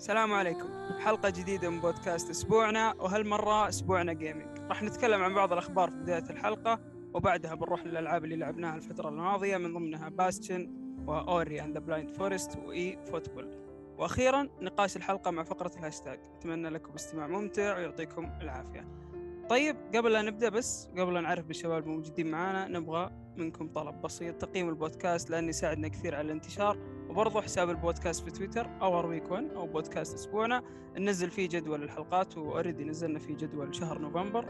السلام عليكم. حلقة جديدة من بودكاست أسبوعنا وهالمرة أسبوعنا gaming راح نتكلم عن بعض الأخبار في بداية الحلقة وبعدها بنروح للألعاب اللي لعبناها الفترة الماضية من ضمنها Bastion و Ori and the Blind Forest و eFootball وأخيرا نقاش الحلقة مع فقرة الهاشتاج. أتمنى لكم استماع ممتع ويعطيكم العافية. طيب قبل لا نبدأ بس قبل لا نعرف بالشباب الموجودين معانا نبغى منكم طلب بسيط. تقييم البودكاست لأنه يساعدنا كثير على الانتشار. وبرضه حساب البودكاست في تويتر Our Week 1 أو بودكاست أسبوعنا. ننزل فيه جدول الحلقات و already نزلنا فيه جدول شهر نوفمبر.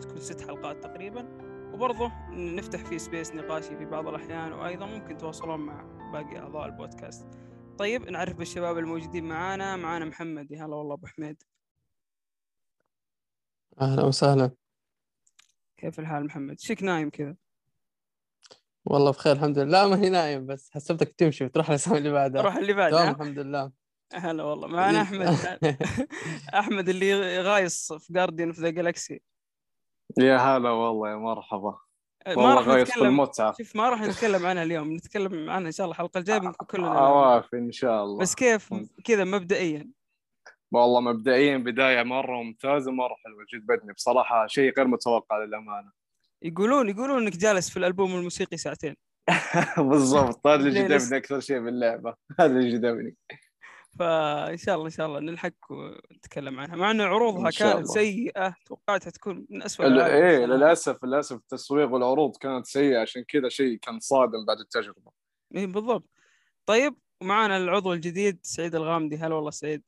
تكون ست حلقات تقريبا. وبرضه نفتح فيه space نقاشي في بعض الأحيان وأيضا ممكن تواصلون مع باقي أعضاء البودكاست. طيب نعرف بالشباب الموجودين معانا. معانا محمد. يا هلا والله أبو حميد. أهلا وسهلا. كيف الحال محمد؟ شك نايم كذا. والله بخير الحمد لله. لا ما هي نايم بس حسبتك تمشي وتروح الأسامي اللي بعدها روح اللي تمام بعده الحمد لله. هلا والله. معنا أحمد أحمد اللي غايص في Guardians of the Galaxy يا هلا والله يا مرحبا. ما والله راح غايص نتكلم. بالمتعة شوف ما راح نتكلم عنها اليوم نتكلم عنها إن شاء الله الحلقة الجاية بنكون كلنا عوافي إن شاء الله. بس كيف؟ كذا مبدئيا. والله مبدئيا بداية مرة ممتازة مرة حلوة جد بدني. بصراحة شيء غير متوقع للأمانة. يقولون يقولون إنك جالس في الألبوم الموسيقي ساعتين. بالضبط. هذا اللي؟ جذبني أكثر شيء باللعبة هذا اللي جذبني فان شاء الله إن شاء الله نلحق ونتكلم عنها. مع ان عروضها إن كانت. سيئة توقعتها تكون من اسوء إيه. للأسف للأسف التسويق والعروض كانت سيئة. عشان كذا شيء كان صادم بعد التجربة. إيه بالضبط. طيب ومعنا العضو الجديد سعيد الغامدي. هلا والله سعيد.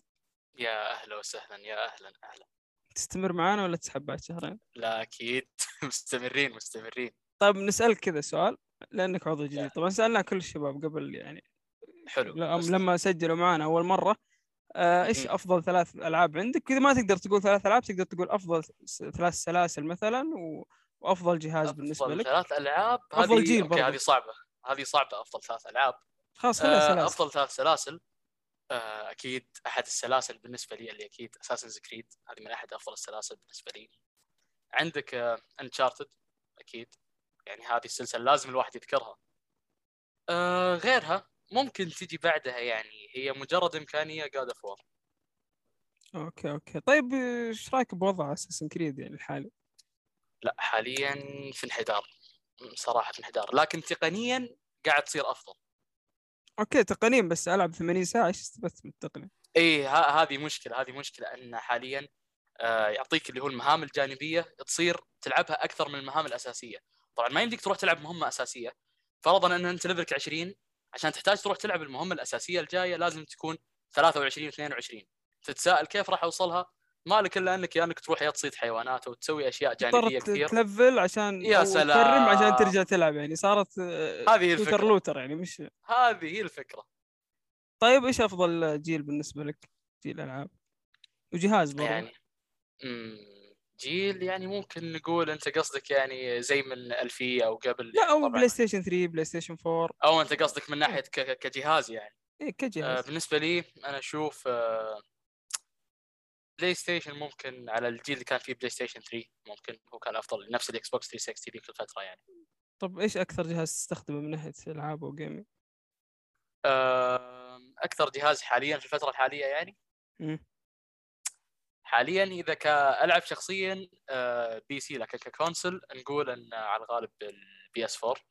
يا أهلا وسهلا يا أهلا أهلا. تستمر معانا ولا تسحب بعد شهرين؟ لا أكيد. مستمرين مستمرين. طيب نسالك كذا سؤال لأنك عضو جديد. طبعا سألنا كل الشباب قبل يعني حلو لما سجلوا معنا أول مرة. آه، إيش. أفضل ثلاث ألعاب عندك؟ اذا ما تقدر تقول ثلاث ألعاب تقدر تقول أفضل ثلاث سلاسل مثلا و... وأفضل جهاز بالنسبة افضل لك. ثلاث ألعاب؟ أفضل هذه جيل okay. هذه صعبة هذه صعبة أفضل ثلاث ألعاب. خلاص خليها آه، سلاسل. أفضل ثلاث سلاسل. أكيد أحد السلاسل بالنسبة لي اللي أكيد Assassin's Creed هذه من أحد أفضل السلاسل بالنسبة لي. عندك Uncharted أكيد. يعني هذه السلسلة لازم الواحد يذكرها. آه، غيرها ممكن تجي بعدها يعني. هي مجرد إمكانية God of War okay okay. طيب إيش رأيك بوضع Assassin's Creed يعني الحالي لا حاليا في انحدار. صراحة في انحدار. لكن تقنيا قاعد تصير أفضل. okay تقنيا بس ألعب 80 ساعة إيش استفدت من التقنيه اي هذه مشكلة هذه مشكلة أن حاليا آه، يعطيك اللي هو المهام الجانبية تصير تلعبها أكثر من المهام الأساسية. طبعا ما يمديك تروح تلعب مهمة أساسية. فرضا أن أنت ليفلك 20 عشان تحتاج تروح تلعب المهمة الأساسية الجاية لازم تكون 23 22 تتساءل كيف راح أوصلها؟ ما لك إلا إنك يا إنك تروح يا تصيد حيوانات أو تسوي أشياء جانبية كثير. تلفل عشان يا سلام. تفرم عشان ترجع تلعب يعني. صارت آه، هذه هي الفكرة. لوتر يعني مش هذه هي الفكرة. طيب إيش أفضل جيل بالنسبة لك جيل العاب وجهاز برضه يعني جيل يعني ممكن نقول أنت قصدك يعني زي من ألفية أو قبل لا يعني أو. بلاي ستيشن 3 بلاي ستيشن 4 أو أنت قصدك من ناحية كجهاز يعني. إيه آه كجهاز بالنسبة لي أنا أشوف آه PlayStation ممكن على الجيل اللي كان فيه PlayStation 3 ممكن هو كان أفضل نفس ال Xbox 360 ذيك الفترة يعني طب إيش أكثر جهاز تستخدمه من ناحية ألعاب و gaming؟ أكثر جهاز حاليا في الفترة الحالية يعني. حاليا إذا كألعب شخصيا آه PC لكن ك console نقول إن على الغالب ال PS4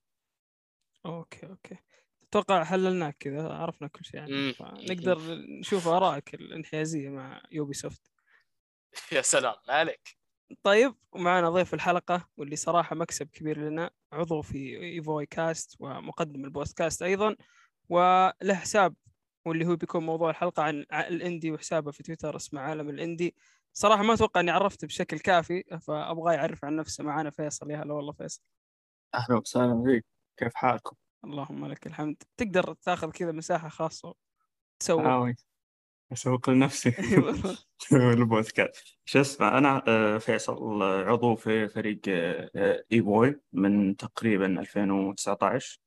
أوكي أوكي أتوقع حللناك كذا عرفنا كل شيء يعني. نقدر نشوف آرائك الانحيازية مع يوبي سوفت يا سلام ما عليك. طيب ومعنا ضيف الحلقة واللي صراحة مكسب كبير لنا عضو في ايفوي Cast ومقدم البودكاست أيضا وله حساب واللي هو بيكون موضوع الحلقة عن الإندي وحسابه في تويتر اسمه عالم الإندي. صراحة ما أتوقع إني عرفته بشكل كافي فأبغاه يعرف عن نفسه معنا فيصل. يا هلا والله فيصل. أهلا وسهلا فيك. كيف حالكم؟ اللهم لك الحمد. تقدر تاخذ كذا مساحة خاصة تسوي حاوي أسوق لنفسي أيوة. البودكاست. شو اسمه أنا آه، فيصل آه، عضو في فريق آه، إي بوي من تقريبا 2019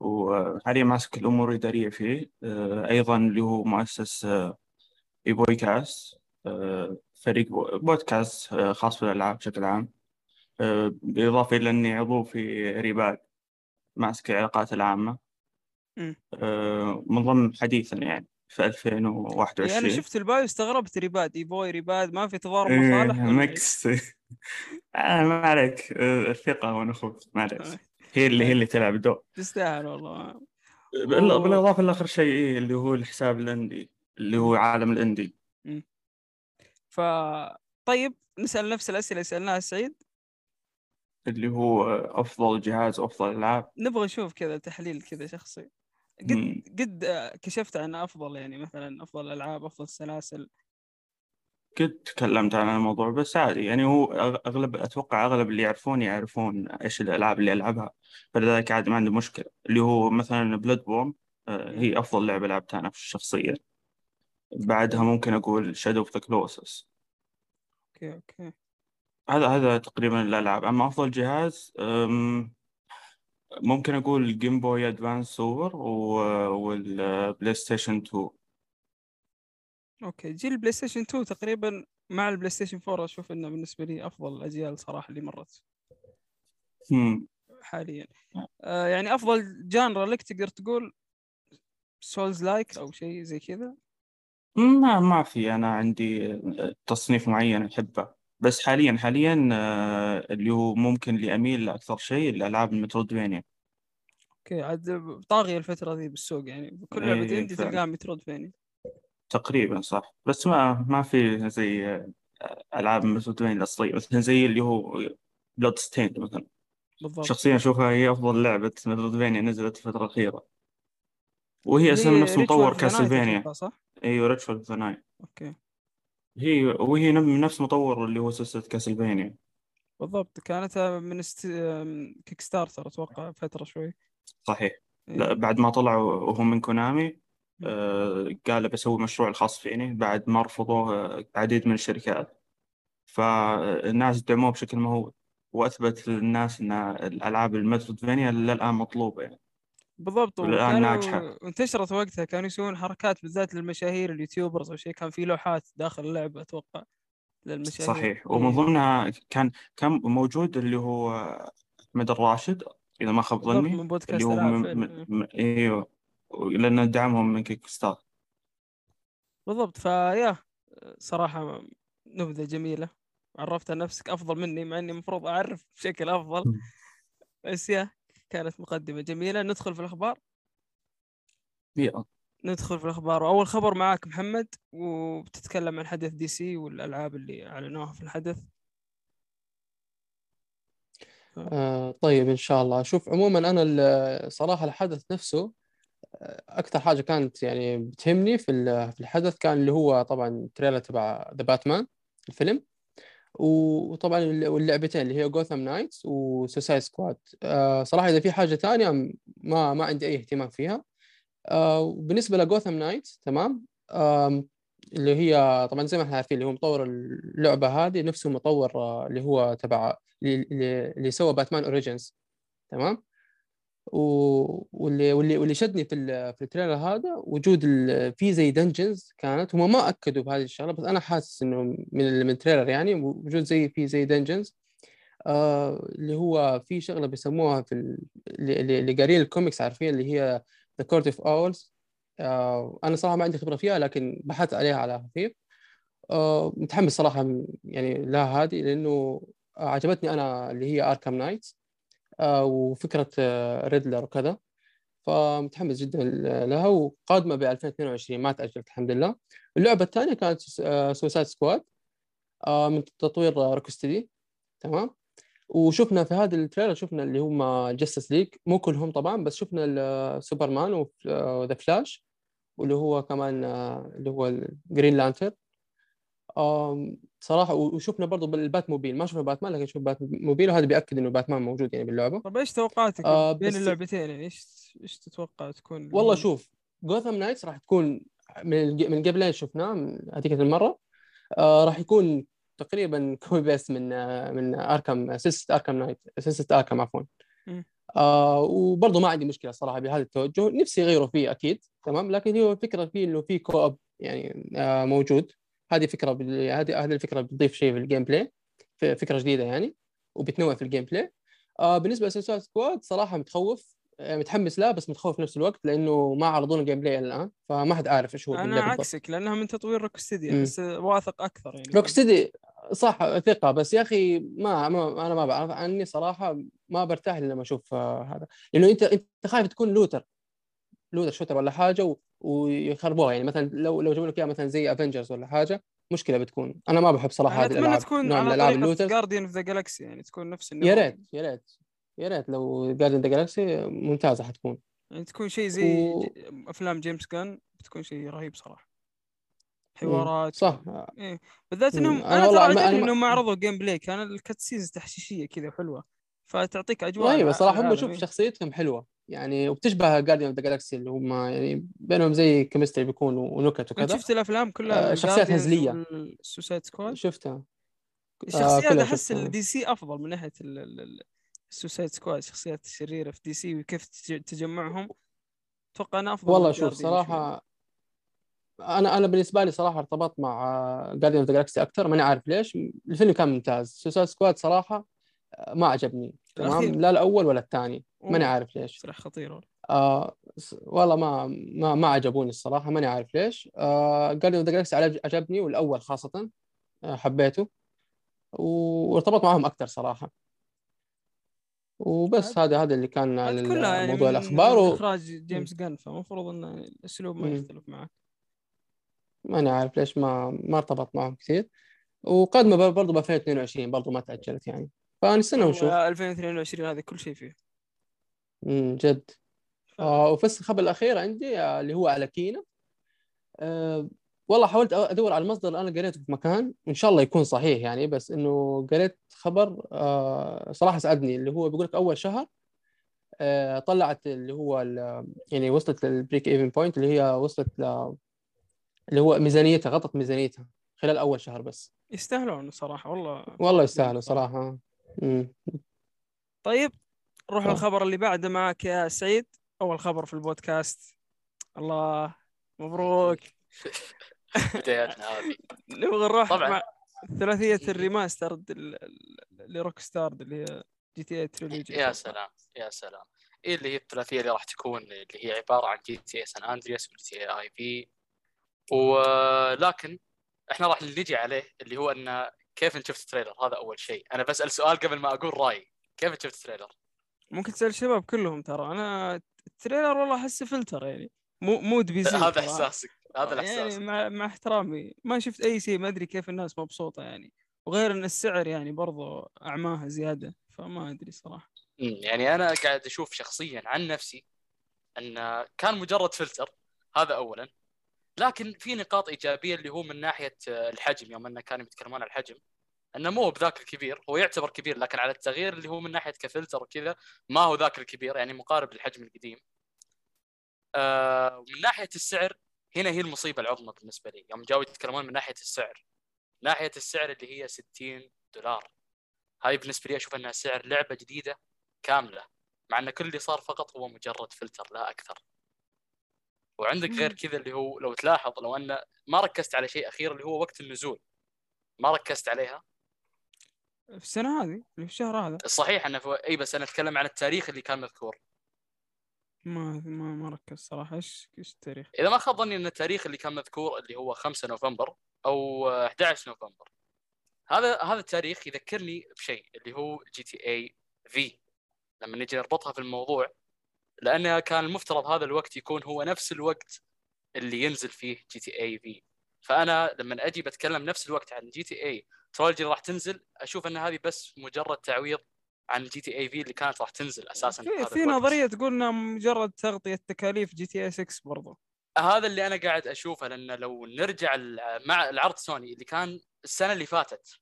وحاليا ماسك الأمور الإدارية فيه أيضا اللي هو مؤسس ايفوي Cast آه، فريق بو- بودكاست خاص بالألعاب بشكل عام. بالإضافة إلى أني عضو في ريباد ماسك العلاقات. آه، من ضمن حديثا يعني. في 2021 يعني أنا شفت البايو استغربت. ريباد ايفوي ريباد. ما في تضارب إيه مصالح إيه؟ آه ما عليك. آه، الثقة ونخوف ما عليك. هي اللي هي اللي تلعب دور تستاهل والله. بالاضافه لآخر شيء إيه اللي هو الحساب الأندي اللي هو عالم الأندي. ف طيب نسأل نفس الأسئلة اللي سألناها سعيد. اللي هو أفضل جهاز أفضل ألعاب. نبغى نشوف كذا تحليل كذا شخصي. قد مم. قد آه، كشفت عن أفضل يعني مثلا أفضل الالعاب أفضل السلاسل قد تكلمت عن الموضوع بس عادي يعني هو أغلب أتوقع أغلب اللي يعرفوني يعرفون إيش الألعاب اللي ألعبها. فلذلك عادي ما عندي مشكلة. اللي هو مثلا Bloodborne هي أفضل لعبة لعبتها أنا شخصيا بعدها ممكن أقول Shadow of the Colossus okay okay. هذا هذا تقريبا الألعاب. أما أفضل جهاز أم، ممكن أقول Game Boy Advance سوبر والبلاي ستيشن 2 okay جيل البلاي ستيشن 2 تقريبا مع البلاي ستيشن 4 أشوف إنه بالنسبة لي أفضل الاجيال صراحة اللي مرت مم. حاليا. آه يعني أفضل genre لك تقدر تقول souls-like أو شيء زي كذا؟ ما ما في. أنا عندي تصنيف معين أحبه. بس حاليا حاليا آه، اللي هو ممكن اللي اميل لأكثر شيء الألعاب ال Metroidvania okay عاد طاغية الفترة ذي بالسوق يعني. كل لعبه إيه، عندي فعلا. تلقاها Metroidvania تقريبا صح. بس ما ما في زي آه، ألعاب ال Metroidvania الاصليه مثلا زي اللي هو Bloodstained مثلا. بالضبط. شخصيا أشوفها هي أفضل لعبة Metroidvania نزلت الفترة الأخيرة. وهي أساسا اللي نفس مطور Castlevania صح؟ أيوه Ritual of the Night okay. هي وهي من نفس مطور اللي هو سلسلة Castlevania. بالضبط كانت من است... Kickstarter أتوقع فترة شوي. صحيح. إيه. لا بعد ما طلعوا وهم من كونامي آه قال بسوي مشروع الخاص فيني. بعد ما رفضوه آه، عديد من الشركات. فالناس دعموه بشكل مهول وأثبت للناس إن الألعاب المترويدفانيا للآن مطلوبة يعني. بالضبط والآن وكانوا ناجحة. انتشرت وقتها كانوا يسوون حركات بالذات للمشاهير اليوتيوبرز أو شيء كان في لوحات داخل اللعبة أتوقع للمشاهير صحيح إيه. ومن ضمنها كان كان موجود اللي هو أحمد الراشد إذا ما خاب ظني من بودكاست اللي هو من فعلا. من إيوه لأن دعمهم من Kickstarter بالضبط فيا صراحة نبذة جميلة عرفت نفسك أفضل مني مع إني المفروض أعرف بشكل أفضل. بس يا كانت مقدمة. جميلة ندخل في الأخبار؟ يلا. ندخل في الأخبار. وأول خبر معاك محمد وبتتكلم عن حدث DC والألعاب اللي أعلنوها في الحدث. آه طيب إن شاء الله. شوف عموما أنا صراحة الحدث نفسه آه، أكثر حاجة كانت يعني بتهمني في ال- في الحدث كان اللي هو طبعا trailer تبع The Batman الفيلم. وطبعا الل- واللعبتين اللي هي Gotham Knights و Suicide Squad صراحة إذا في حاجة ثانية ما ما عندي أي اهتمام فيها. آه وبالنسبة ل Gotham Knights تمام؟ اللي هي طبعا زي ما إحنا عارفين اللي هو مطور اللعبة هذه نفسه مطور آه، اللي هو تبع اللي, سوى Batman Origins تمام؟ واللي واللي واللي شدني في في ال trailer هذا وجود في زي dungeons كانت. هم ما أكدوا بهذه الشغلة بس أنا حاسس إنه من من ال trailer يعني وجود زي في زي dungeons آه اللي هو في شغلة بيسموها في ال- اللي, قارين الكوميكس عارفين اللي هي The Court of Owls أنا صراحة ما عندي خبرة فيها لكن بحثت عليها على خفيف. آه متحمس صراحة يعني لها هذه لأنه عجبتني أنا اللي هي Arkham Knight آه وفكرة آه Riddler وكذا. فمتحمس جدا لها وقادمة ب 2022 ما تاجلت الحمد لله. اللعبة الثانية كانت Suicide Squad آه من تطوير Rocksteady تمام؟ وشفنا في هذا ال trailer شفنا اللي هم Justice League مو كلهم طبعا بس شفنا سوبرمان و The Flash واللي هو كمان آه، اللي هو ال Green Lantern صراحة وشفنا برضه ال Batmobile ما شفنا باتمان لكن شفنا Batmobile وهذا بيأكد إنه باتمان موجود يعني باللعبة. طب إيش توقعاتك آه، بين اللعبتين؟ يعني إيش إيش تتوقع تكون؟ والله ال- شوف Gotham Knights راح تكون من من gameplay اللي شفناه من هذيك المرة. آه راح يكون تقريبا copy paste من آه من Arkham سلسله Arkham Knight سلسله Arkham عفوا. آه وبرضه ما عندي مشكلة صراحة بهذا التوجه. نفسي يغيروا فيه أكيد تمام لكن هو الفكرة فيه إنه في co-op يعني آه موجود. هذه فكرة بال- هذه هذه الفكرة بتضيف شيء في ال gameplay فكرة جديدة يعني وبتنوع في ال gameplay آه بالنسبة ل Suicide Squad صراحة متخوف آه، متحمس له بس متخوف في نفس الوقت لأنه ما عرضونا gameplay الآن فما حد عارف إيش هو أنا عكسك لانها من تطوير Rocksteady مم. بس واثق أكثر يعني. روك ستدي صح ثقة بس يا أخي ما, ما أنا ما بعرف عني صراحة ما برتاح لما أشوف آه، هذا. لأنه انت أنت خايف تكون looter. looter shooter ولا حاجة و... ويخربوها. يعني مثلا لو لو جابوا لك إياها مثلا زي Avengers ولا حاجة مشكلة بتكون. أنا ما بحب صراحة هذه الالعاب تكون نوع من الألعاب ال looter. Guardians of the Galaxy يعني تكون نفس النظام. يا ريت يا ريت يا ريت لو Guardians the Galaxy ممتازة حتكون. يعني تكون شيء زي و- أفلام جيمس غان بتكون شيء رهيب صراحة. حوارات. صح. إيه. بالذات. انهم أنا أنا, والله ترى عجبني أنا انهم ما عرضوا gameplay كان ال cutscenes تحشيشية كذا وحلوه فتعطيك أجواء أيوه صراحة هم شوف إيه. شخصيتهم حلوة. يعني وبتشبه Guardians of the Galaxy اللي هم يعني بينهم زي chemistry بيكونوا ونكت وكذا شفت الأفلام كلها آه، شخصيات هزلية. ال Suicide Squad شفتها الشخصيات كلها أحس. ال DC أفضل من ناحية ال- ال- ال- ال Suicide Squad شخصيات شريرة في DC وكيف تج- تجمعهم أتوقع أنا أفضل والله شوف. صراحة أنا أنا بالنسبة لي صراحة ارتبطت مع Guardians of the Galaxy أكثر ماني عارف ليش الفيلم كان ممتاز Suicide Squad صراحة آه، ما عجبني. تمام. لا الأول ولا الثاني. ماني. عارف ليش. صراحة خطير والله. آه والله ما ما ما عجبوني الصراحة ماني عارف ليش. آه of the Galaxy عجبني والأول خاصة آه حبيته. وارتبط معهم أكثر صراحة. وبس هذا هذا اللي كان كلها يعني موضوع من الأخبار و... إخراج جيمس قان فالمفروض إن الأسلوب ما. يختلف معك. ماني عارف ليش ما ما ارتبط معهم كثير. وقادمه برضه ب 2022 برضه ما تأجلت يعني. فنستنى ونشوف 2022 هذه كل شيء فيه امم جد. ف- آه وبس الخبر الأخير عندي آه اللي هو على كينا آه والله حاولت أدور على المصدر أنا قريته في مكان. وان شاء الله يكون صحيح يعني بس إنه قريت خبر آه صراحة ساعدني. اللي هو بيقول لك أول شهر آه طلعت اللي هو يعني وصلت لل break even point اللي هي وصلت ل اللي هو ميزانيتها غطت ميزانيتها خلال أول شهر بس. يستاهلون صراحة والله. والله يستاهلوا صراحة. طيب نروح. للخبر اللي بعده معك يا سعيد. أول خبر في البودكاست. الله مبروك. بداياتنا هذه نبغى نروح طبعاً. مع ثلاثية ال remastered ال- ال- ل Rockstar اللي هي GTA Trilogy. يا سلام يا سلام. إيه اللي هي الثلاثية اللي راح تكون؟ اللي هي عبارة عن GTA San Andreas و GTA IV. ولكن إحنا راح نجي عليه اللي هو ان كيف انت شفت ال trailer؟ هذا أول شيء. أنا بسأل سؤال قبل ما أقول رأيي. كيف انت شفت التريلر؟ ممكن تسأل الشباب كلهم ترى. أنا ال trailer والله احسه فلتر يعني. مو mod PC هذا. إحساسك. هذا يعني الإحساس. مع, مع احترامي. ما شفت أي شيء ما أدري كيف الناس مبسوطة يعني. وغير إن السعر يعني برضو أعماها زيادة فما أدري صراحة. يعني أنا قاعد أشوف شخصيا عن نفسي إن كان مجرد فلتر هذا اولا. لكن في نقاط إيجابية اللي هو من ناحية آه، الحجم يوم انه كانوا يتكلمون عن الحجم أنه مو بذاك الكبير هو يعتبر كبير لكن على التغيير اللي هو من ناحية كفلتر وكذا ما هو ذاك الكبير يعني مقارب للحجم القديم. آه ومن ناحية السعر هنا هي المصيبة العظمى بالنسبة لي. يوم جاوا يتكلمون من ناحية السعر. ناحية السعر اللي هي 60 دولار. هاي بالنسبة لي أشوف أنها سعر لعبة جديدة كاملة مع أن كل اللي صار فقط هو مجرد فلتر لا أكثر. وعندك غير. كذا اللي هو لو تلاحظ لو أن ما ركزت على شيء أخير اللي هو وقت النزول. ما ركزت عليها؟ في السنة هذه اللي في الشهر هذا. صحيح أنه في... إي بس أنا أتكلم عن التاريخ اللي كان مذكور. ما ما ما ركز صراحة. إيش إيش التاريخ؟ إذا ما خاب ظني أن التاريخ اللي كان مذكور اللي هو 5 نوفمبر أو آه، 11 نوفمبر. هذا هذا التاريخ يذكرني بشيء اللي هو GTA V. لما نجي نربطها في الموضوع لأنه كان المفترض هذا الوقت يكون هو نفس الوقت اللي ينزل فيه GTA V فأنا لما أجي بتكلم نفس الوقت عن GTA Trilogy راح تنزل. أشوف إن هذه بس مجرد تعويض عن GTA V اللي كانت راح تنزل أساسا في في. نظرية تقول إنها مجرد تغطية تكاليف GTA 6 برضو. هذا اللي أنا قاعد أشوفه لأن لو نرجع مع العرض سوني اللي كان السنة اللي فاتت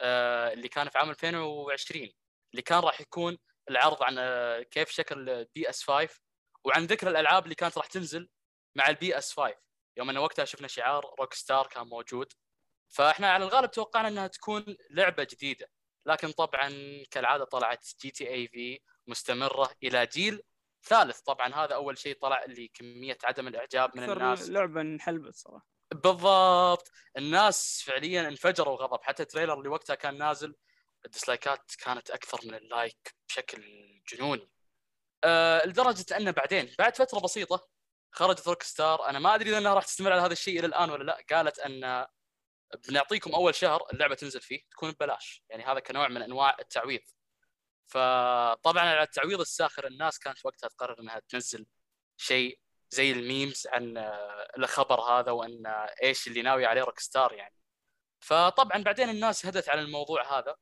آه، اللي كان في عام 2020 اللي كان راح يكون العرض عن آه، كيف شكل PS 5 وعن ذكر الألعاب اللي كانت راح تنزل مع ال PS 5 يوم أن وقتها شفنا شعار Rockstar كان موجود. فإحنا على الغالب توقعنا إنها تكون لعبة جديدة. لكن طبعا كالعادة طلعت GTA V مستمرة إلى جيل ثالث. طبعا هذا أول شيء طلع اللي كميه عدم الإعجاب من الناس. لعبة انحلبت صراحة. بالضبط. الناس فعليا انفجروا غضب حتى ال trailer اللي وقتها كان نازل ال dislikeات كانت أكثر من ال like بشكل جنوني. آه لدرجة أنه بعدين بعد فترة بسيطة خرجت Rockstar. أنا ما أدري إذا أنها راح تستمر على هذا الشيء إلى الآن ولا لا. قالت أن بنعطيكم أول شهر اللعبة تنزل فيه تكون ببلاش. يعني هذا كنوع من أنواع التعويض. فطبعا على التعويض الساخر الناس كانت وقتها تقرر إنها تنزل شيء زي ال memes عن آه، الخبر هذا وأن آه، إيش اللي ناوي عليه Rockstar يعني. فطبعا بعدين الناس هدت على الموضوع هذا.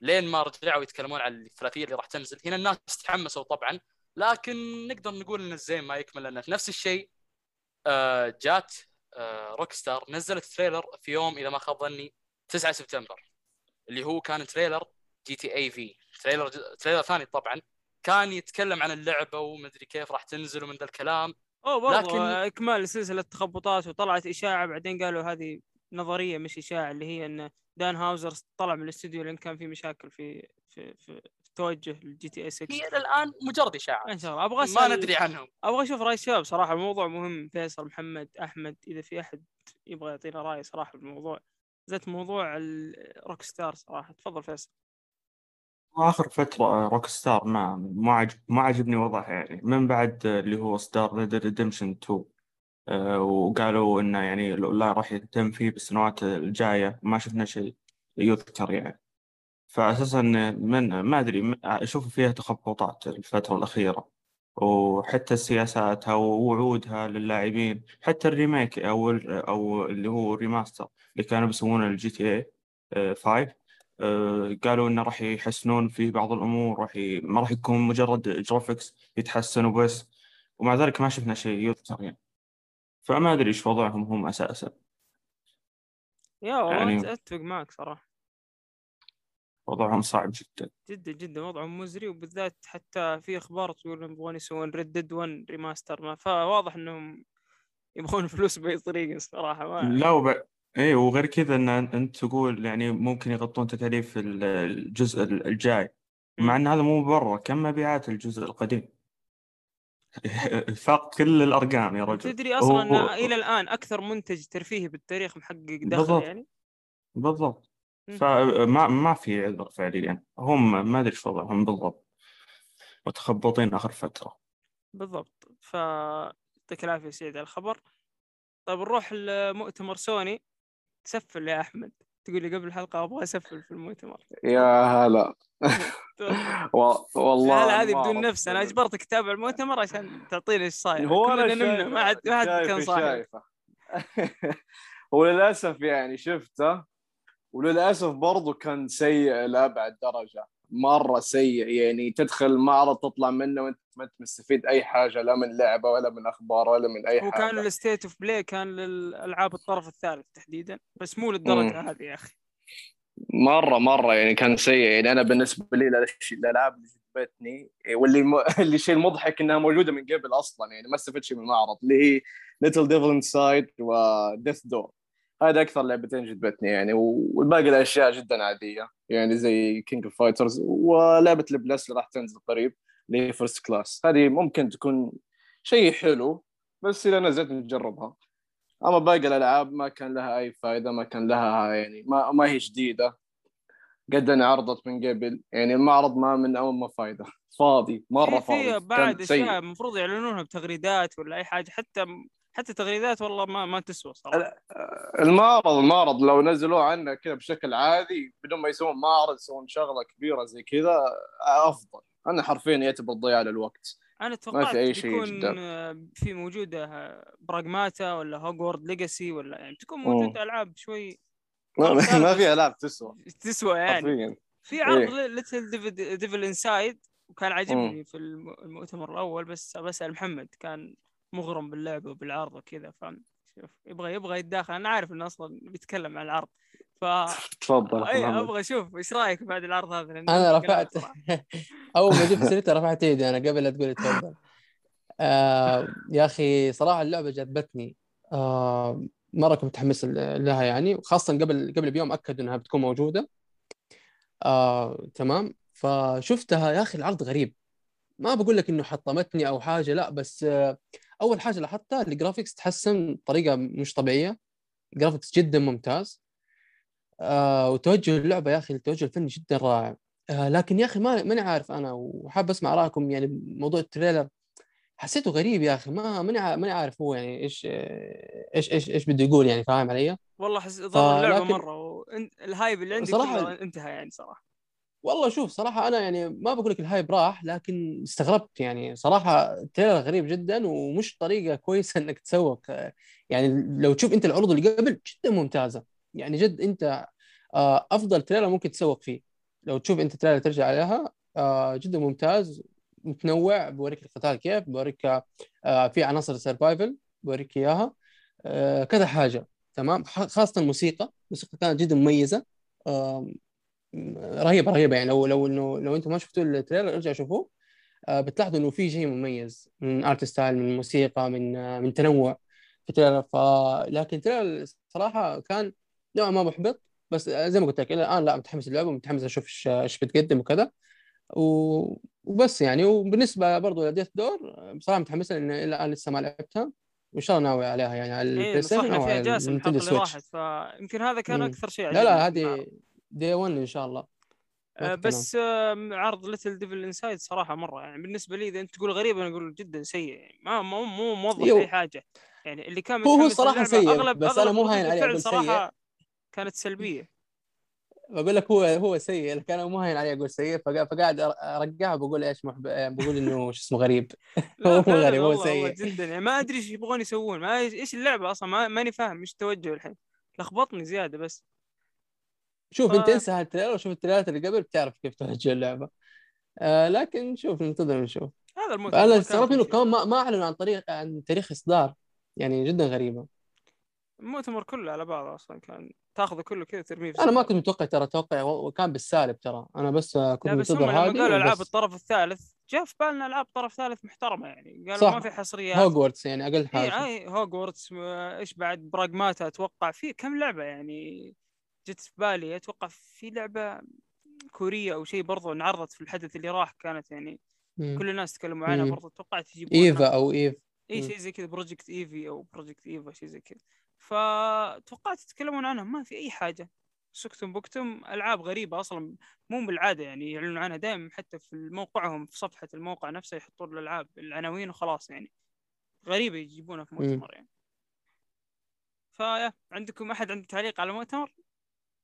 لين ما رجعوا يتكلمون عن الثلاثية اللي راح تنزل. هنا الناس تحمسوا طبعا لكن نقدر نقول إن الزين ما يكمل لأن في نفس الشيء آه، جات Rockstar نزلت trailer في يوم إذا ما خاب ظني 9 سبتمبر اللي هو كان trailer GTA V. trailer trailer ثاني طبعا. كان يتكلم عن اللعبة ومدري كيف راح تنزل ومن ذا الكلام. أوه برضو لكن- إكمال سلسلة تخبطات وطلعت إشاعة بعدين قالوا هذه نظرية مش إشاعة اللي هي إن دان هاوزر طلع من الاستوديو لأن كان في مشاكل في في في, في توجه ال GTA 6 هي إلى الان مجرد اشاعات إن شاء الله. أبغى ما ندري عنهم. أبغى أشوف راي الشباب صراحة الموضوع مهم. فيصل محمد أحمد. إذا في أحد يبغى يعطينا رأي صراحة بالموضوع زت موضوع ال Rockstar صراحة. تفضل فيصل. آخر فترة Rockstar ما ما عجب ما عجبني وضعها يعني. من بعد اللي هو ستار Red Redemption 2 آه، وقالوا إنه يعني لا راح يهتم فيه بالسنوات الجاية. ما شفنا شيء يذكر يعني. فاساسا من ما أدري أشوف فيها تخبطات الفترة الأخيرة. وحتى سياساتها ووعودها للاعبين. حتى ال remake أو أو اللي هو ال remaster اللي كانوا بيسوونه ال GTA 5 آه، قالوا إنه راح يحسنون في بعض الأمور. راح ي... ما راح يكون مجرد graphics يتحسنوا بس. ومع ذلك ما شفنا شيء يذكر يعني. فما أدري إيش وضعهم هم أساسا. يا والله يعني- أتفق معك صراحة. وضعهم صعب جدا. جدا جدا. وضعهم مزري وبالذات حتى في إخبار تقول انهم يبغون يسوون Red Dead 1 remaster ما فواضح إنهم يبغون فلوس بأي طريقة الصراحة ما لا وب... إيه وغير كذا إن أنت تقول يعني ممكن يغطون تكاليف ال- الجزء الجاي. مع إن هذا مو برا كم مبيعات الجزء القديم؟ فاق كل الأرقام يا رجل. تدري أصلا هو- إلى الآن أكثر منتج ترفيهي بالتاريخ محقق دخل بالضبط. يعني؟ بالضبط. فما ما في عذر فعليا. هم ما أدري إيش وضعهم بالضبط. متخبطين آخر فترة. بالضبط. ف يعطيك العافية سعيد على الخبر. طيب نروح لمؤتمر سوني. سفل يا أحمد. تقول لي قبل الحلقة أبغى أسفل في المؤتمر يا هلا. والله لا هذه بدون. نفس. أنا أجبرتك تتابع المؤتمر عشان تعطيني إيش صاير. هو أنا نمنا ما حد ما حد كان صاحي شايفه. وللأسف يعني شفته وللأسف برضو كان سيء لأبعد درجة. مرة سيء يعني تدخل معرض تطلع منه وانت ما انت مستفيد أي حاجة لا من لعبة ولا من أخبار ولا من أي حاجة كان ال State of Play كان للألعاب الطرف الثالث تحديدا بس مو للدرجة هذه يا أخي. مرة مرة يعني كان سيء. يعني أنا بالنسبة لي الألعاب اللي جذبتني واللي م... اللي الشيء المضحك إنها موجودة من قبل أصلا يعني ما استفدت شيء من المعرض اللي هي Little Devil Inside و Death's Door هذا أكثر لعبتين جذبتني يعني والباقي الأشياء جدا عادية. يعني زي King of Fighters ولعبة ال Plus اللي راح تنزل قريب اللي هي first class هذه ممكن تكون شيء حلو بس إذا نزلت نجربها. أما باقي الألعاب ما كان لها أي فائده ما كان لها يعني ما, ما هي جديدة. قد انعرضت من قبل. يعني المعرض ما من أول ما فايدة. فاضي مرة فاضي. في بعد. أشياء المفروض يعلنونها بتغريدات ولا أي حاجة حتى حتى تغريدات والله ما ما تسوى صراحة. المعرض المعرض لو نزلوه عنه كذا بشكل عادي بدون ما يسوون معرض يسوون شغلة كبيرة زي كذا أفضل. أنا حرفيا يعتبر ضياع للوقت. أنا توقعت أي شيء بيكون جدا. آه، في موجوده آه، براغماتا ولا هوجورتس ليجاسي ولا يعني تكون. موجوده ألعاب شوي ما, ما في ألعاب تسوى. تسوى يعني. حرفيا. في عرض إيه. ليتل ديفل انسايد وكان عاجبني في الم- المؤتمر الأول بس بسال محمد كان مغرم باللعبه وبالعرض وكذا فاهم؟ شوف يبغى يبغى يتداخل. أنا عارف إنه أصلا بيتكلم عن العرض ف تفضل اي. أبغى أشوف إيش رأيك بعد العرض هذا؟ لأن أنا رفعت. أول ما جبت سيرتها رفعت إيدي أنا قبل لا تقولي تفضل. آه يا أخي صراحة اللعبة جذبتني. آه مرة كنت متحمس لها يعني وخاصه قبل قبل بيوم أكدوا إنها بتكون موجودة. آه تمام. فشفتها يا أخي العرض غريب. ما بقول لك إنه حطمتني أو حاجة لا بس آه أول حاجة لاحظتها الجرافيكس تحسن بطريقة مش طبيعية. graphics جدا ممتاز. آه وتوجه اللعبة يا أخي التوجه الفني جدا رائع. آه لكن يا أخي ما ماني عارف أنا وحاب أسمع رأيكم يعني موضوع ال trailer. حسيته غريب يا أخي ما ماني ماني عارف هو يعني إيش إيش إيش إيش بده يقول يعني فاهم علي؟ والله حس ضر اللعبة مرة وال hype اللي عندي صراحة- كله انتهى يعني صراحة. والله شوف صراحة أنا يعني ما بقول لك ال hype راح لكن استغربت يعني صراحة ال trailer غريب جدا ومش طريقة كويسة إنك تسوق يعني لو تشوف أنت العروض اللي قبل جدا ممتازة. يعني جد أنت آه، أفضل trailer ممكن تسوق فيه. لو تشوف أنت trailer ترجع عليها آه، جدا ممتاز متنوع بوريك القتال كيف بوريك آه، في عناصر ال survival بوريك إياها آه، كذا حاجة. تمام؟ خاصة الموسيقى. الموسيقى كانت جدا مميزة. آم، رهيبه رهيبه يعني لو لو إنه لو أنتم ما شفتوا ال trailer ارجعوا شوفوه. آه، بتلاحظوا إنه في شيء مميز من art style من موسيقى من آه، من تنوع في ال trailer. ف لكن ال trailer صراحة كان نوعا ما محبط. بس آه، زي ما قلت لك إلى الآن لا متحمس للعبه متحمس أشوف إيش بتقدم وكذا. و... وبس يعني. وبالنسبة برضو لديث دور بصراحه متحمس لأن إلى الآن لسه ما لعبتها. وإن شاء الله ناوي عليها يعني على إيه البلاي ستيشن أو فيها على جاسم الحلقة النينتندو السويتش راحت. فيمكن هذا كان. أكثر شيء لا لا هذه day 1 إن شاء الله. آه،. بس عرض ليتل ديفل انسايد صراحة مرة. يعني بالنسبة لي إذا أنت تقول غريب أنا أقول جدا سيء. يعني ما مو مو موظف. أي حاجة. يعني اللي كان هو- للعبة سيء، اغلب بس أغلب أنا مو هاين عليه أقول سيء. صراحة كانت سلبية. بقول لك هو هو سيء. لكن أنا مو هين علي أقول سيء. فقا- فقاعد ارجعها بقول إيش محب... بقول إنه شو اسمه غريب. هو مو غريب هو سيء. جدا. يعني ما أدري إيش يبغون يسوون. ما إيش اللعبة أصلا؟ ما ماني فاهم إيش التوجه الحين. لخبطني زيادة بس. شوف ف- انت انسى ها ال trailer وشوف ال trailer ات اللي قبل بتعرف كيف توجه اللعبة آه لكن شوف ننتظر نشوف هذا المؤتمر أنا استغربت إنه. كمان ما, ما أعلنوا عن طريق عن تاريخ إصدار يعني جدا غريبة المؤتمر كله على بعضه أصلا كان تاخذه كله كذا ترميه أنا ما. كنت متوقع ترى أتوقع وكان بالسالب ترى أنا بس كنت منتظر هذه قالوا ألعاب. الطرف الثالث جاء في بالنا ألعاب طرف ثالث محترمة يعني قالوا صح. ما في حصريات هوجورتس يعني أقل حاجة أي هوجورتس إيش بعد براغماتا أتوقع في كم لعبة يعني جت في بالي. أتوقع في لعبة كورية أو شيء برضو انعرضت في الحدث اللي راح كانت يعني مم. كل الناس تكلموا عنها. برضو. توقعت يجيبونها إيفا أو إيف. إي. شيء زي كذا Project ايفي أو Project ايفا شيء زي كذا. فتوقعت يتكلمون عنها ما في أي حاجة. سكتم بكتم. ألعاب غريبة أصلا مو بالعادة يعني يعلنون عنها دائما حتى في موقعهم في صفحة الموقع نفسه يحطون الألعاب العناوين وخلاص يعني. غريبة يجيبونها في. مؤتمر يعني. فيا عندكم أحد عنده تعليق على المؤتمر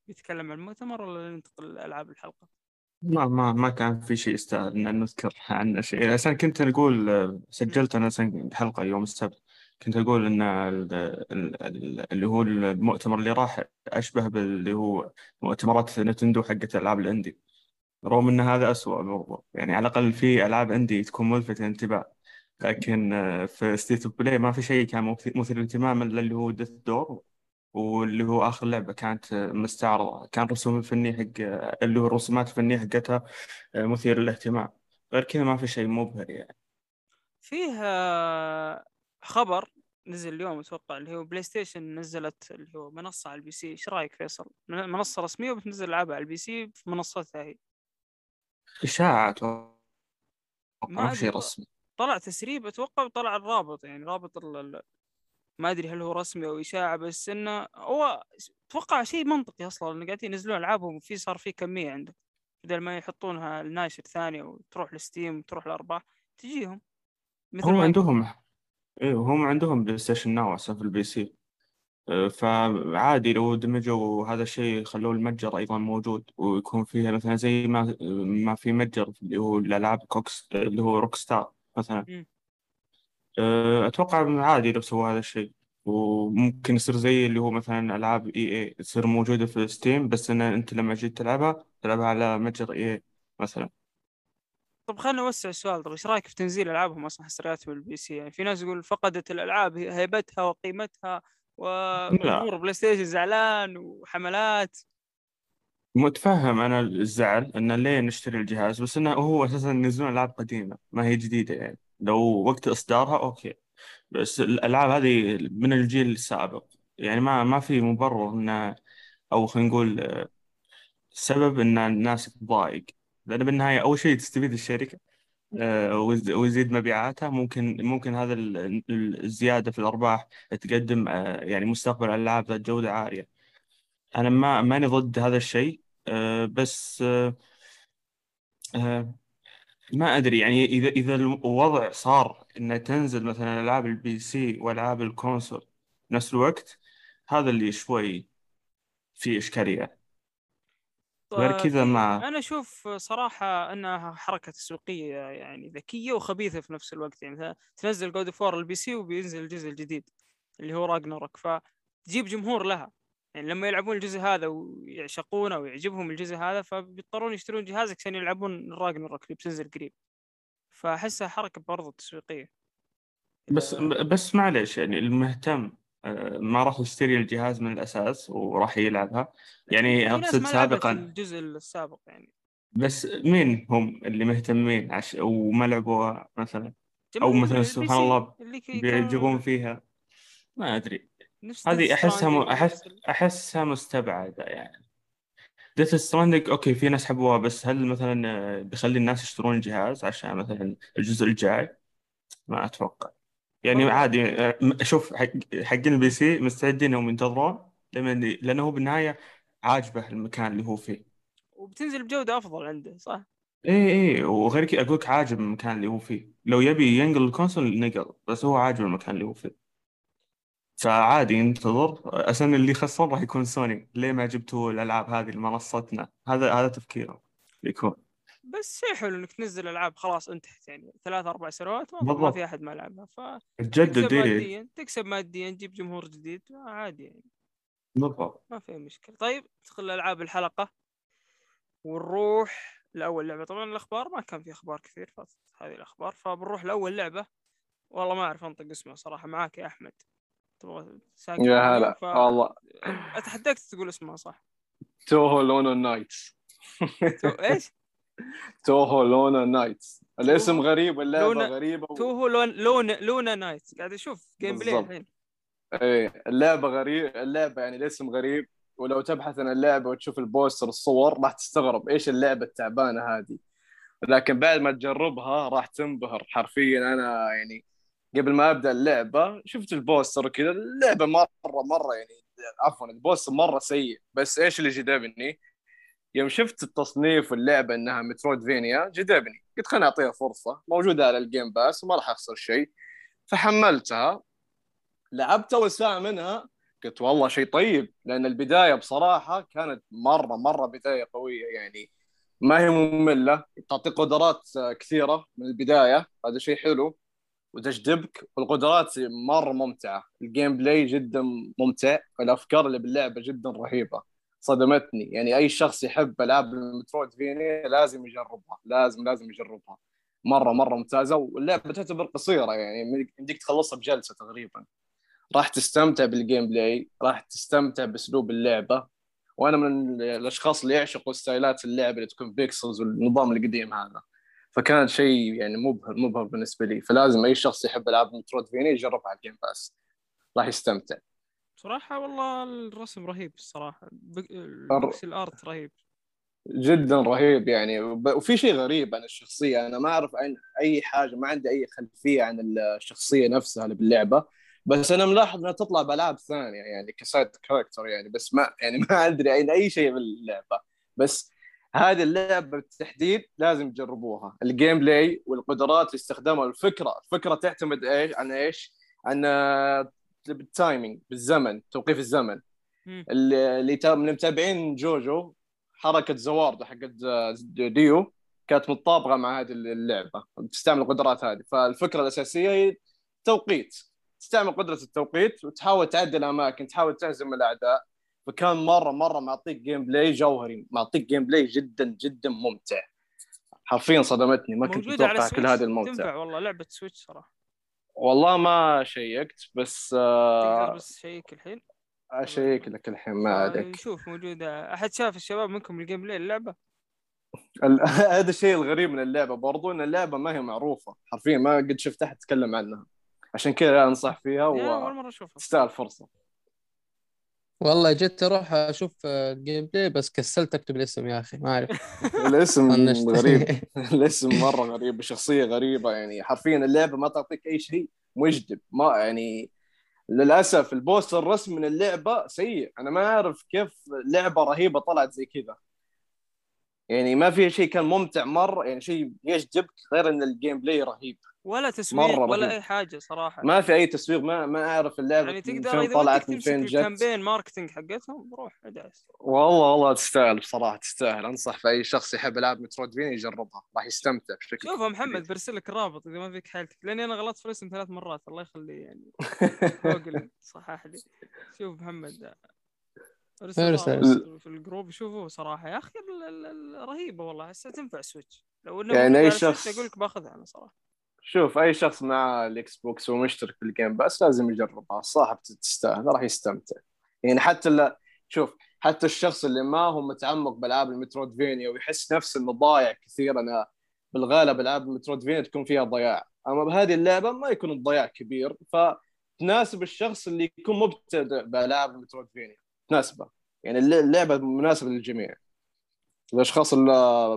يتكلم عن المؤتمر ولا ننتقل لألعاب الحلقة؟ ما ما ما كان في شيء يستاهل إن نذكر عنه شيء. عشان كنت نقول سجلت أنا حلقة يوم السبت. كنت أقول إن ال- ال- ال- اللي هو المؤتمر اللي راح أشبه باللي هو مؤتمرات نينتندو حقت ألعاب ال indie. رغم إن هذا اسوء برضو. يعني على الأقل في ألعاب indie تكون ملفتة انتباه. لكن آه، في ستيت اوف بلاي ما في شيء كان مث- مثير للاهتمام إلا اللي هو ديث دور واللي هو آخر لعبة كانت آه، مستعرضة. كان رسوم الفني حق آه، اللي هو الرسومات الفنية حقتها آه، مثير للاهتمام. غير كذا ما في شيء مبهر يعني. فيه خبر نزل اليوم أتوقع اللي هو بلاي ستيشن نزلت اللي هو منصة على ال PC. إيش رأيك فيصل؟ من- منصة رسمية وبتنزل ألعابها على ال PC في منصتها هي. إشاعة أتوقع. ما شيء. رسمي. طلع تسريب أتوقع وطلع الرابط يعني رابط ما أدري هل هو رسمي أو إشاعة بس إنه هو أتوقع شيء منطقي أصلا إنه قاعدين ينزلون ألعابهم وفي صار في كمية عنده بدل ما يحطونها الناشر ثاني وتروح لستيم وتروح الارباح تجيهم. مثل هم عندهم أيوه هم عندهم بلاي ستيشن ناو في ال PC آه، فعادي لو دمجوا هذا الشيء خلوه المتجر أيضا موجود ويكون فيها مثلا زي ما ما في متجر اللي هو الألعاب كوكس اللي هو روك ستار مثلا. مم. آه، أتوقع عادي لو سووا هذا الشيء. وممكن يصير زي اللي هو مثلا ألعاب إي إي تصير موجودة في ستيم بس إن أنت لما جيت تلعبها تلعبها على متجر إي إي مثلا. طب خلينا نوسع السؤال طب إيش رأيك في تنزيل ألعابهم أصلا حصريات بال PC يعني في ناس يقول فقدت الألعاب هيبتها وقيمتها وجمهور بلاي ستيشن زعلان وحملات. متفهم أنا الزعل انه ليه نشتري الجهاز بس إنه هو أساسا ينزلون ألعاب قديمة ما هي جديدة يعني. لو وقت إصدارها okay. بس الألعاب هذه من الجيل السابق. يعني ما ما في مبرر انه أو خلينا نقول سبب إن الناس تضايق. لأن بالنهاية أول شيء تستفيد الشركة آه، ويز- ويزيد مبيعاتها. ممكن ممكن هذا ال- ال- الزيادة في الأرباح تقدم آه، يعني مستقبل ألعاب ذات جودة عالية. أنا ما ماني ضد هذا الشيء آه، بس ما أدري يعني إذا إذا الوضع صار انه تنزل مثلا ألعاب ال PC وألعاب ال console نفس الوقت هذا اللي شوي في إشكالية. غير كذا في- ما أنا أشوف صراحة إنها حركة تسويقية يعني ذكية وخبيثة في نفس الوقت. يعني تنزل God of War ال PC وبينزل الجزء الجديد اللي هو Ragnarok فتجيب جمهور لها. يعني لما يلعبون الجزء هذا ويعشقونه ويعجبهم الجزء هذا فبيضطرون يشترون جهازك عشان يلعبون Ragnarok اللي بتنزل قريب. فأحسها حركة برضو تسويقية. بس بس معلش يعني المهتم آه، ما راح يشتري الجهاز من الأساس وراح يلعبها. يعني ناس اقصد سابقا الجزء السابق يعني. بس مين هم اللي مهتمين عش... وما لعبوها مثلا؟ أو مثلا سبحان الله بيعجبون فيها. ما أدري. نفس هذه أحسها م... احس أحسها مستبعدة يعني. Death Stranding okay في ناس حبوها بس هل مثلا آه، بيخلي الناس يشترون الجهاز عشان مثلا الجزء الجاي؟ ما أتوقع. يعني. عادي آه، شوف حق حقين ال PC مستعدين انهم ينتظرون لما لأنه هو بالنهاية عاجبه المكان اللي هو فيه. وبتنزل بجودة أفضل عنده صح؟ إيه إيه وغير كذا أقول لك عاجب المكان اللي هو فيه. لو يبي ينقل ال console نقل بس هو عاجب المكان اللي هو فيه. فعادي ينتظر. أصلا اللي خسر راح يكون سوني. ليه ما جبتوا الألعاب هذه لمنصتنا هذا هذا تفكيره. يكون. بس شيء حلو إنك تنزل ألعاب. خلاص انتهت يعني. ثلاث أربع سنوات ما. في أحد ما لعبها. فتكسب تجدد ماديا تكسب ماديا تجيب جمهور جديد. عادي يعني. بالضبط. ما في مشكلة. طيب ندخل العاب الحلقة. ونروح لأول لعبة. طبعا الأخبار ما كان في أخبار كثير فاتت هذه الأخبار. فبنروح لأول لعبة. والله ما أعرف أنطق اسمها صراحة. معاك يا أحمد. تبغى ساكت يا؟ هلا ف- والله أتحداك تقول اسمها صح Touhou Luna Nights. إيش؟ Touhou Luna Nights الاسم غريب اللعبه Luna- غريبة و... Touhou Lun Lun Luna Night قاعد أشوف gameplay. الحين إيه اللعبة غريب اللعبة يعني الاسم غريب ولو تبحث عن اللعبة وتشوف ال poster الصور راح تستغرب إيش اللعبة التعبانة هذه لكن بعد ما تجربها راح تنبهر حرفيا أنا يعني قبل ما أبدأ اللعبة شفت ال poster وكذا اللعبة مره مرة يعني عفوا ال poster مرة سيء. بس إيش اللي جذبني؟ يوم شفت التصنيف واللعبة إنها Metroidvania جذبني قلت خليني أعطيها فرصة. موجودة على ال Game Pass وما راح أخسر شيء. فحملتها. لعبت أول ساعة منها. قلت والله شيء طيب لأن البداية بصراحة كانت مره مرة بداية قوية يعني. ما هي مملة. تعطيك قدرات كثيرة من البداية. هذا شيء حلو. وتجذبك والقدرات مرة ممتعة. ال gameplay جدا ممتع والأفكار اللي باللعبة جدا رهيبة. صدمتني. يعني أي شخص يحب ألعاب ال Metroidvania لازم يجربها لازم لازم يجربها. مرة مرة ممتازة واللعبة تعتبر قصيرة يعني يمديك تخلصها بجلسة تقريبا. راح تستمتع بال gameplay راح تستمتع بأسلوب اللعبة. وأنا من الأشخاص اللي يعشقوا ستايلات اللعبه اللي تكون pixels والنظام القديم هذا. فكان شيء يعني مبهر مبهر بالنسبة لي. فلازم أي شخص يحب ألعاب Metroidvania يجربها على ال Game Pass راح يستمتع. صراحة والله الرسم رهيب الصراحة. بك- ال pixel art رهيب. جدا رهيب يعني. وفي شيء غريب عن الشخصية. أنا ما أعرف عن أي حاجة ما عندي أي خلفية عن الشخصية نفسها اللي باللعبة. بس أنا ملاحظ إنها تطلع بألعاب ثانية يعني ك side character يعني. بس ما يعني ما أدري عن أي شيء باللعبة. بس هذه اللعبه بالتحديد لازم تجربوها. ال gameplay والقدرات اللي استخدامها الفكرة الفكرة تعتمد إيش عن إيش؟ عن آه، بال timing بالزمن توقيف الزمن. اللي من متابعين JoJo حركة Za Warudo حقت Dio كانت متطابقة مع هذه اللعبة. تستعمل القدرات هذه. فالفكرة الأساسية هي توقيت. تستعمل قدرة التوقيت وتحاول تعدل اماكن تحاول تهزم الأعداء. فكان مره مرة معطيك gameplay جوهري معطيك gameplay جدا جدا ممتع. حرفيا صدمتني ما كنت متوقع كل هذا الممتع. تنفع والله لعبة Switch صراحة. والله ما شيكت بس تقدر آه، بس شيك الحين؟ أشيك لك الحين ما عليك. شوف موجودة. أحد شاف الشباب منكم ال gameplay اللعبة ال- هذا الشيء الغريب من اللعبة برضو إن اللعبة ما هي معروفة. حرفيا ما قد شفت أحد يتكلم عنها. عشان كذا أنصح فيها مرة أشوفها. فرصة. والله جيت أروح أشوف ال gameplay بس كسلت أكتب الاسم يا أخي ما أعرف. الاسم. غريب. الاسم مرة غريب شخصية غريبة يعني. حرفيا اللعبة ما تعطيك أي شيء مجذب ما يعني للأسف ال poster الرسمي من اللعبة سيء. أنا ما أعرف كيف لعبة رهيبة طلعت زي كذا. يعني ما في شيء كان ممتع مرة يعني شيء يجذبك غير إن الجيم بلاي رهيب. ولا تسويق مرة ولا. أي حاجة صراحة. ما في أي تسويق ما ما أعرف اللعبة يعني تقدر فين إذا طلعت من فين جت. الكامبين ماركتينج حقتهم روح أدعس. والله والله تستاهل بصراحة تستاهل. أنصح في أي شخص يحب ألعاب مترويدفينيا يجربها راح يستمتع بشكل شوف يا محمد برسل لك رابط إذا ما فيك حيلتك لأني أنا غلطت في الاسم ثلاث مرات الله يخليه يعني جوجل صحح لي. شوف محمد ارسل في ال group شوفوا صراحة. يا أخي ال- ال- ال- رهيبة والله هسه تنفع Switch. لو إنه يعني Switch شخص- أقول لك باخذها أنا صراحة. شوف أي شخص مع ال Xbox ومشترك في ال Game Pass لازم يجربها صراحة تستاهل راح يستمتع. يعني حتى لا شوف حتى الشخص اللي ما هو متعمق بألعاب ال Metroidvania ويحس نفسه انه ضايع كثير أنا بالغالب ألعاب ال Metroidvania تكون فيها ضياع. أما بهذه اللعبة ما يكون الضياع كبير فتناسب الشخص اللي يكون مبتدئ بألعاب ال Metroidvania تناسبه. يعني الل- اللعبة مناسبة للجميع. الأشخاص اللي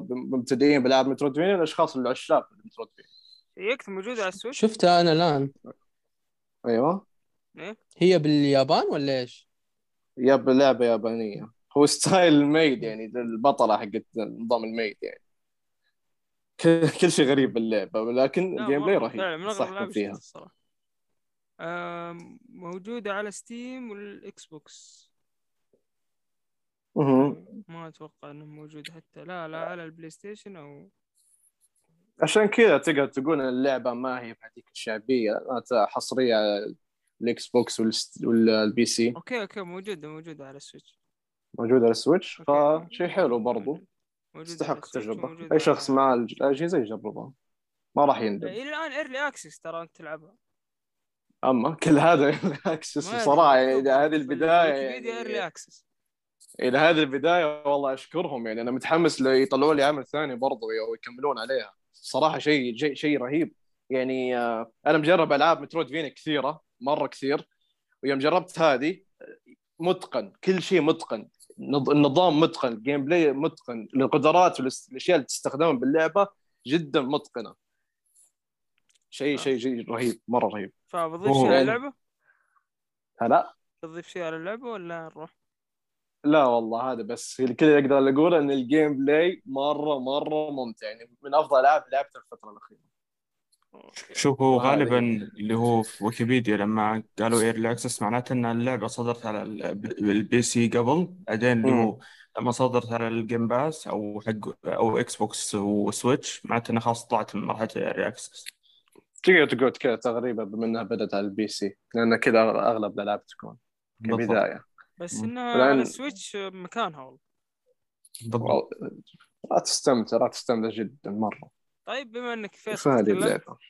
مبتدئين بألعاب Metroidvania الأشخاص اللي عشاق ال Metroidvania يكتب موجوده على ال Switch؟ شفتها أنا الآن. أيوه. هي باليابان ولا إيش؟ ياب لعبة يابانية. هو style maid يعني البطلة حقت نظام ال maid يعني. كل كل شيء غريب باللعبة ولكن لا، ال gameplay رهيب. الالعاب فيها. موجودة على Steam وال Xbox. ما أتوقع انه موجود حتى. لا لا على ال PlayStation أو عشان كذا تقدر تقول إن اللعبة ما هي بهذيك حصرية على ال Xbox وال PC أوكي أوكي موجوده موجوده على ال Switch. موجودة على ال Switch. فشيء حلو برضو. تستحق وموجودة أي شخص على- مع الج- الاجهزة يجربها. ما راح يندم. إلى الآن early access ترى أنت تلعبها. أما كل هذا access بصراحة يعني مكتوب إذا هذه الويكيبيديا يعني. early access إلى هذه البداية والله أشكرهم يعني. أنا متحمس ليطلعوا لي عمل ثاني برضو ويكملون عليها. صراحة شيء شيء شيء رهيب يعني آه، أنا مجرب ألعاب Metroidvania كثيرة مرة كثير ويوم جربت هذه متقن كل شيء متقن نظ- النظام متقن ال gameplay متقن القدرات والاشياء اللي تستخدمها باللعبة جدا متقنة شيء آه. شيء شيء رهيب مرة رهيب فبضيف. شيء على اللعبة هلا تضيف شيء على اللعبة ولا نروح؟ لا والله هذا بس كذا أقدر اقوله إن ال gameplay مرة مرة ممتع يعني من أفضل العاب لعبتها الفترة الأخيرة. شوف هو غالبا اللي هو في ويكيبيديا لما قالوا early access معناته إن اللعبة صدرت على ال- ال PC قبل بعدين اللي هو لما صدرت على ال Game Pass أو حق أو Xbox و Switch معناته انها خلاص طلعت من مرحلة ال early access تقدر تقول كذا تقريبا بما إنها بدأت على ال PC لأن كذا أغلب الالعاب تكون كبداية. بس. انها على ال Switch مكانها والله. بالضبط. راح تستمتع راح تستمتع جدا مرة. طيب بما إنك فيصل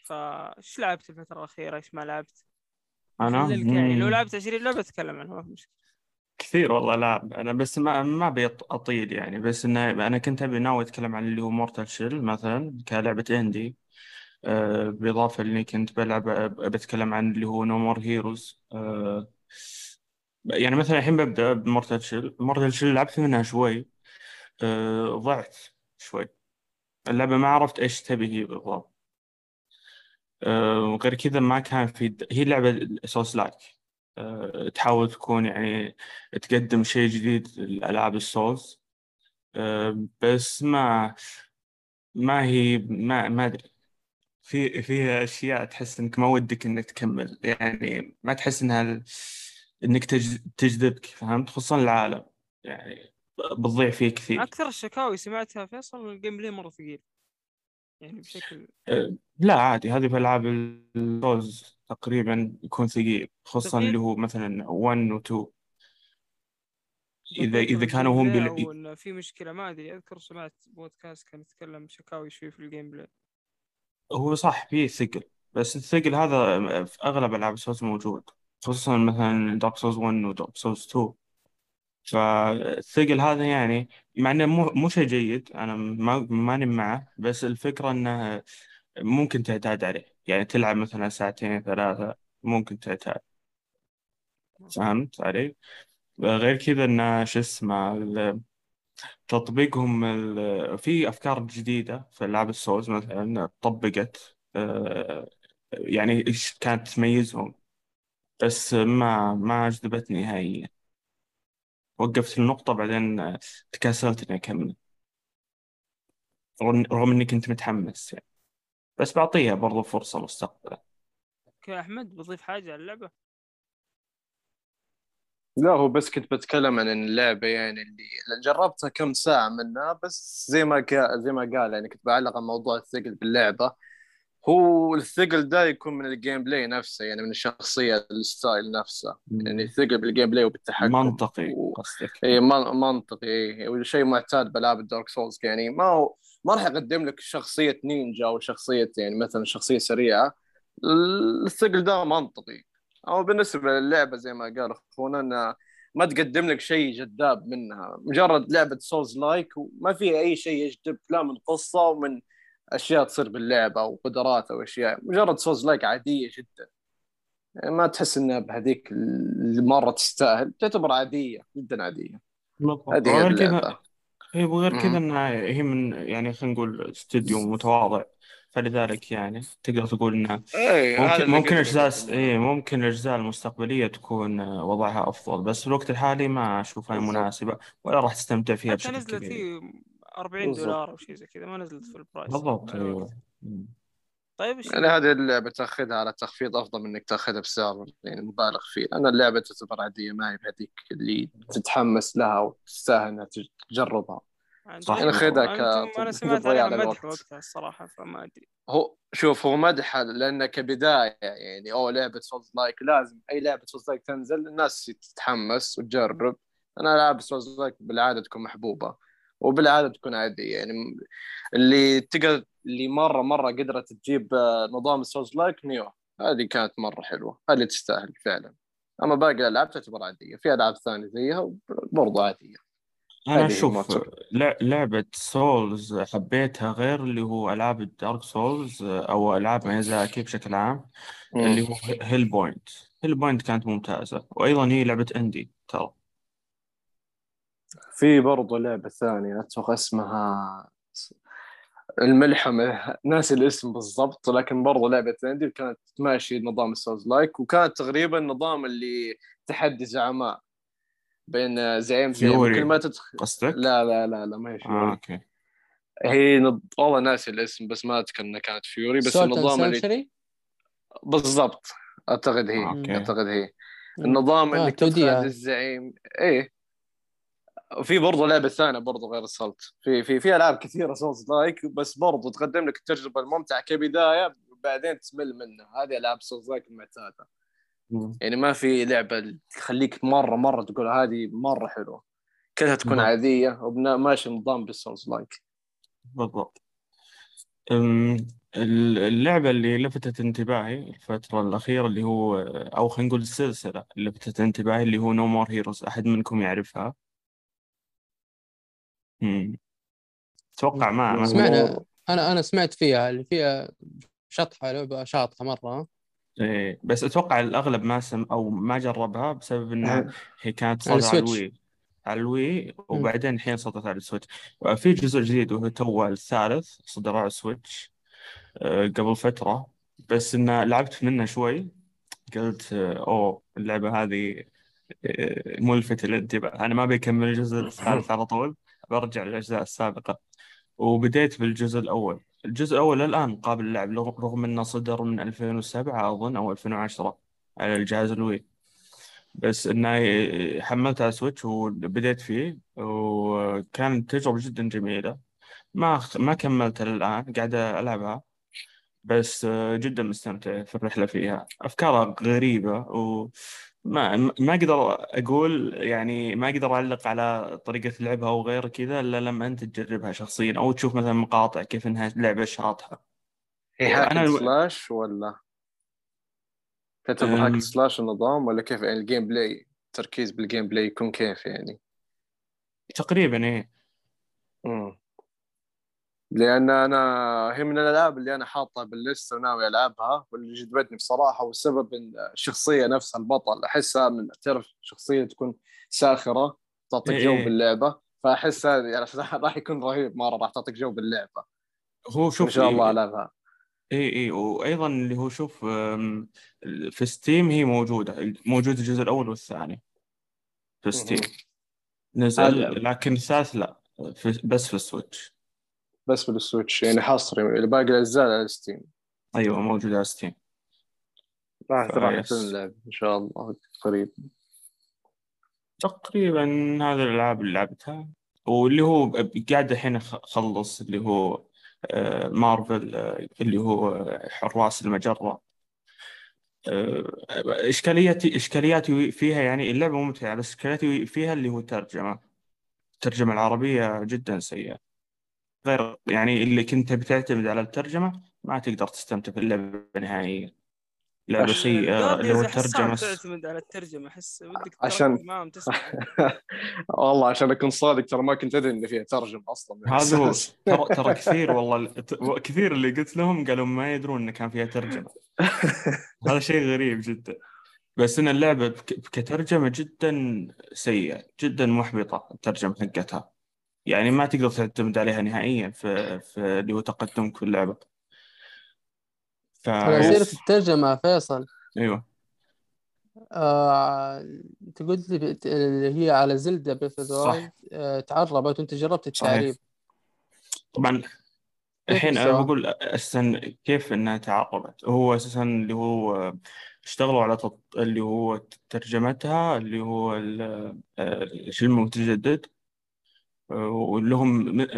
فايش لعبت الفترة الأخيرة؟ إيش ما لعبت؟ أنا؟ يعني لو. لعبت 20 لعبة أتكلم عنها ما في مشكلة. كثير والله لاعب أنا بس ما ما أبي أطيل يعني بس إنه أنا كنت أبي ناوي أتكلم عن اللي هو Mortal Shell مثلا كلعبة indie آه، بالاضافه إني كنت بلعب أب- بتكلم عن اللي هو No More Heroes يعني مثلا الحين ببدأ ب Mortal Shell. Mortal Shell لعبت منها شوي. آه، ضعت شوي. اللعبة ما عرفت إيش تبي هي بالضبط. آه، وغير كذا ما كان في هي لعبة souls like. آه، تحاول تكون يعني تقدم شيء جديد لألعاب ال souls. بس ما ما هي ما ما أدري. في فيها أشياء تحس إنك ما ودك إنك تكمل. يعني ما تحس إنها تج- تجذبك فهمت؟ خصوصا العالم. يعني بتضيع فيه كثير. أكثر الشكاوي سمعتها فيصل ال gameplay مرة ثقيل. يعني بشكل آه، لا عادي. هذه في ألعاب ال souls تقريبا يكون ثقيل. خصوصا؟ اللي هو مثلا 1 و 2 إذا ضبط إذا كانوا هم. أو انه في مشكلة؟ ما أدري. أذكر سمعت بودكاست كان يتكلم شكاوي شوي في ال gameplay هو صح فيه ثقل. بس الثقل هذا في أغلب ألعاب ال souls موجود. خصوصا مثلا Dark Souls 1 و Dark Souls 2 فالثقل هذا يعني مع إنه مو مو شيء جيد أنا ما ماني معه بس الفكرة إنه ممكن تعتاد عليه. يعني تلعب مثلا ساعتين ثلاثة ممكن تعتاد. فهمت علي؟ غير كذا إنه شو اسمه تطبيقهم في أفكار جديدة في العاب السولز مثلا طبقت آه، يعني إيش كانت تميزهم. بس ما ما جذبتني نهائيا وقفت النقطة بعدين تكاسلت إني أكمل. رغم رغم إني كنت متحمس يعني. بس بعطيها برضو فرصة مستقبلا أوكي أحمد بضيف حاجة على اللعبة؟ لا هو بس كنت بتكلم عن اللعبة يعني اللي جربتها كم ساعة منها بس زي ما كا زي ما قال يعني كنت بعلق على موضوع الثقل باللعبة هو الثقل ده يكون من ال gameplay نفسه يعني من الشخصية ال style نفسه. يعني الثقل بال gameplay وبالتحكم. منطقي و... قصدك. اي من- منطقي اي والشيء معتاد بالعاب ال Dark Souls يعني ما هو ما راح يقدم لك شخصية نينجا أو شخصية يعني مثلا شخصية سريعة. الثقل ده منطقي. أو بالنسبة للعبة زي ما قال أخونا إنه ما تقدم لك شيء جذاب منها. مجرد لعبة souls like وما فيها أي شيء يجذبك لا من قصة ومن أشياء تصير باللعبة أو قدرات أو أشياء. مجرد souls like عادية جدا. يعني ما تحس انها بهذيك اللي مرة تستاهل. تعتبر عادية جدا عادية. بالضبط. هذه هي وغير كذا اللعبة. هي وغير مهم. كذا إنها هي من يعني خلينا نقول استوديو متواضع. فلذلك يعني تقدر تقول انها هذا ممكن اللي ممكن يقدمونه إيه ممكن الاجزاء المستقبلية تكون وضعها أفضل. بس في الوقت الحالي ما أشوفها بالضبط. مناسبة ولا راح تستمتع فيها حتى بشكل نزلت كبير. هي 40 بالضبط. دولار أو شيء زي كذا ما نزلت في البرايس بالضبط أيوه. مم. طيب إيش يعني هذه اللعبة تأخذها على تخفيض أفضل من إنك تأخذها بسعر يعني مبالغ فيه أنا اللعبة تعتبر عادية ما هي بهذيك اللي تتحمس لها وتستاهل إنها تج- تجربها عن صح. يعني جد خذها أنتم أنا ك سمعت عليها مدح وقتها الصراحة فما أدري. هو شوف هو مدح لأنه كبداية يعني أو لعبة souls like لازم أي لعبة souls like تنزل الناس تتحمس وتجرب. أنا العاب souls like بالعادة تكون محبوبة. وبالعادة تكون عادية. يعني اللي تقدر اللي مرة مرة قدرت تجيب آه، نظام ال souls like Nioh هذه كانت مرة حلوة. هذه تستاهل فعلا. أما باقي الألعاب تعتبر عادية. في ألعاب ثانية زيها برضو عادية. أنا أشوف لعبة souls حبيتها غير اللي هو ألعاب ال Dark Souls أو ألعاب ميازاكي بشكل عام اللي. هو Hellpoint. Hellpoint كانت ممتازة. وأيضا هي لعبة indie ترى. في برضو لعبة ثانية أتوقع اسمها الملحمة ناسي الاسم بالضبط لكن برضو لعبة indie كانت ماشي نظام ال souls-like وكانت تقريبا نظام اللي تحدي زعماء بين زعيم زعيم. Furi ما تدخل قصدك؟ لا لا لا لا ما هي آه Furi أوكي. هي نض... والله ناسي الاسم بس ما أذكر إنها كانت Furi بس النظام اللي بالضبط أعتقد هي آه، أعتقد هي. النظام انك 2 تدخل عند الزعيم إيه. وفي برضه لعبة ثانية برضه غير ال Salt في في في ألعاب كثيرة souls-like بس برضه تقدم لك التجربة الممتعة كبداية وبعدين تمل منها. هذه ألعاب souls-like المعتاده يعني ما في لعبة تخليك مرة مرة تقول هذه مرة حلوة. كلها تكون عادية وماشي نظام بال souls-like بالضبط. اللعبة اللي لفتت انتباهي الفترة الأخيرة اللي هو أو خلينا نقول السلسلة اللي لفتت انتباهي اللي هو No More Heroes أحد منكم يعرفها؟ مم. أتوقع ما ما سمعنا أنا أنا سمعت فيها اللي فيها شطحة لعبة شاطحة مرة. إيه بس أتوقع الأغلب ما سم أو ما جربها بسبب إنها هي كانت على صارت على. ال Wii على ال Wii وبعدين الحين صارت على ال Switch. في جزء جديد وهو تو الثالث صدر على ال Switch آه، قبل فترة. بس إنه لعبت منه شوي. قلت آه، أوه اللعبة هذه آه، ملفتة للانتباه. أنا ما بكمل الجزء الثالث على طول. برجع للأجزاء السابقة. وبديت بالجزء الأول. الجزء الأول الآن قابل للعب رغم إنه صدر من 2007 أظن أو 2010 على الجهاز ال Wii. بس إنه حملته على Switch وبديت فيه وكانت تجربة جدا جميلة. ما ما كملتها للآن قاعد ألعبها. بس جدا مستمتع في الرحلة فيها. أفكارها غريبة وما ما أقدر أقول يعني ما أقدر أعلق على طريقة لعبها أو غير كذا إلا لما أنت تجربها شخصيا أو تشوف مثلا مقاطع كيف إنها لعبة شاطحة هي hack وأنا and الو- slash ولا؟ تعتبر hack أم، and slash النظام ولا كيف؟ يعني ال gameplay التركيز بال gameplay يكون كيف يعني؟ تقريبا مم. لأن أنا هي من الألعاب اللي أنا حاطها بال list وناوي ألعبها واللي جذبتني بصراحة والسبب ان الشخصية نفسها البطل. أحسها من تعرف شخصية تكون ساخرة تعطيك إيه جو إيه. باللعبة. فاحسها يعني راح يكون رهيب مرة راح تعطيك جو باللعبة. هو إن شوف شاء الله إيه ألعبها. إيه إيه وأيضا اللي هو شوف في Steam هي موجودة موجود الجزء الأول والثاني في Steam. نزل لكن الثالث لا في بس في ال Switch. بس بال Switch يعني حصري باقي الأجزاء على Steam أيوه موجود على Steam راح راح. تنلعب إن شاء الله قريب. تقريبا هذه الألعاب اللي لعبتها واللي هو قاعد الحين أخلص اللي هو آه، مارفل آه، اللي هو آه، حراس المجرة. آه، اشكالياتي إشكالياتي فيها يعني اللعبة ممتعة بس إشكالياتي فيها اللي هو الترجمة الترجمة العربية جدا سيئة. غير يعني اللي كنت بتعتمد على الترجمة ما تقدر تستمتع في اللعبة نهائيا Guardians أحس صعب الترجمة تعتمد على الترجمة احس ودك عشان- تسمع. والله عشان أكون صادق ترى ما كنت أدري إن فيها ترجمة أصلا. هذا هو. ترى ترى كثير والله. كثير اللي قلت لهم قالوا ما يدرون إن كان فيها ترجمة. هذا شيء غريب جدا. بس إن اللعبة كترجمه جدا سيئة جدا محبطة الترجمة حقتها. يعني ما تقدر تعتمد عليها نهائيا في في اللي هو تقدمك في اللعبة. ف على سيرة الترجمة فيصل. أيوه. آه، أنت قلت لي بت- اللي هي على Zelda Breath of. ذا تعربت وأنت جربت التعريب. طبعا الحين أنا؟ بقول أساسا كيف إنها تعربت. هو أساسا اللي هو اشتغلوا على تط... اللي هو ترجمتها اللي هو آه، الفيلم المتجدد. آه، واللي هم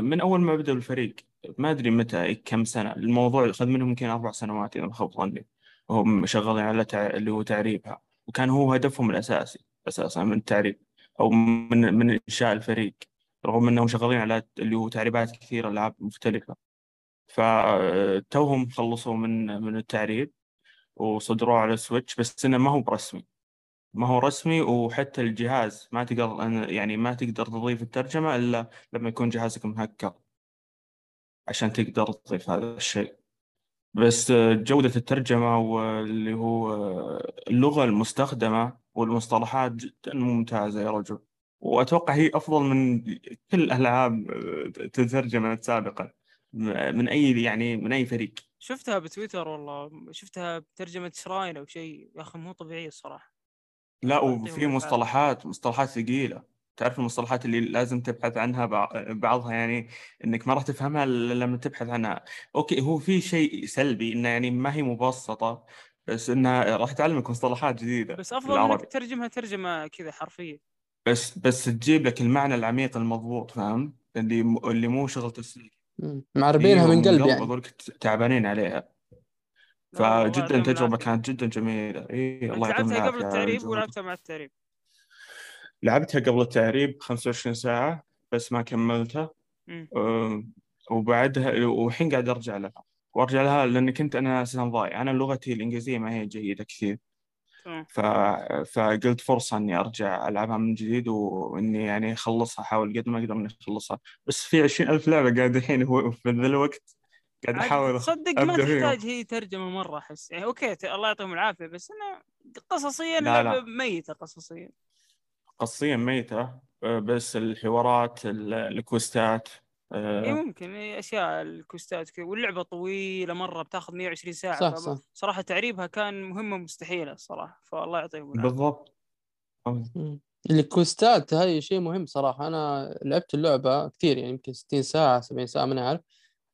من أول ما بدأوا الفريق ما أدري متى كم سنة الموضوع أخذ منهم يمكن أربع سنوات إذا ما خاب ظني. وهم شغالين على تع... اللي هو تعريبها. وكان هو هدفهم الأساسي أساسا من التعريب أو من من إنشاء الفريق رغم إنهم شغالين على اللي هو تعريبات كثيرة ألعاب مختلفة. فتوهم خلصوا من من التعريب وصدروه على السويتش بس إنه ما هو برسمي. ما هو رسمي وحتى الجهاز ما تقدر يعني ما تقدر تضيف الترجمة إلا لما يكون جهازك مهكر عشان تقدر تضيف هذا الشيء. بس آه، جودة الترجمة واللي هو آه، اللغة المستخدمة والمصطلحات جدا ممتازة يا رجل. وأتوقع هي أفضل من كل الألعاب آه، تترجمت سابقا. من أي يعني من أي فريق. شفتها بتويتر والله شفتها بترجمة شراين أو شيء. يا أخي مو طبيعية الصراحة. لا وفي. مصطلحات مصطلحات ثقيلة. تعرف المصطلحات اللي لازم تبحث عنها بع- بعضها يعني إنك ما راح تفهمها إلا لما تبحث عنها. أوكي هو في شيء سلبي إنه يعني ما هي مبسطة بس انها راح تعلمك مصطلحات جديدة بس أفضل إنك تترجمها ترجمة كذا حرفية. بس بس تجيب لك المعنى العميق المضبوط فاهم؟ اللي اللي مو شغل تسليك مم. معربينها من قلب يعني. تعبانين عليها. فجدا العافية. كانت جدا جميلة. اي الله يعطيهم لعبتها قبل التعريب. ولعبتها مع التعريب؟ لعبتها قبل التعريب 25 ساعة بس ما كملتها. وبعدها والحين قاعد أرجع لها. وأرجع لها لاني كنت أنا أساسا ضايع. أنا لغتي الإنجليزية ما هي جيدة كثير. ف... فقلت فرصة إني أرجع ألعبها من جديد وإني يعني أخلصها أحاول قد ما أقدر إني أخلصها. بس في 20 ألف لعبة قاعد الحين هو في ذا الوقت. قاعد أحاول تصدق ما. تحتاج هي ترجمة مرة أحس. يعني أوكي الله يعطيهم العافية بس أنا قصصيا لا، لا. ميتة قصصيا. قصيا ميتة. أه، بس الحوارات ال- الكوستات أه، إي ممكن. إيه أشياء الكوستات كذا. واللعبة طويلة مرة بتاخذ 120 ساعة. صح صح. صراحة تعريبها كان مهمة مستحيلة الصراحة. فالله يعطيهم العافية. بالضبط. الكوستات هاي شيء مهم صراحة. أنا لعبت اللعبة كثير يعني يمكن 60 ساعة 70 ساعة ما عارف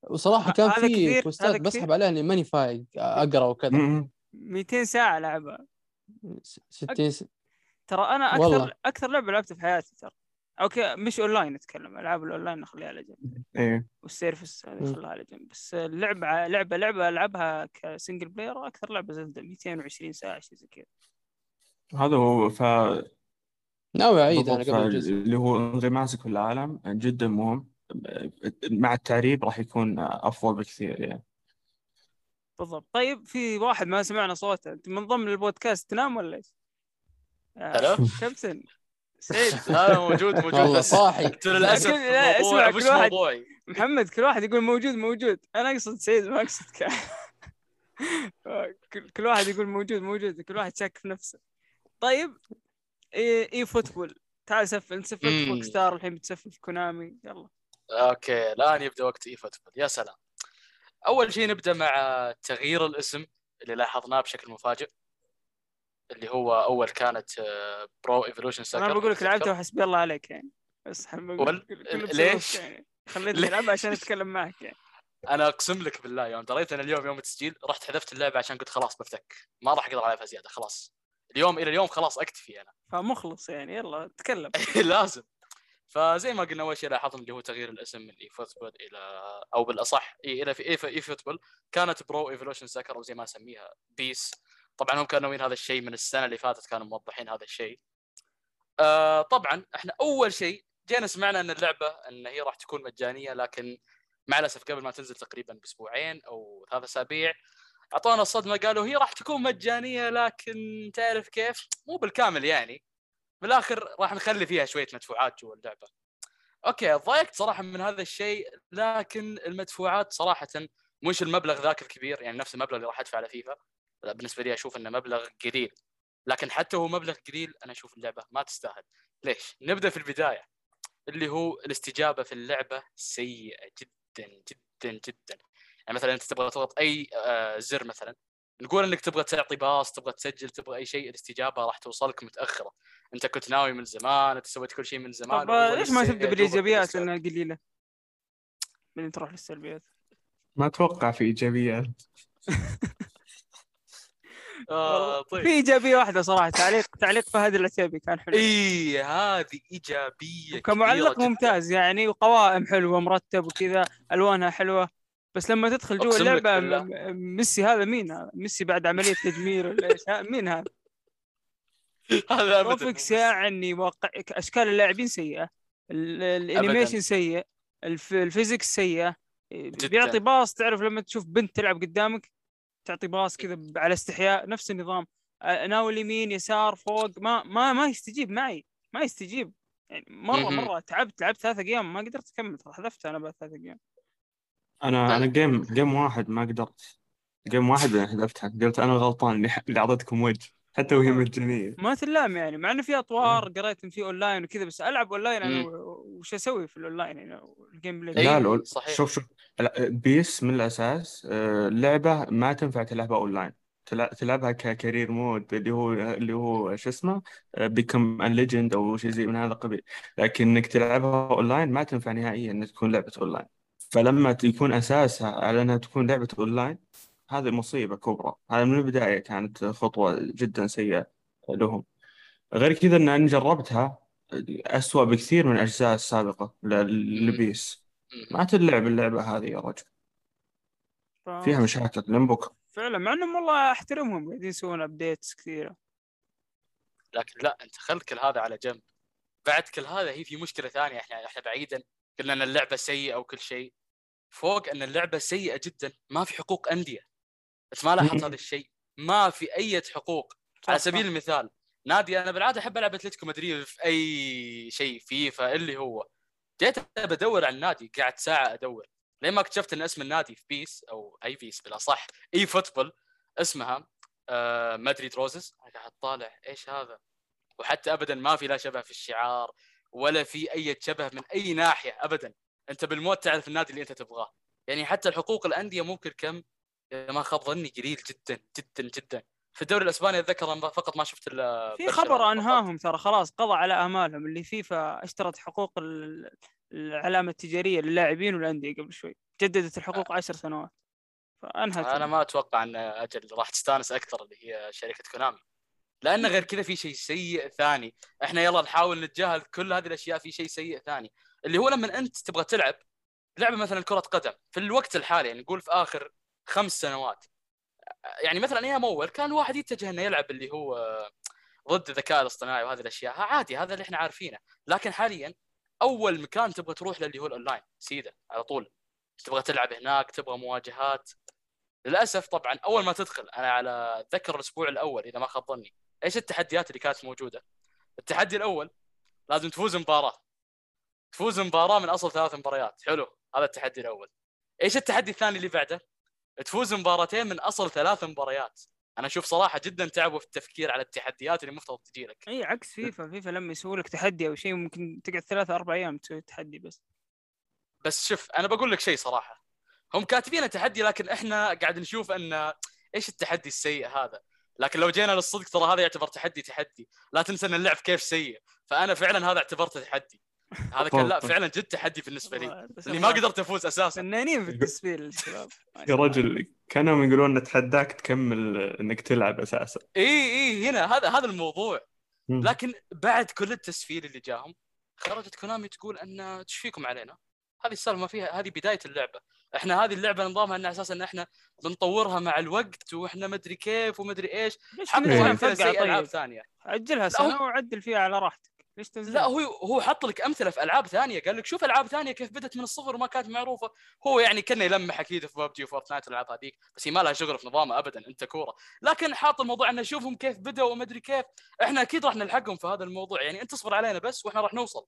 وصراحة ه- كان في؟ كوستات؟ بسحب عليها إني ماني فايق أقرأ وكذا م- م. 200 ساعة لعبة 60 س... ترى أنا أكثر والله. أكثر لعبة لعبتها في حياتي ترى أوكي مش أونلاين أتكلم ألعاب الأونلاين نخليها على جنب إيه وال service هذه مم. خلها على جنب بس اللعبة لعبة لعبة ألعبها ك single player أكثر لعبة Zelda 220 ساعة شيء زي كذا هذا هو ف ناوي أنا بالضبط قبل الجزء اللي هو انغماسك في العالم جدا مهم مع التعريب راح يكون أفضل بكثير يعني. بالضبط. طيب في واحد ما سمعنا صوته. أنت منضم للبودكاست تنام ولا إيش؟ يا هلا؟ كابتن. سعيد. لا لا موجود موجود. صاحي. للاسف اسمع، كل واحد- موضوعي. محمد كل واحد يقول موجود موجود. أنا أقصد سعيد ما اقصدك كل كل واحد يقول موجود موجود. كل واحد شاك في نفسه. طيب اي, eFootball. تعال سفل انت سفلت. Rockstar الحين بتسفل في Konami. يلا. أوكي الآن يبدأ وقت eFootball. يا سلام. أول شيء نبدأ مع تغيير الاسم اللي لاحظناه بشكل مفاجئ اللي هو أول كانت Pro Evolution Soccer أنا بقول لك لعبتها وحسبي الله عليك يعني. بس وال- ليش؟ يعني. خليتني؟ ألعبها عشان أتكلم معك يعني. أنا أقسم لك بالله يوم دريت أن اليوم يوم التسجيل رحت حذفت اللعبة عشان قلت خلاص بفتك. ما راح أقدر ألعبها زيادة خلاص. اليوم إلى اليوم خلاص أكتفي أنا. فمخلص يعني يلا تكلم. لازم. فزي ما قلنا أول شيء لاحظنا اللي هو تغيير الاسم من eFootball إلى أو بالأصح إي إلى في eFootball. كانت Pro Evolution Soccer أو زي ما أسميها PES. طبعا هم كانوا ناويين هذا الشيء من السنة اللي فاتت كانوا موضحين هذا الشيء. آه طبعا إحنا أول شيء جينا سمعنا إن اللعبة إن هي راح تكون مجانية لكن مع الأسف قبل ما تنزل تقريبا بأسبوعين أو ثلاث أسابيع اعطونا الصدمة قالوا هي راح تكون مجانية لكن تعرف كيف؟ مو بالكامل يعني. بالآخر راح نخلي فيها شوية مدفوعات جوا اللعبة. أوكي ضايقت صراحة من هذا الشيء لكن المدفوعات صراحة مش المبلغ ذاك الكبير يعني نفس المبلغ اللي راح أدفع على فيفا. بالنسبة لي أشوف إنه مبلغ قليل. لكن حتى هو مبلغ قليل أنا أشوف اللعبة ما تستاهل. ليش؟ نبدأ في البداية اللي هو الاستجابة في اللعبة سيئة جدا جدا جدا. يعني مثلا أنت تبغى تضغط أي آه، زر مثلا نقول إنك تبغى تعطي باص تبغى تسجل تبغى أي شيء الاستجابة راح توصلك متأخرة. أنت كنت ناوي من زمان أنت سويت كل شيء من زمان طب ليش ما تبدأ بالإيجابيات. لأنها قليلة؟ بعدين تروح للسلبيات. ما أتوقع في إيجابيات. آه طيب. في إيجابية واحدة صراحة تعليق تعليق فهد العتيبي كان حلو. إي هذه إيجابية كمعلق ممتاز يعني وقوائم حلوة مرتب وكذا ألوانها حلوة. بس لما تدخل جوا اللعبة ميسي هذا مين هذا؟ ميسي بعد عملية تجميل ولا إيش؟ مين هذا؟ هذا أبدا graphics يعني واقع أشكال اللاعبين سيئة. ال- ال animation سيء الف... ال physics سيئة. بيعطي pass. تعرف لما تشوف بنت تلعب قدامك تعطي pass كذا على استحياء. نفس النظام. ناول يمين يسار فوق. ما ما ما يستجيب معي. ما يستجيب. يعني مرة. مرة تعبت لعبت ثلاثة أيام. ما قدرت أكمل. حذفتها أنا بعد ثلاثة أيام. أنا أنا game game واحد ما قدرت. game واحد بعدين حذفتها قلت أنا غلطان اللي اللي أعطيتكم وجه حتى وهي مجانية. ما تلام يعني مع إنه في أطوار قريت إن في اونلاين وكذا بس ألعب اونلاين يعني مم. و- وش أسوي في الاونلاين يعني؟ ال gameplay لا لا صحيح. شوف شوف. لا، PES من الأساس آه، لعبة ما تنفع تلعبها اونلاين تلع- تلعبها ك career mode اللي هو اللي هو شو اسمه؟ become a legend أو شيء زي من هذا القبيل. لكن إنك تلعبها اونلاين ما تنفع نهائيا إنها تكون لعبة اونلاين فلما يكون اساسها على أنها تكون لعبة أونلاين هذه مصيبة كبرى. هذا من البداية كانت خطوة جدا سيئة لهم. غير كذا إن أنا جربتها أسوأ بكثير من الاجزاء السابقة ل- ل PES مم. ما تلعب اللعبة هذه يا رجل. ف... فيها مشاكل لين بكرة فعلا مع إنهم والله أحترمهم قاعدين يسوون updates كثيرة. لكن لا أنت خل كل هذا على جنب. بعد كل هذا هي في مشكلة ثانية إحنا إحنا بعيدا قلنا إن اللعبة سيئة وكل شيء. فوق أن اللعبة سيئة جدا ما في حقوق أندية. أنت ما لاحظت. هذا الشيء؟ ما في أي حقوق. على سبيل. المثال نادي أنا بالعادة أحب ألعب أتلتيكو مدريد في أي شيء فيفا اللي هو. جيت بدور عن النادي قعدت ساعة أدور. لين ما اكتشفت أن اسم النادي في PES أو أي PES بالاصح eFootball اسمها آه مدريد روزز. أنا قاعد أطالع إيش هذا؟ وحتى ابدا ما في لا شبه في الشعار ولا في أي شبه من أي ناحية ابدا. انت بالموت تعرف النادي اللي انت تبغاه. يعني حتى الحقوق الأندية ممكن كم ما خاب ظني قليل جدا جدا جدا. في الدوري الأسباني أتذكر فقط ما شفت إلا في خبر. انهاهم ترى خلاص قضى على آمالهم اللي فيفا اشترت حقوق ال- العلامة التجارية للاعبين والأندية قبل شوي. جددت الحقوق عشر سنوات. فأنهت. أنا ما أتوقع أن أجل راح تستانس أكثر اللي هي شركة كونامي. لأن غير كذا في شيء سيء ثاني. إحنا يلا نحاول نتجاهل كل هذه الأشياء في شيء سيء ثاني. اللي هو لما انت تبغى تلعب لعبة مثلا كرة قدم في الوقت الحالي يعني نقول في آخر خمس سنوات يعني مثلا أيام اول كان الواحد يتجه إنه يلعب اللي هو ضد الذكاء الاصطناعي وهذه الأشياء عادي هذا اللي إحنا عارفينه. لكن حاليا أول مكان تبغى تروح له اللي هو الأونلاين سيدة على طول. تبغى تلعب هناك تبغى مواجهات. للأسف طبعا أول ما تدخل أنا على أتذكر الأسبوع الأول إذا ما خاب ظني إيش التحديات اللي كانت موجودة؟ التحدي الأول لازم تفوز مباراة. تفوز مباراه من أصل ثلاث مباريات. حلو. هذا التحدي الأول. إيش التحدي الثاني اللي بعده؟ تفوز مباراتين من أصل ثلاث مباريات. أنا أشوف صراحة جدا تعبوا في التفكير على التحديات اللي المفترض تجي لك. إي عكس فيفا. فيفا لما يسوي لك تحدي أو شيء ممكن تقعد ثلاثة أربع أيام تسوي تحدي بس. بس شوف أنا بقول لك شيء صراحة. هم كاتبين تحدي لكن إحنا قاعد نشوف إن إيش التحدي السيء هذا. لكن لو جينا للصدق ترى هذا يعتبر تحدي تحدي. لا تنسى إن اللعب كيف سيء. فأنا فعلا هذا اعتبرته تحدي. هذا كان لا. فعلا جد تحدي بالنسبة لي إني ما قدرت أفوز أساسا فنانين في التسفيل الشباب ما يا. رجل كانوا يقولون نتحداك تكمل إنك تلعب أساسا إي إي هنا هذا هذا الموضوع. لكن بعد كل التسفيل اللي جاهم خرجت كونامي تقول أن إيش فيكم علينا؟ هذه السالفة ما فيها هذه بداية اللعبة، إحنا هذه اللعبة نظامها إن أساسا إن إحنا بنطورها مع الوقت وإحنا مدري كيف ومدري إيش، ليش حط تنزل إيه. فرقه فرقة زي العاب طيب ثانية. اجلها لا، سنة وعدل فيها على راحتك ليش تنزل لا هو هو حط لك أمثلة في ألعاب ثانية قال لك شوف ألعاب ثانية كيف بدت من الصفر وما كانت معروفة. هو يعني كنا يلمح أكيد في ببجي وفورتنايت والألعاب هذيك بس هي ما لها شغل في نظامها ابدا أنت كورة. لكن حاط الموضوع إنه شوفهم كيف بدأوا وما أدري كيف. إحنا أكيد راح نلحقهم في هذا الموضوع يعني أنت اصبر علينا بس وإحنا راح نوصل.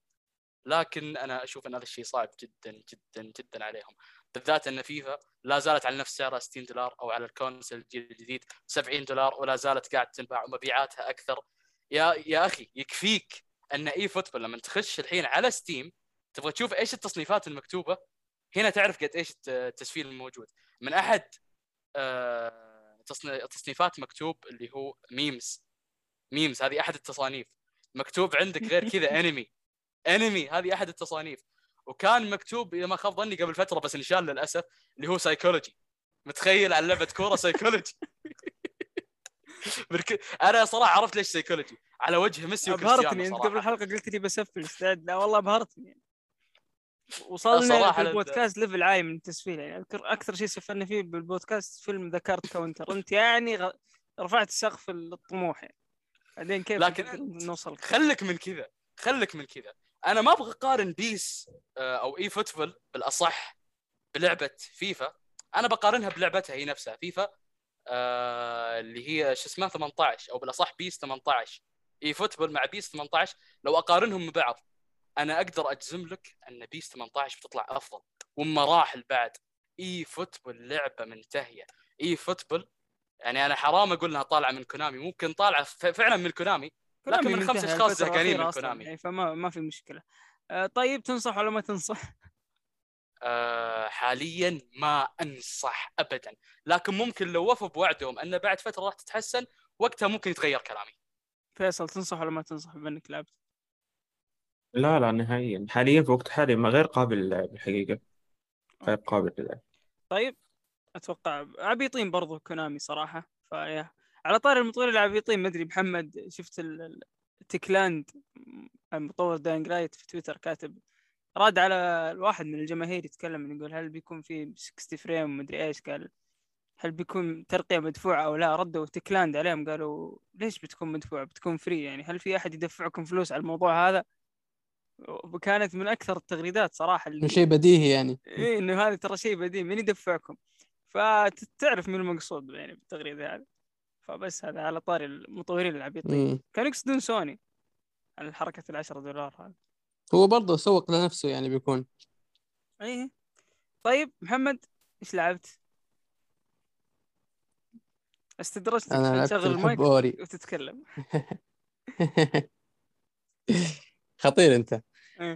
لكن أنا أشوف إن هذا الشيء صعب جدا جدا جدا عليهم. بالذات إن فيفا لا زالت على نفس سعرها 60 دولار أو على ال console الجيل الجديد 70 دولار ولا زالت قاعد تنباع ومبيعاتها أكثر. يا يا أخي يكفيك. إن eFootball لما تخش الحين على Steam تبغى تشوف إيش التصنيفات المكتوبة هنا تعرف قد إيش الت- التسفيل الموجود. من أحد آه، تصني- تصنيفات مكتوب اللي هو memes memes هذه أحد التصانيف. مكتوب عندك غير كذا anime anime هذه أحد التصانيف. وكان مكتوب إذا ما خاب ظني قبل فترة بس انشال للأسف اللي هو سايكولوجي متخيل على لعبة كورة سايكولوجي. أنا صراحة عرفت ليش سايكولوجي على وجه ميسي أبهرتني وكريستيانو أنت قبل الحلقة قلت لي بسفل استعد لا والله أبهرتني وصلنا صراحة في البودكاست level عالي من التسفيل يعني. أذكر أكثر شيء سفلنا فيه بالبودكاست فيلم The Card Counter. أنت يعني غ... رفعت سقف الطموح يعني. بعدين كيف لكن نوصل خلك من كذا خلك من كذا. أنا ما أبغى أقارن PES آه، أو eFootball بالأصح بلعبة فيفا. أنا بقارنها بلعبتها هي نفسها فيفا آه اللي هي شو اسمها 18 أو بالأصح PES 18 eFootball مع PES 18 لو أقارنهم ببعض أنا أقدر أجزم لك أن PES 18 بتطلع أفضل. ومراحل بعد. eFootball لعبة منتهية. eFootball يعني أنا حرام أقول إنها طالعة من كونامي. ممكن طالعة فعلا من كونامي. لكن من خمس الفترة زهقانين من كونامي. يعني فما ما في مشكلة. آه طيب تنصح ولا ما تنصح؟ آه، حاليا ما أنصح ابدا. لكن ممكن لو وفوا بوعدهم أن بعد فترة راح تتحسن وقتها ممكن يتغير كلامي. فيصل تنصح ولا ما تنصح بانك لعبت؟ لا لا نهائيا. حاليا في وقت حالي ما غير قابل للعب الحقيقة غير قابل للعب. طيب أتوقع عبيطين برضو كونامي صراحة. فيا على طار المطورين العبيطين ما أدري محمد شفت ال- ال- Techland مطور Dying Light في تويتر كاتب راد على الواحد من الجماهير يتكلم يقول هل بيكون في 60 frame مدري إيش؟ قال هل بيكون ترقية مدفوعة أو لا؟ ردوا Techland عليهم قالوا ليش بتكون مدفوعة؟ بتكون فري يعني. هل في أحد يدفعكم فلوس على الموضوع هذا؟ وكانت من أكثر التغريدات صراحة اللي شيء بديهي يعني. إيه إنه هذا ترى شيء بديهي. من يدفعكم؟ فتعرف من المقصود يعني بالتغريدة هذه. فبس هذا على طاري المطورين العبيطين. كانوا يقصدون سوني على حركة العشرة دولار هذا هو برضه سوق لنفسه يعني بيكون. إيه. طيب محمد إيش لعبت؟ استدرجتك أنا عشان تشغل المايك أوري. وتتكلم. خطير أنت.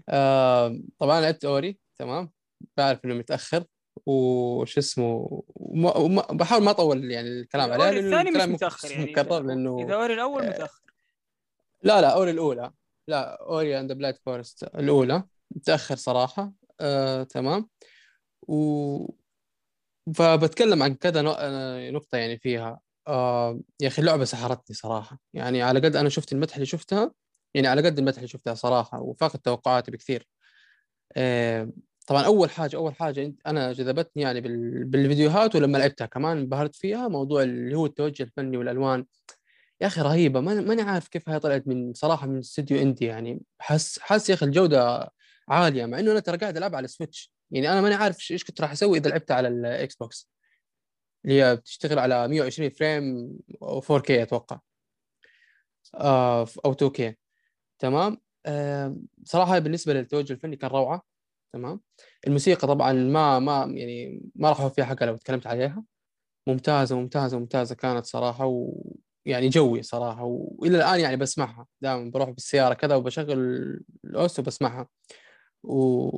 آه طبعا لعبت أوري تمام؟ بعرف إنه متأخر وش اسمه وما وما بحاول ما أطول يعني الكلام عليه الثاني مش متأخر يعني مكرر لأنه إذا أوري الأول آه، متأخر. لا لا أوري الأولى. لا Ori and Blind Forest الأولى. متأخر صراحة. آه، تمام. و فبتكلم عن كذا آه، نقطة يعني فيها. آه، يا أخي اللعبة سحرتني صراحة. يعني على قد أنا شفت المدح اللي شفتها يعني على قد المدح اللي شفتها صراحة وفاقت توقعاتي بكثير. آه، طبعا أول حاجة أول حاجة أنا جذبتني يعني بال- بالفيديوهات ولما لعبتها كمان انبهرت فيها موضوع اللي هو التوجه الفني والألوان. يا أخي رهيبة. ما ماني عارف كيف هي طلعت من صراحة من استوديو indie يعني. حس حس يا أخي الجودة عالية مع إنه أنا ترى قاعد ألعب على Switch يعني أنا ماني عارف إيش كنت راح أسوي إذا لعبتها على ال Xbox اللي هي بتشتغل على 120 frame أو 4K أتوقع. آه أو 2K تمام؟ صراحة بالنسبة للتوجه الفني كان روعة. تمام؟ الموسيقى طبعا ما ما يعني ما راح اوفيها حقها لو تكلمت عليها. ممتازة ممتازة ممتازة كانت صراحة ويعني جوي صراحة والى الآن يعني بسمعها. دائما بروح بالسيارة كذا وبشغل الاوس وبسمعها. و...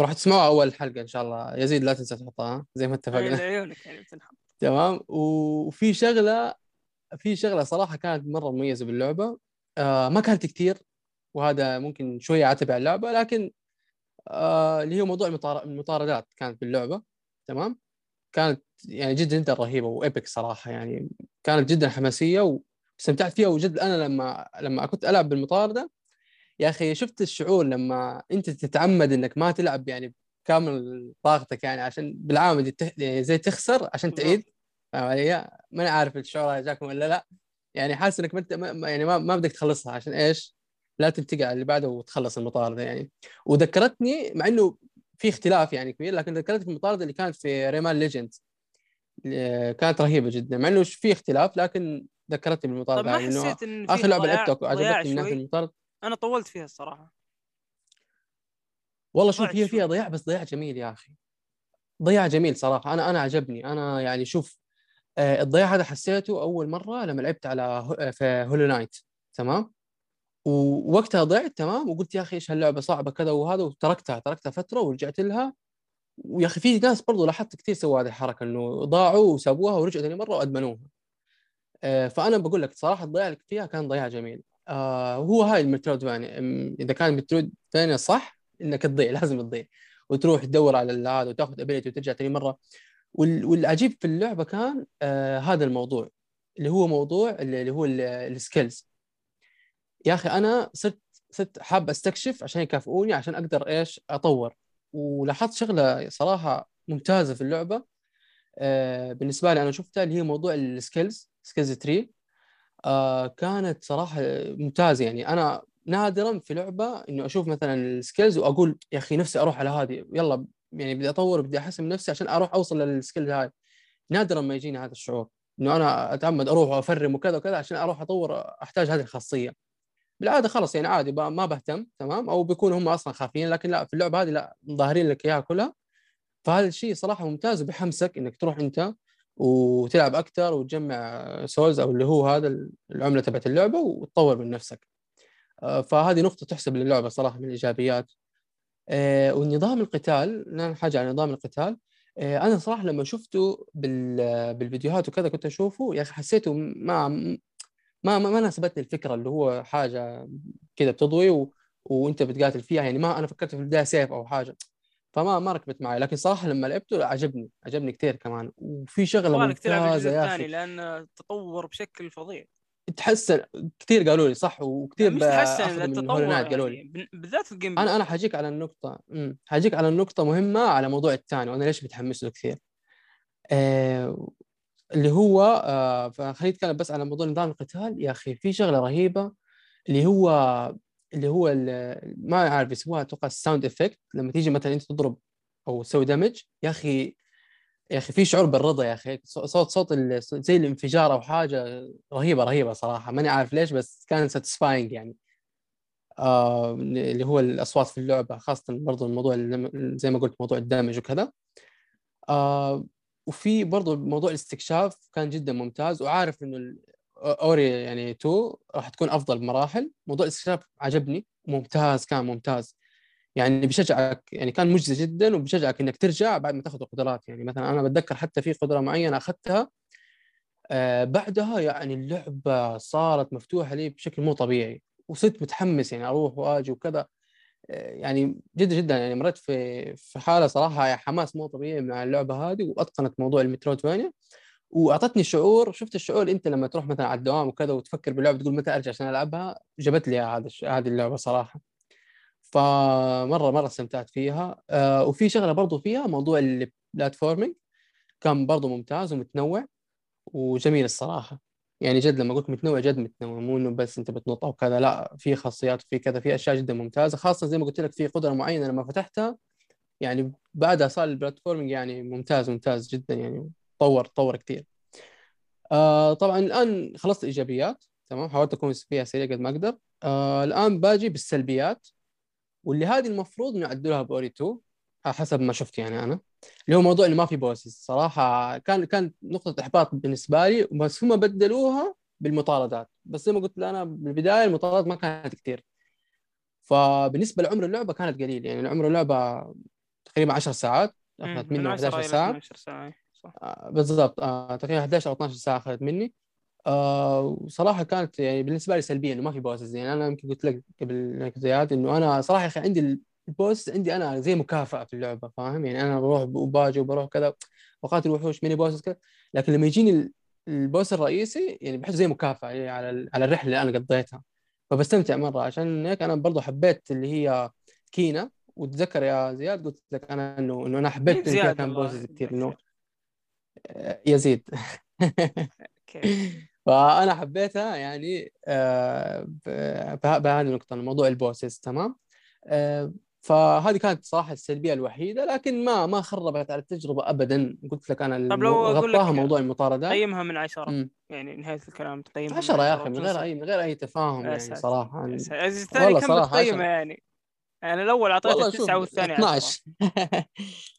وراح تسمعوها أول حلقة إن شاء الله. يزيد لا تنسى تحطها ها؟ زي ما اتفقنا. لعيونك يعني بتنحط تمام. وفي شغلة في شغلة صراحة كانت مرة مميزة باللعبة. آه ما كانت كثير وهذا ممكن شوية عتب على اللعبة لكن آه اللي هو موضوع المطار- المطاردات كانت باللعبة. تمام. كانت يعني جدا جدا رهيبة وإيبك صراحة يعني كانت جدا حماسية واستمتعت فيها. وجد أنا لما لما كنت ألعب بالمطاردة يا أخي شفت الشعور لما أنت تتعمد إنك ما تلعب يعني كامل طاقتك يعني عشان بالعامد تح- يعني زي تخسر عشان. تعيد فاهم علي؟ ماني عارف الشعور هذا جاكم ولا لا يعني حاسس إنك ما انت ما- ما- يعني ما, ما بدك تخلصها عشان إيش؟ لا تنتقل على اللي بعده وتخلص المطارده يعني وذكرتني مع إنه في اختلاف يعني كبير لكن ذكرتني في المطارده اللي كانت في Rayman Legends كانت رهيبة جدا مع إنه في اختلاف لكن ذكرتني بالمطارده طب ما يعني حسيت إن في آخر لعبة لعبتها عجبتني من ناحيه المطارده أنا طولت فيها الصراحة. والله شوف هي فيها. ضياع بس ضياع جميل يا أخي. ضياع جميل صراحة. أنا أنا عجبني. أنا يعني شوف آه، الضياع هذا حسيته أول مرة لما لعبت على آه، في Hollow Knight تمام؟ ووقتها ضعت تمام؟ وقلت يا أخي إيش هاللعبة صعبة كذا وهذا وتركتها تركتها فترة ورجعت لها. ويا أخي في ناس برضو لاحظت كثير سووا هذه الحركة إنه ضاعوا وسابوها ورجعوا ثاني مرة وأدمنوها. آه، فأنا بقول لك صراحة الضياع اللي فيها كان ضياع جميل. آه، هو هاي المترويدفانيا أم، إذا كان مترويدفانيا صح إنك تضيع لازم تضيع وتروح تدور على هذا وتاخذ ابيلتي وترجع ثاني مرة. وال- والعجيب في اللعبة كان آه هذا الموضوع اللي هو موضوع اللي اللي هو ال skills يا أخي أنا صرت صرت حاب أستكشف عشان يكافئوني عشان أقدر إيش؟ أطور. ولاحظت شغلة صراحة ممتازة في اللعبة آه بالنسبة لي أنا شفتها اللي هي موضوع ال skills skills tree آه كانت صراحة ممتازة. يعني أنا نادرا في لعبة إنه أشوف مثلا ال skills وأقول يا أخي نفسي أروح على هذه يلا يعني بدي أطور بدي أحسن من نفسي عشان أروح أوصل لل skill هاي. نادرا ما يجيني هذا الشعور إنه أنا أتعمد أروح وأفرم وكذا وكذا عشان أروح أطور أحتاج هذه الخاصية. بالعادة خلاص يعني عادي ما بهتم تمام؟ أو بيكونوا هم أصلا خافين لكن لا في اللعبة هذه لا ظاهرين لك إياها كلها. فهذا الشيء صراحة ممتاز وبيحمسك إنك تروح أنت وتلعب أكثر وتجمع سولز أو اللي هو هذا العملة تبعت اللعبة وتطور من نفسك. آه، فهذه نقطة تحسب للعبة صراحة من الإيجابيات. آه، والنظام القتال حاجة عن نظام القتال. آه، أنا صراحة لما شفته بال- بالفيديوهات وكذا كنت أشوفه يا أخي حسيته ما ما ما, ما ناسبتني الفكرة اللي هو حاجة كذا بتضوي و... وأنت بتقاتل فيها. يعني ما أنا فكرت في البداية سيف أو حاجة. فما ما ركبت معي لكن صراحة لما لعبته عجبني عجبني كثير كمان. وفي شغلة ممتازة يا الثاني أخي. لأن تطور بشكل فظيع. تحسن كثير قالوا لي صح؟ وكثير مش تحسن التطور قالوا لي. يعني بن- بالذات ال game أنا أنا حاجيك على النقطة امم حاجيك على النقطة مهمة على موضوع الثاني وأنا ليش متحمس له كثير آه اللي هو آه فخليني أتكلم بس على موضوع نظام القتال. يا أخي في شغلة رهيبة اللي هو اللي هو ما عارف يسموها أتوقع ال sound effect لما تيجي مثلا أنت تضرب أو تسوي damage يا أخي يا أخي في شعور بالرضا يا أخي. صوت صوت زي الانفجار أو حاجة رهيبة رهيبة صراحة. ماني عارف ليش بس كان satisfying يعني. آه اللي هو الأصوات في اللعبة خاصة برضو الموضوع زي ما قلت موضوع الدمج وكذا. آه وفي برضو موضوع الاستكشاف كان جدا ممتاز. وعارف إنه أوري يعني 2 راح تكون أفضل بمراحل. موضوع الاستكشاف عجبني ممتاز كان ممتاز. يعني بيشجعك يعني كان مجزي جدا وبيشجعك إنك ترجع بعد ما تاخذ القدرات. يعني مثلا أنا بتذكر حتى في قدرة معينة أخذتها آه بعدها يعني اللعبة صارت مفتوحة لي بشكل مو طبيعي وصرت متحمس يعني أروح وأجي وكذا. آه، يعني جدا جدا يعني مريت في في حالة صراحة حماس مو طبيعي مع اللعبة هذه وأتقنت موضوع المترويدفانيا وأعطتني شعور شفت الشعور أنت لما تروح مثلا على الدوام وكذا وتفكر باللعبة تقول متى أرجع عشان ألعبها؟ جابت لي هذا هذه اللعبة صراحة. فمرة مرة استمتعت فيها. آه وفي شغلة برضو فيها موضوع البلاتفورمينج كان برضو ممتاز ومتنوع وجميل الصراحة. يعني جد لما قلت متنوع جد متنوع. مو إنه بس أنت بتنط أو كذا لا في خاصيات وفي كذا في أشياء جدا ممتازة. خاصة زي ما قلت لك في قدرة معينة لما فتحتها يعني بعدها صار البلاتفورمينج يعني ممتاز ممتاز جدا يعني. طور طور كثير آه طبعا الآن خلصت الإيجابيات تمام؟ حاولت أكون فيها سريع قد ما أقدر. آه الآن باجي بالسلبيات واللي هذه المفروض إنه يعدلوها بأوري 2 على حسب ما شفت يعني أنا اللي هو موضوع إنه ما في بوسز صراحة كان كانت نقطة إحباط بالنسبة لي بس هم بدلوها بالمطاردات. بس زي ما قلت أنا بالبداية المطاردات ما كانت كثير فبالنسبة لعمر اللعبة كانت قليل. يعني عمر اللعبة تقريبا 10 ساعات أخذت مني 11 ساعة. ساعة. صح. آه، بالضبط. آه، تقريبا 11 أو 12 ساعة أخذت مني. آه وصراحة كانت يعني بالنسبة لي سلبية إنه ما في بوسز يعني أنا يمكن قلت لك قبل زياد إنه أنا صراحة يا أخي عندي ال boss عندي أنا زي مكافأة في اللعبة فاهم؟ يعني أنا بروح وباجي وبروح كذا وقاتل وحوش mini bosses كذا. لكن لما يجيني ال boss الرئيسي يعني بحسه زي مكافأة يعني على على الرحلة اللي أنا قضيتها. فبستمتع مرة. عشان هيك أنا برضو حبيت اللي هي Kena. وتذكر يا زياد قلت لك أنا انه إنه أنا حبيت فيها كان bosses كثير إنه يزيد فأنا حبيتها يعني آه، بهذه النقطة موضوع البوسز تمام؟ آه، فهذه كانت صراحة السلبية الوحيدة لكن ما ما خربت على التجربة ابدا. قلت لك أنا طب لو غطاها موضوع المطاردات. قيمها من عشرة م. يعني نهاية الكلام تقيمها 10 يا أخي من غير أي من غير أي تفاهم يعني صراحة. الثاني كم بتقيمه يعني؟ يعني الأول اعطيته 9 والثاني 12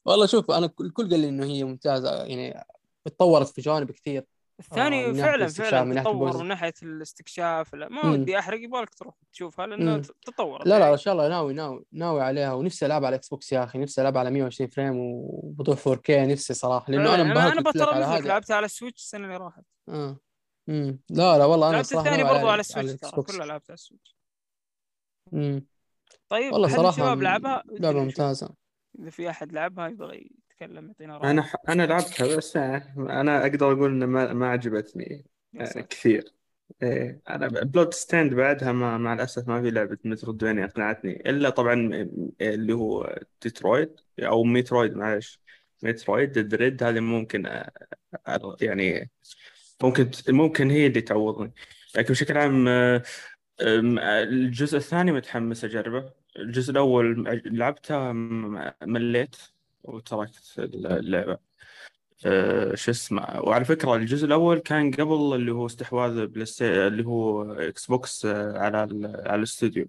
والله شوف أنا الكل قال لي إنه هي ممتازة يعني تطورت في جوانب كثير. الثاني آه فعلا فعلا تطور من ناحية الاستكشاف لا ما ودي أحرق يبغالك تروح تشوفها لأنه تطور لا لا إن شاء الله ناوي ناوي ناوي عليها ونفسي العب على Xbox يا أخي نفسي العب على 120 frame وبوضوح 4K نفسي صراحة لأنه أنا انبهرت أنا على هذا. لعبتها على ال Switch السنة اللي راحت. آه. امم لا لا والله أنا صراحة الثاني برضو على ال Switch ترى كلها لعبتها على ال Switch امم طيب والله صراحة الشباب لعبها؟ لعبة ممتازة. إذا في أحد لعبها يبغى يتكلم يعطينا رأي. أنا أنا لعبتها بس أنا أقدر أقول إنه ما, ما عجبتني كثير. إيه أنا Bloodstained بعدها ما مع الأسف ما في لعبة Metroidvania اقنعتني إلا طبعا اللي هو ديترويد أو Metroid معلش Metroid Dread هذه ممكن يعني ممكن ممكن هي اللي تعوضني. لكن بشكل عام الجزء الثاني متحمس أجربه. الجزء الأول لعبته مليت وتركت اللعبة. أه شو اسمه. وعلى فكرة الجزء الأول كان قبل اللي هو استحواذ بلاستي اللي هو بوكس آه، على على الاستوديو.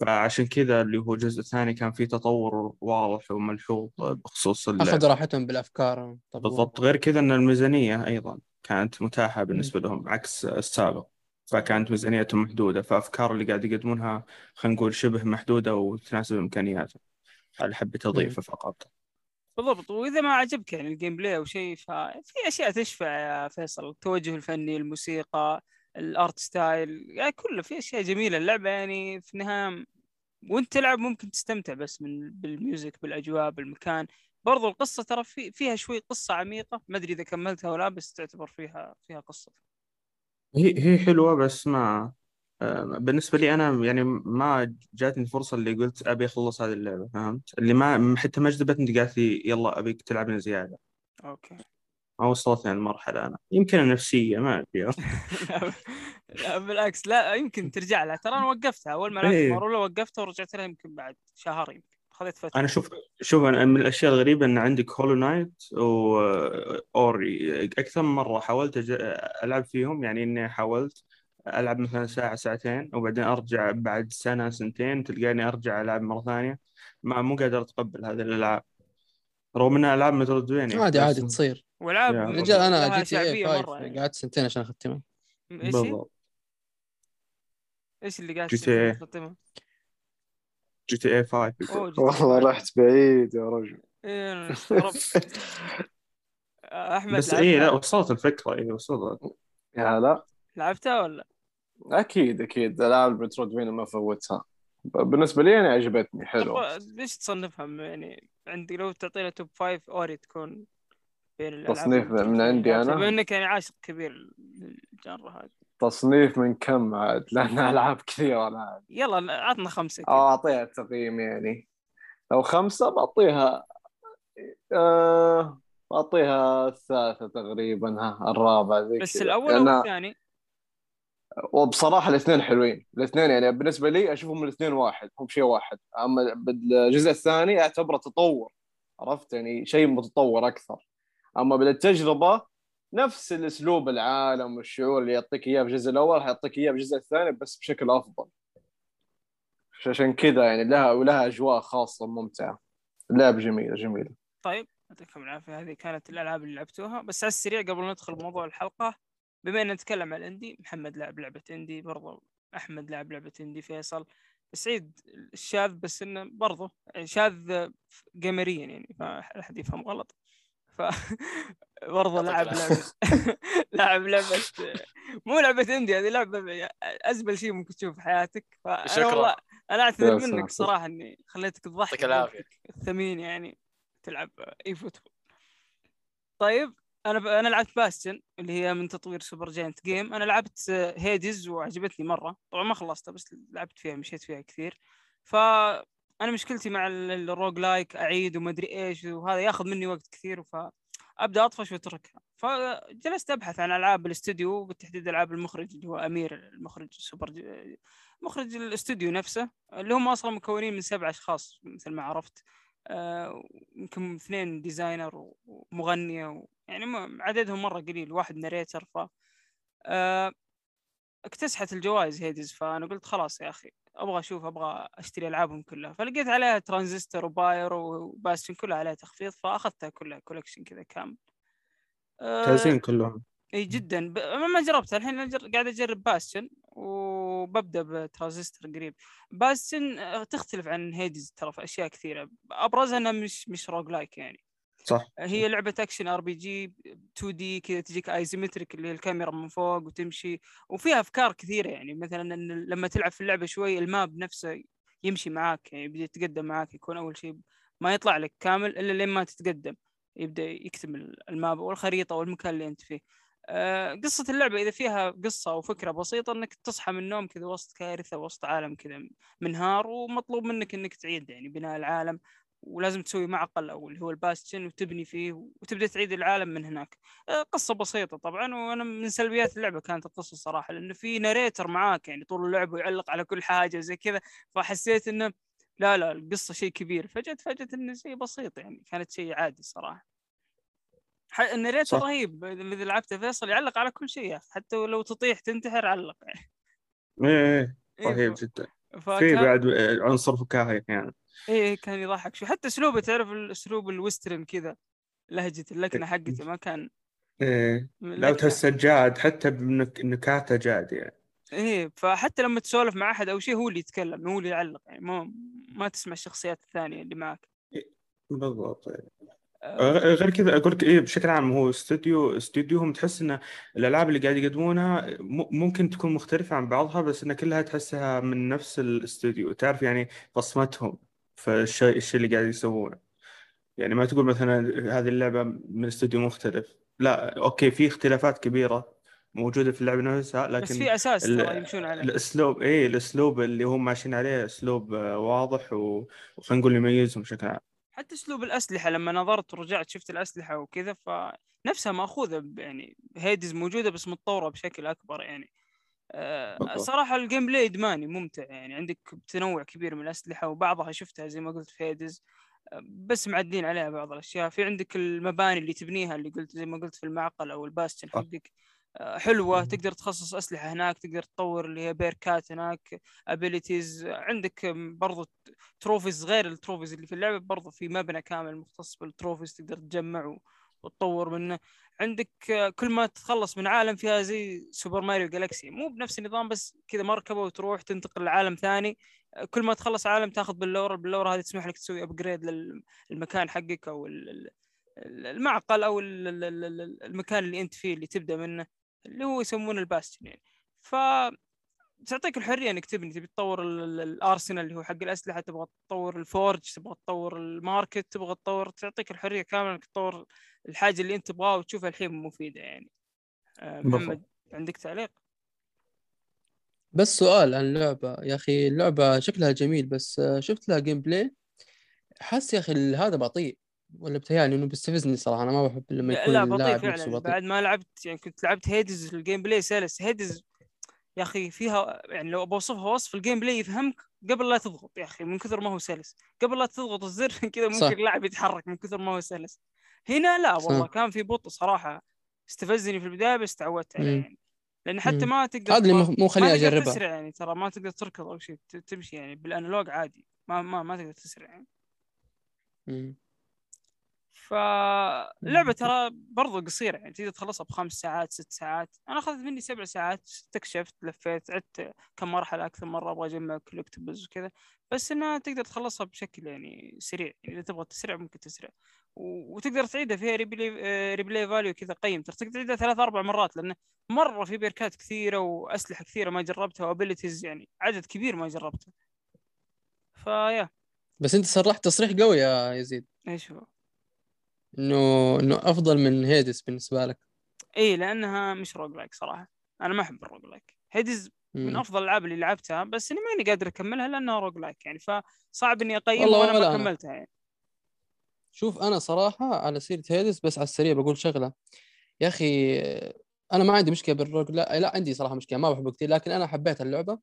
فعشان كذا اللي هو الجزء الثاني كان فيه تطور واضح وملحوظ بخصوص أخذوا راحتهم بالأفكار بالضبط. غير كذا إن الميزانية أيضا كانت متاحة بالنسبة لهم عكس السابق. فكانت ميزانيتهم محدودة فأفكار اللي قاعد يقدمونها خلينا نقول شبه محدودة وتناسب امكانياتهم هذا حبيت اضيفه فقط. بالضبط. وإذا ما عجبك يعني ال gameplay أو شيء ففي أشياء تشفع يا فيصل. التوجه الفني الموسيقى ال art style يعني كله في أشياء جميلة. اللعبة يعني في النهاية وأنت تلعب ممكن تستمتع بس من بال music بالأجواء بالمكان. برضو القصة ترى في فيها شوي قصة عميقة. ما أدري إذا كملتها ولا بس تعتبر فيها فيها قصة. هي هي حلوة بس ما آه، بالنسبة لي أنا يعني ما جاتني الفرصة اللي قلت أبي أخلص هذه اللعبة فهمت؟ اللي ما حتى ما جذبتني قالت لي يلا أبيك تلعبنا زيادة. okay. ما وصلتني المرحلة أنا. يمكن النفسية ما أدري. لا بالعكس لا يمكن ترجع لها. ترى أنا وقفتها. أول ما لعبت إيه. وقفتها ورجعت لها يمكن بعد شهر يمكن. خذت فترة. أنا شوف شوف أنا من الأشياء الغريبة أن عندك هولو نايت وأوري أكثر من مرة حاولت أج- ألعب فيهم يعني إني حاولت ألعب مثلا ساعة ساعتين وبعدين أرجع بعد سنة سنتين تلقاني أرجع ألعب مرة ثانية. ما مو قادر أتقبل هذه الألعاب. رغم إنها ألعاب Metroidvania عادي عادي تصير. والعاب رجال أنا GTA شعبيه 5 مرة يعني. قعدت سنتين عشان أختمها؟ بالضبط. إيش اللي قاعد إيه. تختمها؟ GTA 5 أوه GT والله إيه. رحت بعيد يا رجل إيه، أنا استغربت. أحمد بس إيه لا وصلت الفكرة إيه وصلت يا لا لعبتها ولا؟ أكيد أكيد العاب Metroidvania ما فوتها بالنسبة لي أنا عجبتني حلوة طب ليش تصنفها يعني عندي لو تعطي لها top five أوري تكون بين الألعاب تصنيف من. عندي أنا؟ بما إنك يعني عاشق كبير لل genre هذه تصنيف من كم عاد؟ لأن ألعاب كثيرة أنا عاد يلا عطنا خمسة كذا. أو أعطيها تقييم يعني. لو خمسة بعطيها آه بعطيها الثالثة تقريبا ها الرابعة زي بس. الأول لأن- أو الثاني؟ وبصراحة الاثنين حلوين. الاثنين يعني بالنسبة لي أشوفهم الاثنين واحد هم شيء واحد. أما بالجزء الثاني أعتبره تطور عرفت يعني شيء متطور أكثر. أما بالتجربة نفس الأسلوب العالم والشعور اللي يعطيك إياه في الجزء الأول حيعطيك إياه في الجزء الثاني بس بشكل أفضل. عشان كذا يعني لها ولها أجواء خاصة ممتعه لعبه جميلة جميلة. طيب يعطيكم العافية. هذه كانت الألعاب اللي لعبتوها. بس على السريع قبل ندخل بموضوع الحلقة بما ان نتكلم عن الاندي محمد لعب لعبة إندي برضو أحمد لعب لعبة إندي فيصل سعيد الشاذ بس إنه برضو شاذ جيمريا يعني ما احد يفهم غلط. ف برضه لعب. لعبة لعب لعبة مو لعبة indie هذه لعبة أزبل شيء ممكن تشوفه في حياتك فانا شكراً. والله أنا أعتذر منك. صراحة إني خليتك. بوقتك الثمين يعني تلعب eFootball طيب أنا. أنا لعبت Bastion اللي هي من تطوير Supergiant Games أنا لعبت Hades وعجبتني مرة طبعا ما خلصتها بس لعبت فيها مشيت فيها كثير ف أنا مشكلتي مع ال- ال roguelike أعيد وما أدري إيش وهذا ياخذ مني وقت كثير فأبدأ أطفش وأتركها. فجلست أبحث عن ألعاب الاستوديو بالتحديد ألعاب المخرج اللي هو أمير المخرج سوبر ج... مخرج الاستوديو نفسه اللي هم أصلا مكونين من سبع أشخاص مثل ما عرفت. آه، يمكن اثنين designer ومغنيه و... يعني عددهم مرة قليل واحد narrator ف آه، اكتسحت الجوائز Hades فأنا قلت خلاص يا أخي أبغى أشوف أبغى أشتري ألعابهم كلها. فلقيت عليها Transistor و Pyre و Bastion كلها عليها تخفيض فأخذتها كلها collection كذا كامل. آه، ممتازين كلهم. إي جدا. ب... ما ما جربتها الحين أجر... قاعد أجرب Bastion وببدأ بترانزستور قريب. Bastion آه، تختلف عن Hades ترى في أشياء كثيرة. أبرزها انها مش مش roguelike يعني. صح. هي لعبة action RPG 2D كذا تجيك isometric اللي الكاميرا من فوق وتمشي. وفيها أفكار كثيرة يعني مثلا إن لما تلعب في اللعبة شوي ال map نفسه يمشي معاك يعني يبدأ يتقدم معاك يكون أول شيء ما يطلع لك كامل إلا لين ما تتقدم يبدأ يكتمل ال map والخريطة والمكان اللي أنت فيه. آه، قصة اللعبة إذا فيها قصة أو فكرة بسيطة إنك تصحى من النوم كذا وسط كارثة وسط عالم كذا منهار ومطلوب منك إنك تعيد يعني بناء العالم. ولازم تسوي معقل أو اللي هو ال Bastion وتبني فيه وتبدأ تعيد العالم من هناك. آه، قصة بسيطة طبعا وأنا من سلبيات اللعبة كانت القصة صراحة لأنه في narrator معاك يعني طول اللعبه ويعلق على كل حاجة وزي كذا. فحسيت إنه لا لا القصة شيء كبير. فجأة فجأة إنه شيء بسيط يعني كانت شيء عادي صراحة. الناريتر. رهيب. اذا لعبته فيصل يعلق على كل شيء. حتى لو تطيح تنتحر علق. يعني إيه رهيب جدا. في بعد عنصر فكاهي يعني. إيه كان يضحك شوي. حتى أسلوبه تعرف الاسلوب الويسترن كذا لهجة اللكنة حقته ما كان إيه. لكنة. تحسه جاد حتى بنكاته جاد يعني. إيه فحتى لما تسولف مع أحد أو شيء هو اللي يتكلم هو اللي يعلق يعني. ما ما تسمع الشخصيات الثانية اللي معك. بالضبط. آه، غير كذا أقول لك إيه بشكل عام هو استوديو استوديوهم تحس إن الألعاب اللي قاعد يقدمونها ممكن تكون مختلفة عن بعضها بس إن كلها تحسها من نفس الاستوديو تعرف يعني بصمتهم في الشيء اللي قاعد يسوونه. يعني ما تقول مثلا هذه اللعبة من استوديو مختلف. لا okay في اختلافات كبيرة موجودة في اللعبة نفسها بس لكن في أساس يمشون عليه. الاسلوب إيه الأسلوب اللي هم ماشيين عليه أسلوب آه، واضح وخلينا نقول يميزهم بشكل عام. حتى أسلوب الأسلحة لما نظرت ورجعت شفت الأسلحة وكذا فنفسها مأخوذة يعني Hades موجودة بس متطورة بشكل أكبر يعني صراحة ال gameplay إدماني ممتع يعني. عندك تنوع كبير من الأسلحة وبعضها شفتها زي ما قلت في Hades. بس معدين عليها بعض الأشياء. في عندك المباني اللي تبنيها اللي قلت زي ما قلت في المعقل أو ال Bastion. حقك. آه، حلوة. تقدر تخصص أسلحة هناك تقدر تطور اللي هي perkات هناك abilities عندك برضو trophies غير ال trophies اللي في اللعبة برضو في مبنى كامل مختص بال trophies تقدر تجمع وتطور منه عندك كل ما تتخلص من عالم فيها زي Super Mario Galaxy مو بنفس النظام بس كذا مركبة وتروح تنتقل لعالم ثاني. كل ما تخلص عالم تاخذ البلور البلور هذه تسمح لك تسوي upgrade للمكان حقك أو ال- ال- ال- المعقل أو ال- ال- ال- ال- المكان اللي أنت فيه اللي تبدأ منه اللي هو يسمونه ال Bastion يعني. ف تعطيك الحرية إنك تبني تبي تطور ال- ال- الارسنال اللي هو حق الأسلحة تبغى تطور ال forge تبغى تطور ال market تبغى تطور تعطيك الحرية كاملة إنك تطور الحاجة اللي أنت تبغاها وتشوفها الحين مفيدة يعني. آه، محمد. عندك تعليق؟ بس سؤال عن اللعبة. يا أخي اللعبة شكلها جميل بس آه، شفت لها gameplay حاسس يا أخي هذا بطيء. ولا بتهيألي إنه بيستفزني صراحة أنا ما بحب لما يكون لا بطيء فعلا. بطيء. بعد ما لعبت يعني كنت لعبت Hades ال gameplay سلس. Hades يا أخي فيها يعني لو بوصفها وصف ال gameplay يفهمك قبل لا تضغط يا أخي من كثر ما هو سلس قبل لا تضغط الزر كذا. ممكن اللاعب يتحرك من كثر ما هو سلس هنا لا والله صح. كان في بطء صراحة استفزني في البداية بس تعودت عليه. يعني لأن حتى مم. ما تقدر هذا اللي مو- خليني ما تقدر أجربها تسرع يعني ترى ما تقدر تركض أو شيء تمشي يعني بالأنالوج عادي ما ما ما تقدر تسرع يعني مم. فاللعبة ترى برضو قصيرة يعني تقدر تخلصها بخمس ساعات ست ساعات. أنا أخذت مني سبع ساعات استكشفت لفيت عدت كم مرحلة أكثر مرة أبغى أجمع كولكتبلز وكذا. بس إنها تقدر تخلصها بشكل يعني سريع يعني إذا تبغى تسرع ممكن تسرع. وتقدر تعيدها فيها replay replay value كذا قيم ترى تقدر تعيدها ثلاث أربع مرات لأنه مرة في perk ات كثيرة وأسلحة كثيرة ما جربتها و abilities يعني عدد كبير ما جربته. فيا. بس أنت صرحت تصريح قوي يا يزيد. إيش هو؟ إنه إنه أفضل من Hades بالنسبة لك؟ اي لأنها مش roguelike صراحة. أنا ما أحب ال roguelike، Hades من أفضل الألعاب اللي لعبتها بس إني ماني قادر أكملها لأنها roguelike يعني فصعب إني اقيم والله وأنا ما أنا. كملتها يعني. شوف أنا صراحة على سيرة هيدس بس على السريع بقول شغلة. يا أخي أنا ما عندي مشكلة بالروج لا لا عندي صراحة مشكلة ما بحبه كثير لكن أنا حبيت اللعبة.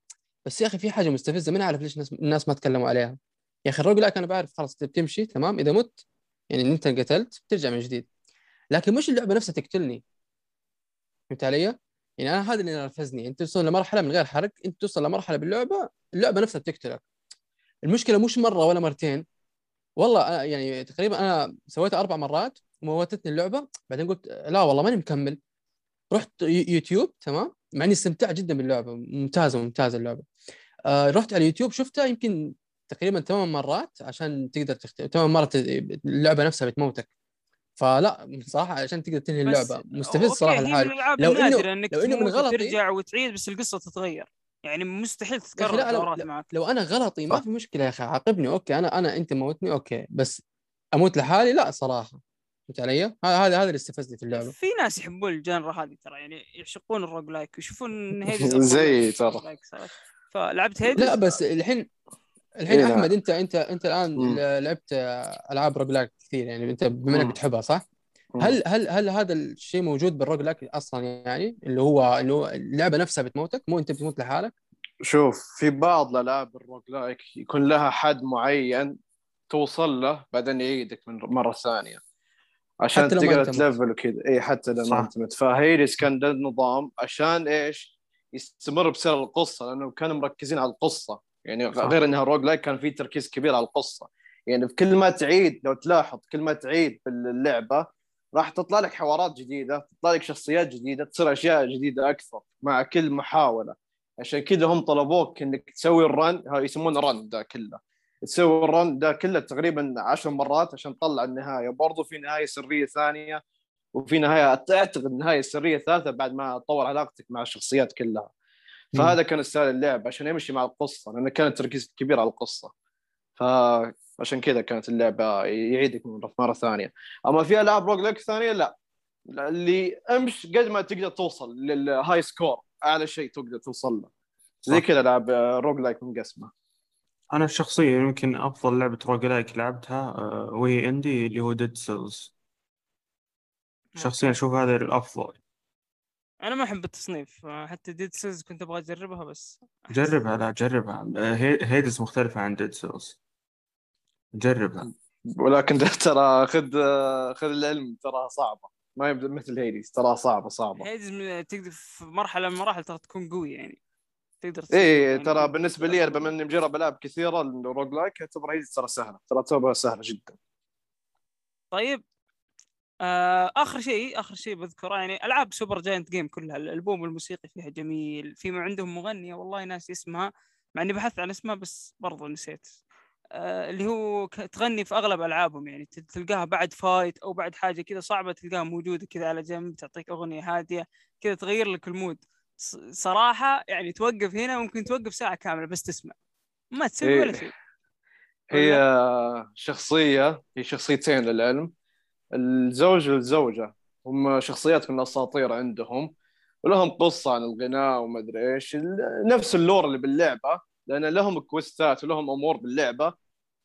بس يا أخي في حاجة مستفزة ما عارف ليش الناس ما تكلموا عليها. يا أخي الروج لايك أنا بعرف خلاص بتمشي تمام؟ إذا مت يعني أنت قتلت بترجع من جديد. لكن مش اللعبة نفسها تقتلني. فهمت علي؟ يعني أنا هذا اللي نرفزني. أنت توصل لمرحلة من غير حرق أنت توصل لمرحلة باللعبة اللعبة نفسها بتقتلك. المشكلة مش مرة ولا مرتين. والله أنا يعني تقريبا أنا سويتها أربع مرات وموتتني اللعبة. بعدين قلت لا والله ماني مكمل. رحت يو- يوتيوب تمام؟ مع إني استمتعت جدا باللعبة. ممتازة ممتازة اللعبة. آه رحت على اليوتيوب شفتها يمكن تقريبا ثمان مرات عشان تقدر تخت... ثمان مرات اللعبة نفسها بتموتك. فلا صراحة عشان تقدر تنهي اللعبة. مستفز صراحة الحال الألعاب لو النادرة إنك لو إنه من غلطي- وترجع وتعيد بس القصة تتغير. يعني مستحيل تتكرر لا، لو- لا. معك. لو أنا غلطي ما. في مشكلة يا أخي عاقبني. okay أنا أنا أنت موتني okay. بس أموت لحالي؟ لا صراحة. فهمت علي؟ هذا هذا هذا اللي استفزني في اللعبة. في ناس يحبون ال genre هذه ترى يعني يعشقون ال roguelike ويشوفون ان Hades زي ترى. فلعبت Hades لا بس الحين الحين إيه، أحمد انت انت أنت الآن مم. لعبت ألعاب roguelike كثير يعني أنت بما إنك مم. بتحبها صح؟ هل هل هل هذا الشيء موجود بال roguelike أصلا يعني اللي هو انه اللعبة نفسها بتموتك مو أنت بتموت لحالك؟ شوف في بعض الألعاب ال roguelike يكون لها حد معين توصل له بعدين يعيدك من مرة ثانية عشان تقدر. ت level وكذا اي حتى لو. ما أنت مت ف Hades كان ده النظام عشان إيش يستمر بسير القصة لأنه كانوا مركزين على القصة يعني صح. غير إنها roguelike كان في تركيز كبير على القصة. يعني في كل ما تعيد لو تلاحظ كل ما تعيد باللعبة راح تطلع لك حوارات جديدة تطلع لك شخصيات جديدة تصير أشياء جديدة أكثر مع كل محاولة. عشان كذا هم طلبوك إنك تسوي ال run يسمونه run ده كله. تسوي ال run ده كله تقريبا عشر مرات عشان تطلع النهاية. برضو في نهاية سرية ثانية وفي نهاية أعتقد نهاية سرية ثالثة بعد ما تطور علاقتك مع الشخصيات كلها. فهذا كان style اللعب عشان يمشي مع القصة لأنه كان التركيز كبير على القصة. فعشان كذا كانت اللعبة يعيدك مره مرة ثانية. أما في ألعاب roguelike ثانية؟ لا. اللي أمش قد ما تقدر توصل لل high score أعلى شيء تقدر توصل له. زي. كذا العاب roguelike منقسمه أنا شخصيا يمكن أفضل لعبة roguelike لعبتها آه، وهي indie اللي هو Dead Cells شخصيا أشوف هذا الأفضل. أنا ما أحب التصنيف حتى Dead Cells كنت أبغى أجربها بس. جربها لا جربها. هي- Hades مختلفة عن Dead Cells. جربها. ولكن ترى خذ خذ العلم تراها صعبة. ما هي مثل Hades تراها صعبة صعبة. Hades من- تقدر في مرحلة من المراحل ترى تكون قوي يعني. تقدر تصير إيه يعني ترى. بالنسبة لي أنا بما إني مجرب ألعاب كثيرة ال roguelike اعتبر Hades ترى سهلة. ترى تعتبر سهلة جدا. طيب آخر شيء آخر شيء بذكره يعني ألعاب Supergiant Games كلها الألبوم الموسيقي فيها جميل في عندهم مغنية والله ناس اسمها مع إني بحثت عن اسمها بس برضو نسيت آه اللي هو تغني في أغلب ألعابهم يعني تل- تلقاها بعد fight أو بعد حاجة كذا صعبة تلقاها موجودة كذا على جنب تعطيك أغنية هادية كذا تغير لك ال mood. صراحة يعني توقف هنا ممكن توقف ساعة كاملة بس تسمع. ما تسوي ولا إيه. شيء. هي شخصية هي شخصيتين للعلم. الزوج والزوجة. هم شخصيات من الأساطير عندهم. ولهم قصة عن الغناء وما أدري إيش. نفس اللور اللي باللعبة لأن لهم كويستات ولهم أمور باللعبة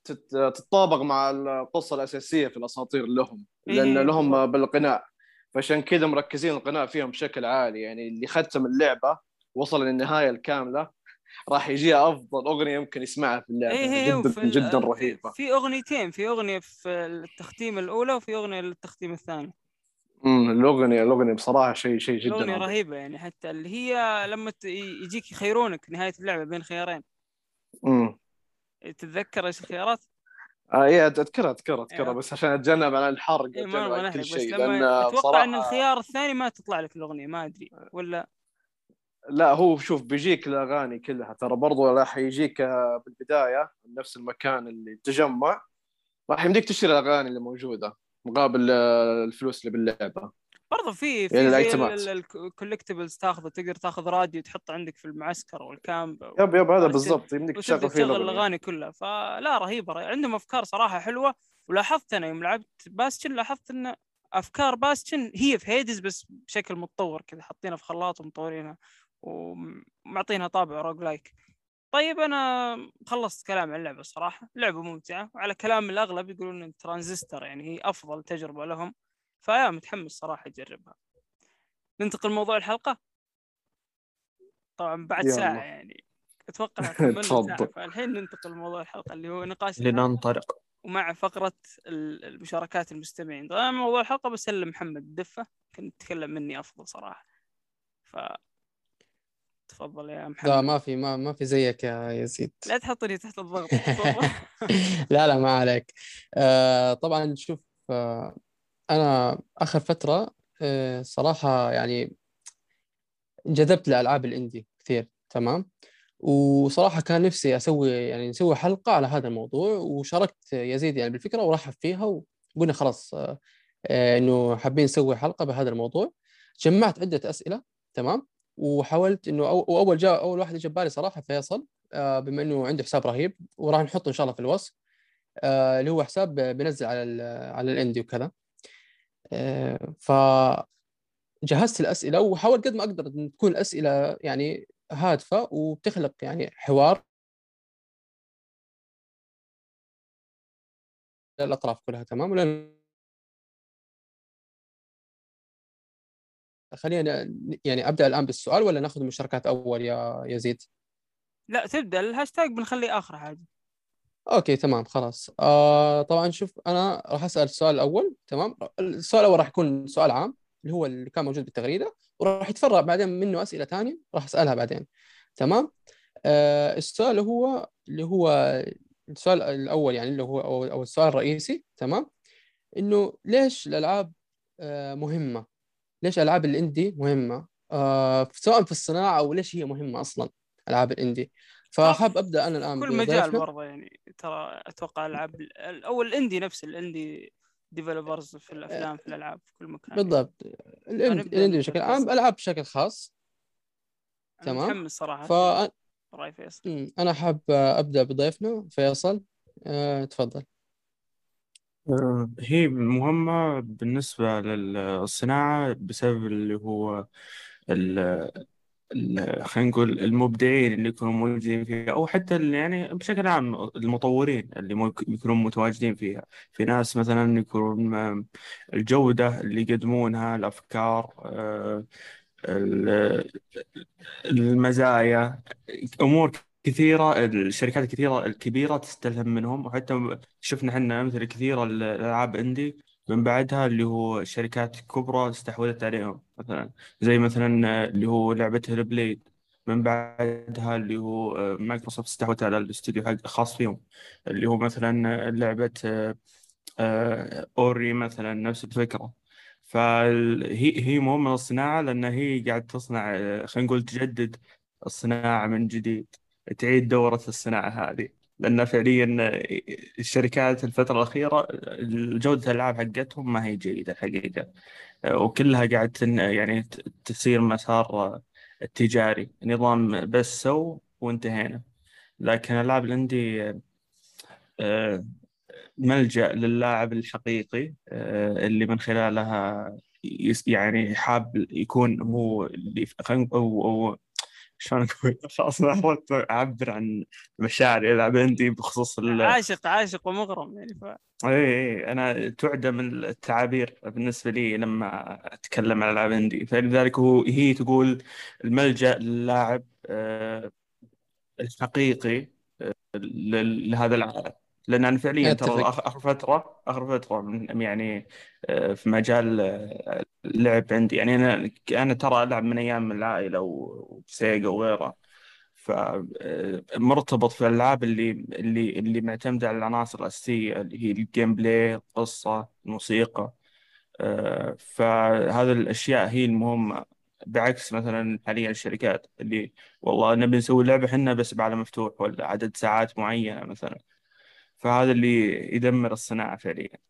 تت- تتطابق مع القصة الأساسية في الأساطير لهم. لأن إيه، لهم بالضبط. بالغناء. فعشان كذا مركزين الغناء فيهم بشكل عالي. يعني اللي ختم اللعبة وصل للنهاية الكاملة راح يجيه أفضل أغنية يمكن يسمعها في اللعبة إيه إيه جدا ال- جدا في- رهيبة في أغنيتين في أغنية في التختيم الأولى وفي أغنية للتختيم الثاني امم الأغنية الأغنية بصراحة شيء شيء جدا الأغنية. رهيبة يعني حتى اللي هي لما يجيك يخيرونك نهاية اللعبة بين خيارين امم تتذكر إيش الخيارات؟ آه إيه أذكرها أذكرها أذكرها أيوة. بس عشان أتجنب عن الحرق نبغى عن نحرق كل شيء لأن أتوقع إن الخيار الثاني ما تطلع لك الأغنية ما أدري ولا لا هو شوف بيجيك الأغاني كلها ترى برضو راح يجيك آه، بالبداية من نفس المكان اللي تجمع راح يمديك تشتري الأغاني اللي موجودة مقابل آه، الفلوس اللي باللعبة برضه في في يعني ال item ات. ال collectibles تاخذه تقدر تاخذ راديو تحطه عندك في المعسكر وال camp yep yep هذا؟ بالضبط يمديك تشغل فيه الأغاني كلها فلا رهيبة. عندهم أفكار صراحة حلوة ولاحظت أنا يوم لعبت Bastion لاحظت إن أفكار Bastion هي في هيدز بس بشكل متطور كذا حاطينها في خلاط ومطورينها ومعطينها طابع roguelike. طيب أنا خلصت كلام عن اللعبة الصراحه لعبة ممتعة وعلى كلام الأغلب يقولون إن ترانزستور يعني هي أفضل تجربة لهم فيا متحمس صراحة أجربها. ننتقل لموضوع الحلقة؟ طبعا بعد. ساعة يعني أتوقع تفضل. فالحين ننتقل لموضوع الحلقة اللي هو نقاش لننطلق ومع فقرة ال- المشاركات المستمعين. طبعا موضوع الحلقة بسلم محمد الدفة كنت تتكلم مني أفضل صراحة. ف تفضل يا محمد. لا ما في ما ما في زيك يا يزيد. لا تحطني تحت الضغط لا لا ما عليك. آه طبعا شوف آه أنا آخر فترة آه صراحة يعني انجذبت لالعاب الاندي كثير تمام؟ وصراحة كان نفسي أسوي يعني نسوي حلقة على هذا الموضوع وشاركت يزيد يعني بالفكرة ورحب فيها وقلنا خلاص آه آه إنه حابين نسوي حلقة بهذا الموضوع. جمعت عدة أسئلة تمام؟ وحاولت إنه أو وأول جاء أول واحد جاء بالي صراحة فيصل آه بما إنه عنده حساب رهيب وراح نحطه إن شاء الله في الوصف آه، اللي هو حساب بنزل على على الإندي وكذا. آه، ف جهزت الأسئلة وحاولت قد ما أقدر إن تكون الاسئله يعني هادفة وبتخلق يعني حوار. الأطراف كلها تمام ولأن خلينا يعني أبدأ الآن بالسؤال ولا ناخذ المشاركات أول يا يزيد لا تبدأ. الهاشتاج بنخليه آخر حاجة okay تمام خلاص. آه طبعا شوف أنا راح أسأل السؤال الأول تمام؟ السؤال الأول راح يكون سؤال عام اللي هو اللي كان موجود بالتغريدة وراح يتفرع بعدين منه أسئلة ثانية راح أسألها بعدين. تمام؟ آه السؤال هو اللي هو السؤال الأول يعني اللي هو أو السؤال الرئيسي تمام؟ إنه ليش الألعاب آه مهمة؟ ليش ألعاب الإندي مهمة؟ آه سواء في الصناعة أو ليش هي مهمة أصلا ألعاب الإندي. فحاب أبدأ أنا الآن كل مجال. برضه يعني ترى أتوقع ألعاب ال- أو الإندي نفس الإندي ديفلوبرز في الأفلام في الألعاب في كل مكان بالضبط. الإندي نبدأ بشكل. عام العاب بشكل خاص. أنا تمام. متحمس صراحة. ف راي فيصل. أنا حاب أبدأ بضيفنا فيصل. أه، تفضل. آه، هي مهمة بالنسبة للصناعة بسبب اللي هو ال ال- خلينا نقول المبدعين اللي يكونوا موجودين فيها أو حتى اللي يعني بشكل عام المطورين اللي ممكن يكونوا متواجدين فيها. في ناس مثلا يكونون م- الجودة اللي يقدمونها الأفكار آه، ال- المزايا أمور كثيرة الشركات الكثيرة الكبيرة تستلهم منهم وحتى شفنا إحنا أمثلة كثيرة للألعاب indie من بعدها اللي هو شركات كبرى استحوذت عليهم. مثلا زي مثلا اللي هو لعبة Hellblade. من بعدها اللي هو مايكروسوفت استحوذت على الاستوديو حق خاص فيهم. اللي هو مثلا لعبة آه، Ori مثلا نفس الفكرة. فهي هي مهمة للصناعة لأن هي قاعد تصنع آه، خلينا نقول تجدد الصناعة من جديد. تعيد دورة الصناعة هذه. لأن فعليا الشركات الفترة الأخيرة آه، جودة الألعاب حقتهم ما هي جيدة الحقيقة. آه، وكلها قاعد تن يعني تسير مسار التجاري نظام بس سو وانتهينا. لكن آه، آه، ملجأ للاعب الحقيقي اللي من خلالها يعني حاب يكون هو اللي أو شلون أقول؟ خلاص ما حاولت أعبر عن مشاعري العب عندي بخصوص ال عاشق عاشق ومغرم يعني ف... اي اي أنا تعدم التعابير بالنسبة لي لما أتكلم عن العاب عندي فلذلك هو هي تقول الملجأ للاعب آه، الحقيقي آه، لهذا العالم. لأن أنا فعليا ترى آخر فترة آخر فترة من يعني آه، في مجال آه، اللعب عندي. يعني أنا أنا ترى ألعب من أيام العائلة و Sega وغيرها فمرتبط في الألعاب اللي اللي اللي معتمدة على العناصر الأساسية اللي هي ال gameplay القصة الموسيقى آه، فهذه الأشياء هي المهمة. بعكس مثلا حاليا الشركات اللي والله نبي نسوي لعبة إحنا بس بعالم مفتوح ولا عدد ساعات معينة مثلا. فهذا اللي يدمر الصناعة فعليا.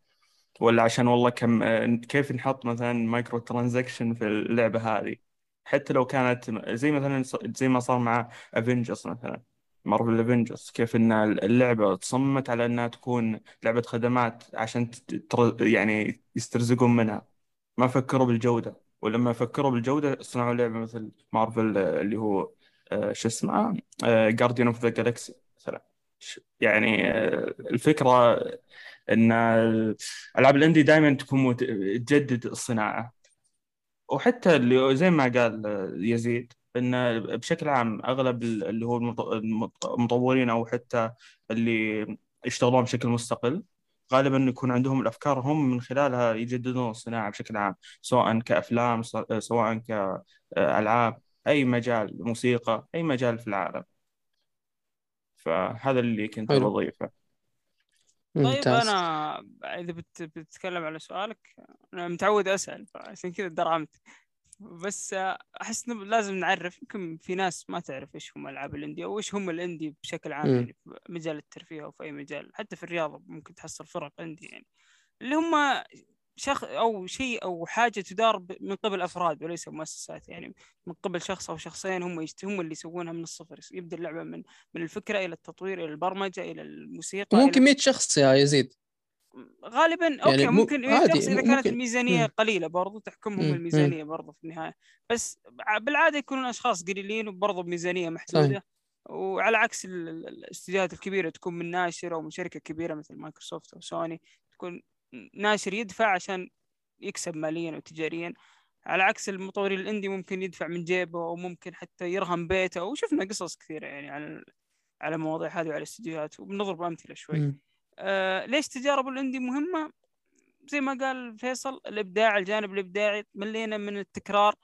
ولا عشان والله كم آه، كيف نحط مثلا microtransaction في اللعبة هذه؟ حتى لو كانت زي مثلا زي ما صار مع Avengers مثلا Marvel Avengers كيف إن اللعبة تصممت على إنها تكون لعبة خدمات عشان تر... يعني يسترزقون منها. ما فكروا بالجودة ولما فكروا بالجودة صنعوا لعبة مثل مارفل اللي هو آه، شو اسمه Guardian of the Galaxy يعني آه، الفكرة إن ألعاب ال indie دائما تكون. تجدد الصناعة وحتى اللي زي ما قال يزيد إن بشكل عام أغلب اللي هو المطورين أو حتى اللي يشتغلون بشكل مستقل غالبا يكون عندهم الأفكار هم من خلالها يجددون الصناعة بشكل عام سواء كأفلام سواء كالعاب أي مجال موسيقى أي مجال في العالم فهذا اللي كنت بضيفه. طيب ممتاز. أنا إذا بت... بتتكلم على سؤالك أنا متعود أسأل عشان كذا درعمت. بس أحس إنه لازم نعرف يمكن في ناس ما تعرف إيش هم ألعاب الإندي أو إيش هم الإندي بشكل عام يعني في مجال الترفيه أو في أي مجال. حتى في الرياضة ممكن تحصل فرق إندي يعني. اللي هم شخص أو شيء أو حاجة تدار من قبل أفراد وليس مؤسسات يعني من قبل شخص أو شخصين هم. هم اللي يسوونها من الصفر يبدأ اللعبة من من الفكرة إلى التطوير إلى البرمجة إلى الموسيقى ممكن 100 إلى... شخص يا يزيد غالبا أوكي يعني ممكن شخص إذا كانت ممكن. الميزانية مم. قليلة برضو تحكمهم الميزانية برضو في النهاية بس بالعادة يكونون أشخاص قليلين وبرضو بميزانية محدودة صحيح. وعلى عكس الاستديوهات الكبيرة تكون من ناشر أو من شركة كبيرة مثل مايكروسوفت أو سوني تكون ناشر يدفع عشان يكسب ماليا وتجاريا. على عكس المطورين الإندي ممكن يدفع من جيبه أو ممكن حتى يرهن بيته. وشفنا قصص كثيرة يعني على على المواضيع هذه وعلى الاستديوهات. وبنضرب أمثلة شوي. آه ليش تجارب الإندي مهمة؟ زي ما قال فيصل الإبداع الجانب الإبداعي ملينا من التكرار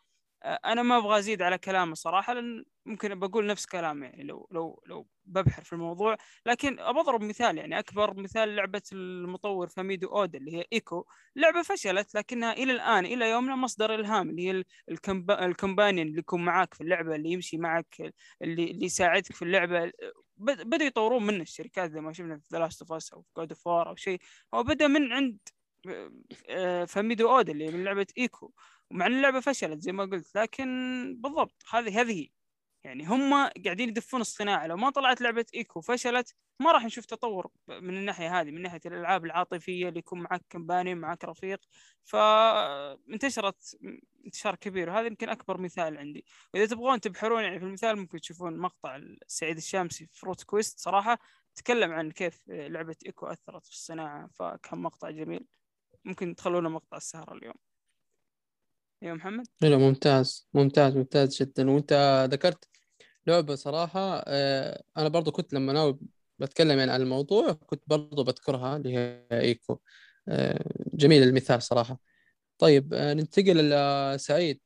أنا ما أبغى أزيد على كلامه صراحة لأن ممكن بقول نفس كلامه يعني لو لو لو ببحر في الموضوع. لكن بضرب مثال يعني أكبر مثال لعبة المطور فوميتو أويدا اللي هي Ico. لعبة فشلت لكنها إلى الآن إلى يومنا مصدر إلهام اللي هي ال companion اللي يكون معاك في اللعبة اللي يمشي معك اللي اللي يساعدك في اللعبة. بدأوا يطورون منه الشركات زي ما شفنا في The Last of Us أو في God of War أو شيء. هو بدأ من عند آه، فوميتو أويدا اللي من لعبة Ico. ومع إن اللعبة فشلت زي ما قلت لكن بالضبط هذه هذه يعني هم قاعدين يدفون الصناعة. لو ما طلعت لعبة إيكو فشلت ما راح نشوف تطور من الناحية هذه من ناحية الألعاب العاطفية اللي يكون معك كمباني معك رفيق. فانتشرت انتشار كبير وهذا يمكن أكبر مثال عندي. وإذا تبغون تبحرون يعني في المثال ممكن تشوفون مقطع سعيد الشامسي في فروت كويست صراحة تكلم عن كيف لعبة إيكو أثرت في الصناعة فكان مقطع جميل. ممكن تخلونه مقطع السهرة اليوم. يا محمد؟ حلو ممتاز ممتاز ممتاز جدا. وأنت ذكرت لعبة صراحة آه، أنا برضو كنت لما ناوي بتكلم يعني عن الموضوع كنت برضو بذكرها اللي هي إيكو. آه، جميل المثال صراحة. طيب آه، ننتقل لسعيد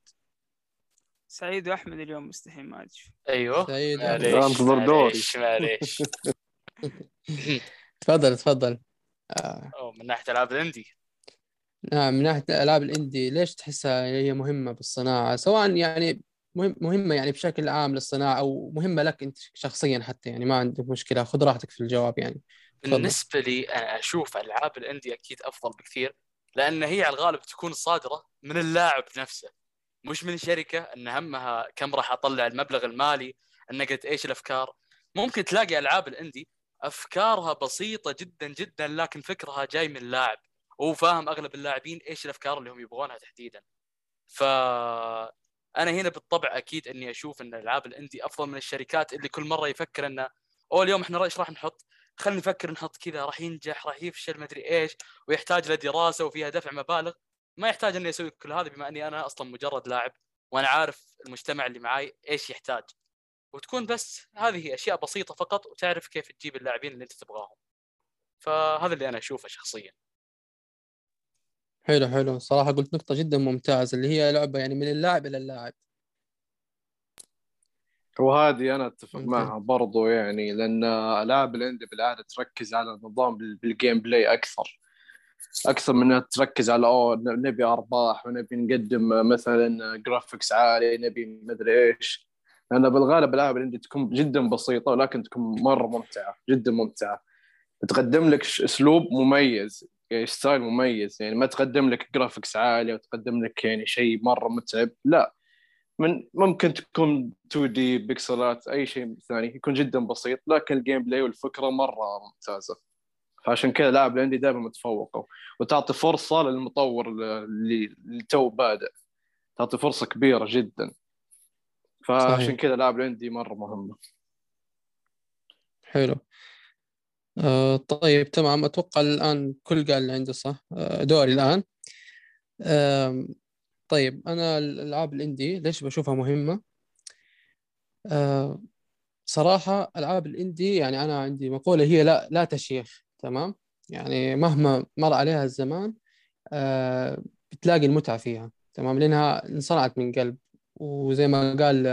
سعيد. وأحمد اليوم مستحيل ما أدري. أيوه. سعيد معليش معليش معليش. تفضل تفضل. أوه من ناحية ألعاب الاندي نعم من ناحية الالعاب الإندي ليش تحسها هي مهمة بالصناعة؟ سواء يعني مهم مهمة يعني بشكل عام للصناعة أو مهمة لك أنت شخصيا حتى يعني ما عندك مشكلة خذ راحتك في الجواب يعني. بالنسبة لي أنا أشوف ألعاب الإندي أكيد أفضل بكثير لأن هي على الغالب تكون صادرة من اللاعب نفسه مش من شركة إن همها كم راح أطلع المبلغ المالي إن قد إيش الأفكار. ممكن تلاقي ألعاب الإندي أفكارها بسيطة جدا جدا لكن فكرها جاي من اللاعب. وهو فاهم أغلب اللاعبين إيش الأفكار اللي هم يبغونها تحديدا. ف أنا هنا بالطبع أكيد إني أشوف إن ألعاب الاندي أفضل من الشركات اللي كل مرة يفكر إنه أو اليوم إحنا إيش راح نحط؟ خلينا نفكر نحط كذا راح ينجح راح يفشل ما أدري إيش ويحتاج له دراسة وفيها دفع مبالغ. ما يحتاج اني أسوي كل هذا بما إني أنا أصلا مجرد لاعب وأنا عارف المجتمع اللي معاي إيش يحتاج. وتكون بس هذه أشياء بسيطة فقط وتعرف كيف تجيب اللاعبين اللي أنت تبغاهم. فهذا اللي أنا أشوفه شخصيا. حلو حلو. صراحة قلت نقطة جدا ممتازة اللي هي لعبة يعني من اللاعب إلى اللاعب. وهذه أنا أتفق ممتاز. معها برضو يعني لأن العاب ال indie بالعاده تركز على النظام بال- بال gameplay أكثر. أكثر من إنها تركز على أوه نبي أرباح ونبي نقدم مثلا graphics عالي نبي مدري إيش. لأن بالغالب العاب ال indie تكون جدا بسيطة ولكن تكون مرة ممتعة جدا ممتعة. تقدم لك أسلوب مميز. يعني style مميز يعني ما تقدم لك graphics عالي وتقدم لك يعني شيء مرة متعب لا. من ممكن تكون 2D بيكسلات أي شيء ثاني يكون جدا بسيط لكن ال gameplay والفكرة مرة ممتازة. فعشان كذا لاعب الاندي دائما متفوقه وتعطي فرصة للمطور اللي تو بادئ. تعطي فرصة كبيرة جدا. فعشان. كذا لاعب الاندي مرة مهمة. حلو. آه طيب تمام. أتوقع الآن كل قال اللي عنده صح؟ آه دوري الآن. آم، طيب أنا الألعاب الإندي ليش بشوفها مهمة؟ آه صراحة ألعاب الإندي يعني أنا عندي مقولة هي لا لا تشيخ تمام؟ يعني مهما مر عليها الزمان آه بتلاقي المتعة فيها تمام؟ لأنها انصنعت من قلب. وزي ما قال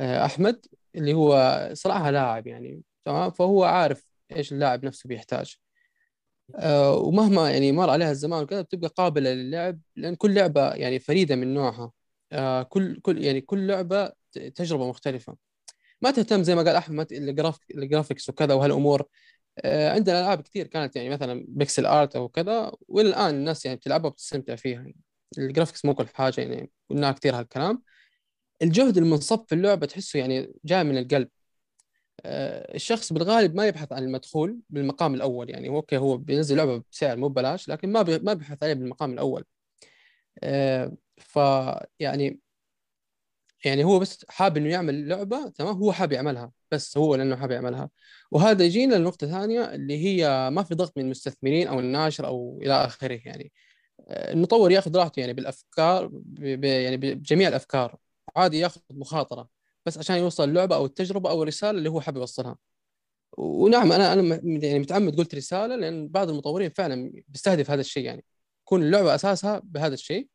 آه أحمد اللي هو صراحة لاعب يعني تمام؟ فهو عارف إيش اللاعب نفسه بيحتاج. آه ومهما يعني مر عليها الزمان وكذا بتبقى قابلة للعب لأن كل لعبة يعني فريدة من نوعها. آه كل كل يعني كل لعبة ت- تجربة مختلفة. ما تهتم زي ما قال أحمد ال graph- ال graphics وكذا وهالأمور. آه، عندنا ألعاب كثير كانت يعني مثلا pixel art أو كذا والى الان الناس يعني بتلعبها وبتستمتع فيها. يعني ال graphics مو كل حاجة يعني قلنا كثير هالكلام. الجهد المنصب في اللعبة تحسه يعني جاي من القلب. الشخص بالغالب ما يبحث عن المدخول بالمقام الأول. يعني هو أوكي هو بينزل لعبة بسعر مو ببلاش لكن ما ما بيبحث عليه بالمقام الأول. آه، فيعني يعني هو بس حاب إنه يعمل لعبة تمام؟ هو حاب يعملها بس هو لأنه حاب يعملها. وهذا يجينا لنقطة ثانية اللي هي ما في ضغط من المستثمرين أو الناشر أو إلى آخره. يعني آه، المطور ياخذ راحته يعني بالأفكار. يعني بجميع الأفكار. عادي ياخذ مخاطرة. بس عشان يوصل اللعبه أو التجربه أو الرساله اللي هو حابب يوصلها. ونعم أنا أنا يعني متعمد قلت رسالة لأن بعض المطورين فعلا بيستهدف هذا الشيء يعني. يكون اللعبة أساسها بهذا الشيء.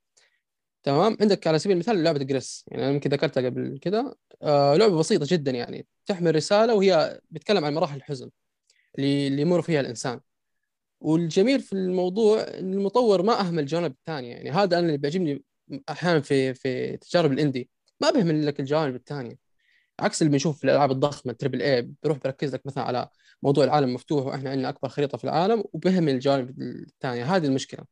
تمام؟ عندك على سبيل المثال لعبة جريس. يعني أنا يمكن ذكرتها قبل كده. آه لعبة بسيطة جدا يعني. تحمل رسالة وهي بتتكلم عن مراحل الحزن اللي اللي يمر فيها الإنسان. والجميل في الموضوع إن المطور ما أهمل الجانب الثاني يعني هذا أنا اللي بيعجبني أحيانا في في تجارب الإندي. ما بيهمل لك الجوانب الثانية عكس اللي بنشوف في الألعاب الضخمة تربل اي بيروح بيركز لك مثلا على موضوع العالم مفتوح وإحنا عندنا أكبر خريطة في العالم وبيهمل الجوانب الثانية هذه المشكلة.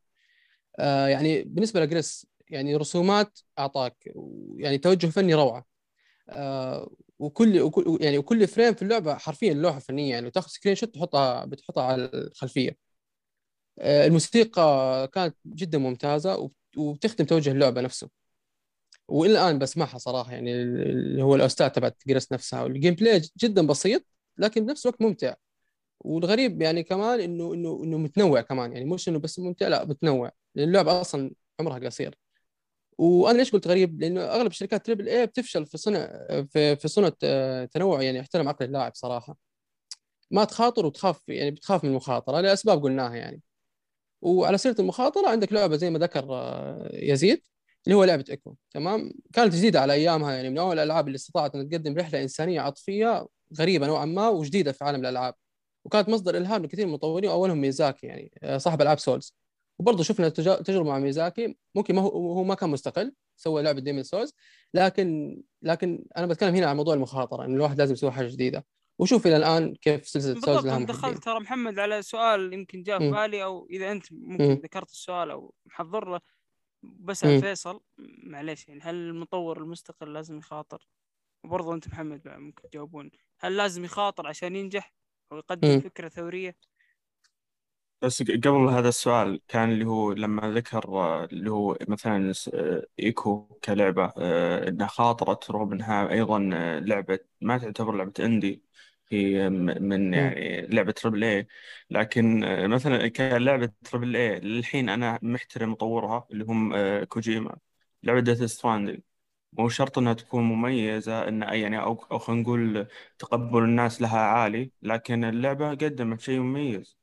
آه يعني بالنسبة ل Gris يعني رسومات أعطاك يعني توجه فني روعة. آه وكل وكل يعني وكل frame في اللعبة حرفيا لوحة فنية يعني تاخذ screenshot تحطها بتحطها على الخلفية. آه الموسيقى كانت جدا ممتازة وب- وبتخدم توجه اللعبة نفسه. والى الان بسمعها صراحة يعني اللي هو ال OST تبعت Gris نفسها. وال gameplay جدا بسيط لكن بنفس الوقت ممتع. والغريب يعني كمان إنه إنه إنه متنوع كمان. يعني مش إنه بس ممتع لا متنوع. لأن اللعبه أصلا عمرها قصير. وأنا ليش قلت غريب؟ لأنه أغلب شركات triple A بتفشل في صنع في في صنع تنوع يعني يحترم عقل اللاعب صراحة. ما تخاطر وتخاف يعني بتخاف من المخاطرة لأسباب قلناها يعني. وعلى سيرة المخاطرة عندك لعبة زي ما ذكر آه، يزيد. اللي هو لعبة Ico تمام؟ كانت جديدة على أيامها يعني من أول الألعاب اللي استطاعت ان تقدم رحلة إنسانية عاطفية غريبة نوعا ما وجديدة في عالم الألعاب. وكانت مصدر إلهام لكثير من المطورين وأولهم ميازاكي يعني آه، صاحب ألعاب Souls. وبرضه شفنا تجربة مع ميازاكي ممكن ما هو هو ما كان مستقل سوى لعبة Demon Souls. لكن لكن أنا بتكلم هنا عن موضوع المخاطرة إن الواحد لازم يسوي حاجة جديدة. وشوف إلى الآن كيف سلسلة Souls لها دخلت ترى محمد على سؤال يمكن جاء في. بالي أو إذا أنت ممكن مم. ذكرت السؤال أو محضر له. بسأل مم. فيصل معليش يعني هل المطور المستقل لازم يخاطر؟ وبرضه أنت محمد بعد ممكن تجاوبون هل لازم يخاطر عشان ينجح أو يقدم مم. فكرة ثورية؟ بس قبل هذا السؤال كان اللي هو لما ذكر آه، اللي هو مثلا آه، إيكو كلعبة آه، إنها خاطرت رغم انها أيضا لعبة ما تعتبر لعبة إندي م- من يعني لعبة تربل اي لكن آه، مثلا كلعبة تربل اي للحين أنا محترم مطورها اللي هم آه، كوجيما. لعبة Death Stranding مو شرط إنها تكون مميزة إن يعني أو أو خلينا نقول تقبل الناس لها عالي لكن اللعبة قدمت شيء مميز.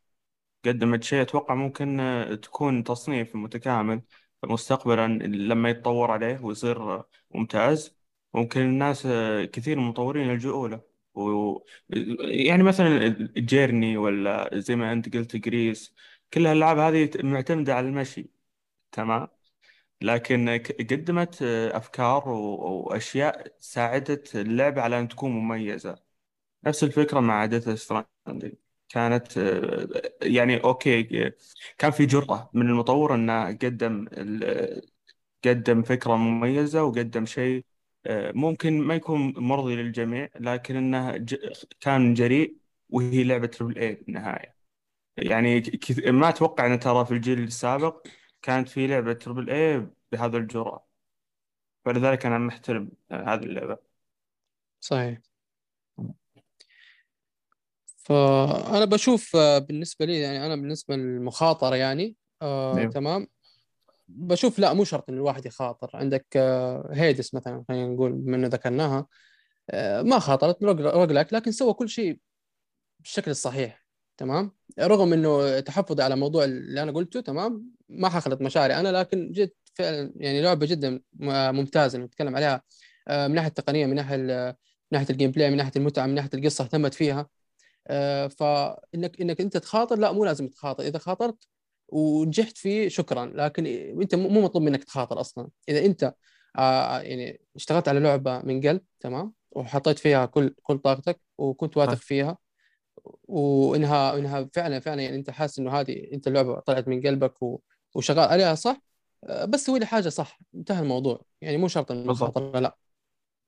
قدمت شيء أتوقع ممكن آه، تكون تصنيف متكامل. مستقبلا لما يتطور عليه ويصير ممتاز ممكن الناس كثير من المطورين يلجؤوا له. و... يعني مثلا Journey ولا زي ما أنت قلت Gris كل الالعاب هذه معتمدة على المشي تمام؟ لكن قدمت أفكار و- وأشياء ساعدت اللعبة على أن تكون مميزة. نفس الفكرة مع Death Stranding كانت يعني أوكي كان في جرأة من المطور إنه قدم قدم فكرة مميزة وقدم شيء ممكن ما يكون مرضي للجميع لكن إنه ج- كان جريء وهي لعبة تربل اي بالنهاية يعني كث- ما أتوقع إن ترى في الجيل السابق كانت في لعبة تربل اي بهذا الجرأة. فلذلك أنا محترم آه، هذه اللعبة. صحيح. فأنا بشوف آه، بالنسبة لي يعني أنا بالنسبة للمخاطرة يعني آه أيوه. تمام. بشوف لا مو شرط إن الواحد يخاطر. عندك آه هيدس مثلا خلينا نقول بما إنه ذكرناها آه ما خاطرت رجلك لكن سوى كل شيء بالشكل الصحيح تمام؟ رغم إنه تحفظي على موضوع اللي أنا قلته تمام؟ ما حخلط مشاعري أنا لكن جد فعلا يعني لعبة جدا ممتازة. نتكلم عليها آه، من ناحية التقنية من ناحية من ناحية ال gameplay من ناحية المتعة من ناحية القصة اهتمت فيها. فإنك إنك أنت تخاطر لا مو لازم تخاطر. إذا خاطرت ونجحت فيه شكرا لكن أنت مو مطلوب منك تخاطر أصلا إذا أنت آه، يعني اشتغلت على لعبة من قلب تمام وحطيت فيها كل كل طاقتك وكنت واثق. فيها وإنها إنها فعلا فعلا يعني أنت حاسس إنه هذه أنت اللعبة طلعت من قلبك. وشغال عليها صح آه، بس سوي لي حاجة صح انتهى الموضوع يعني مو شرط المخاطرة لا.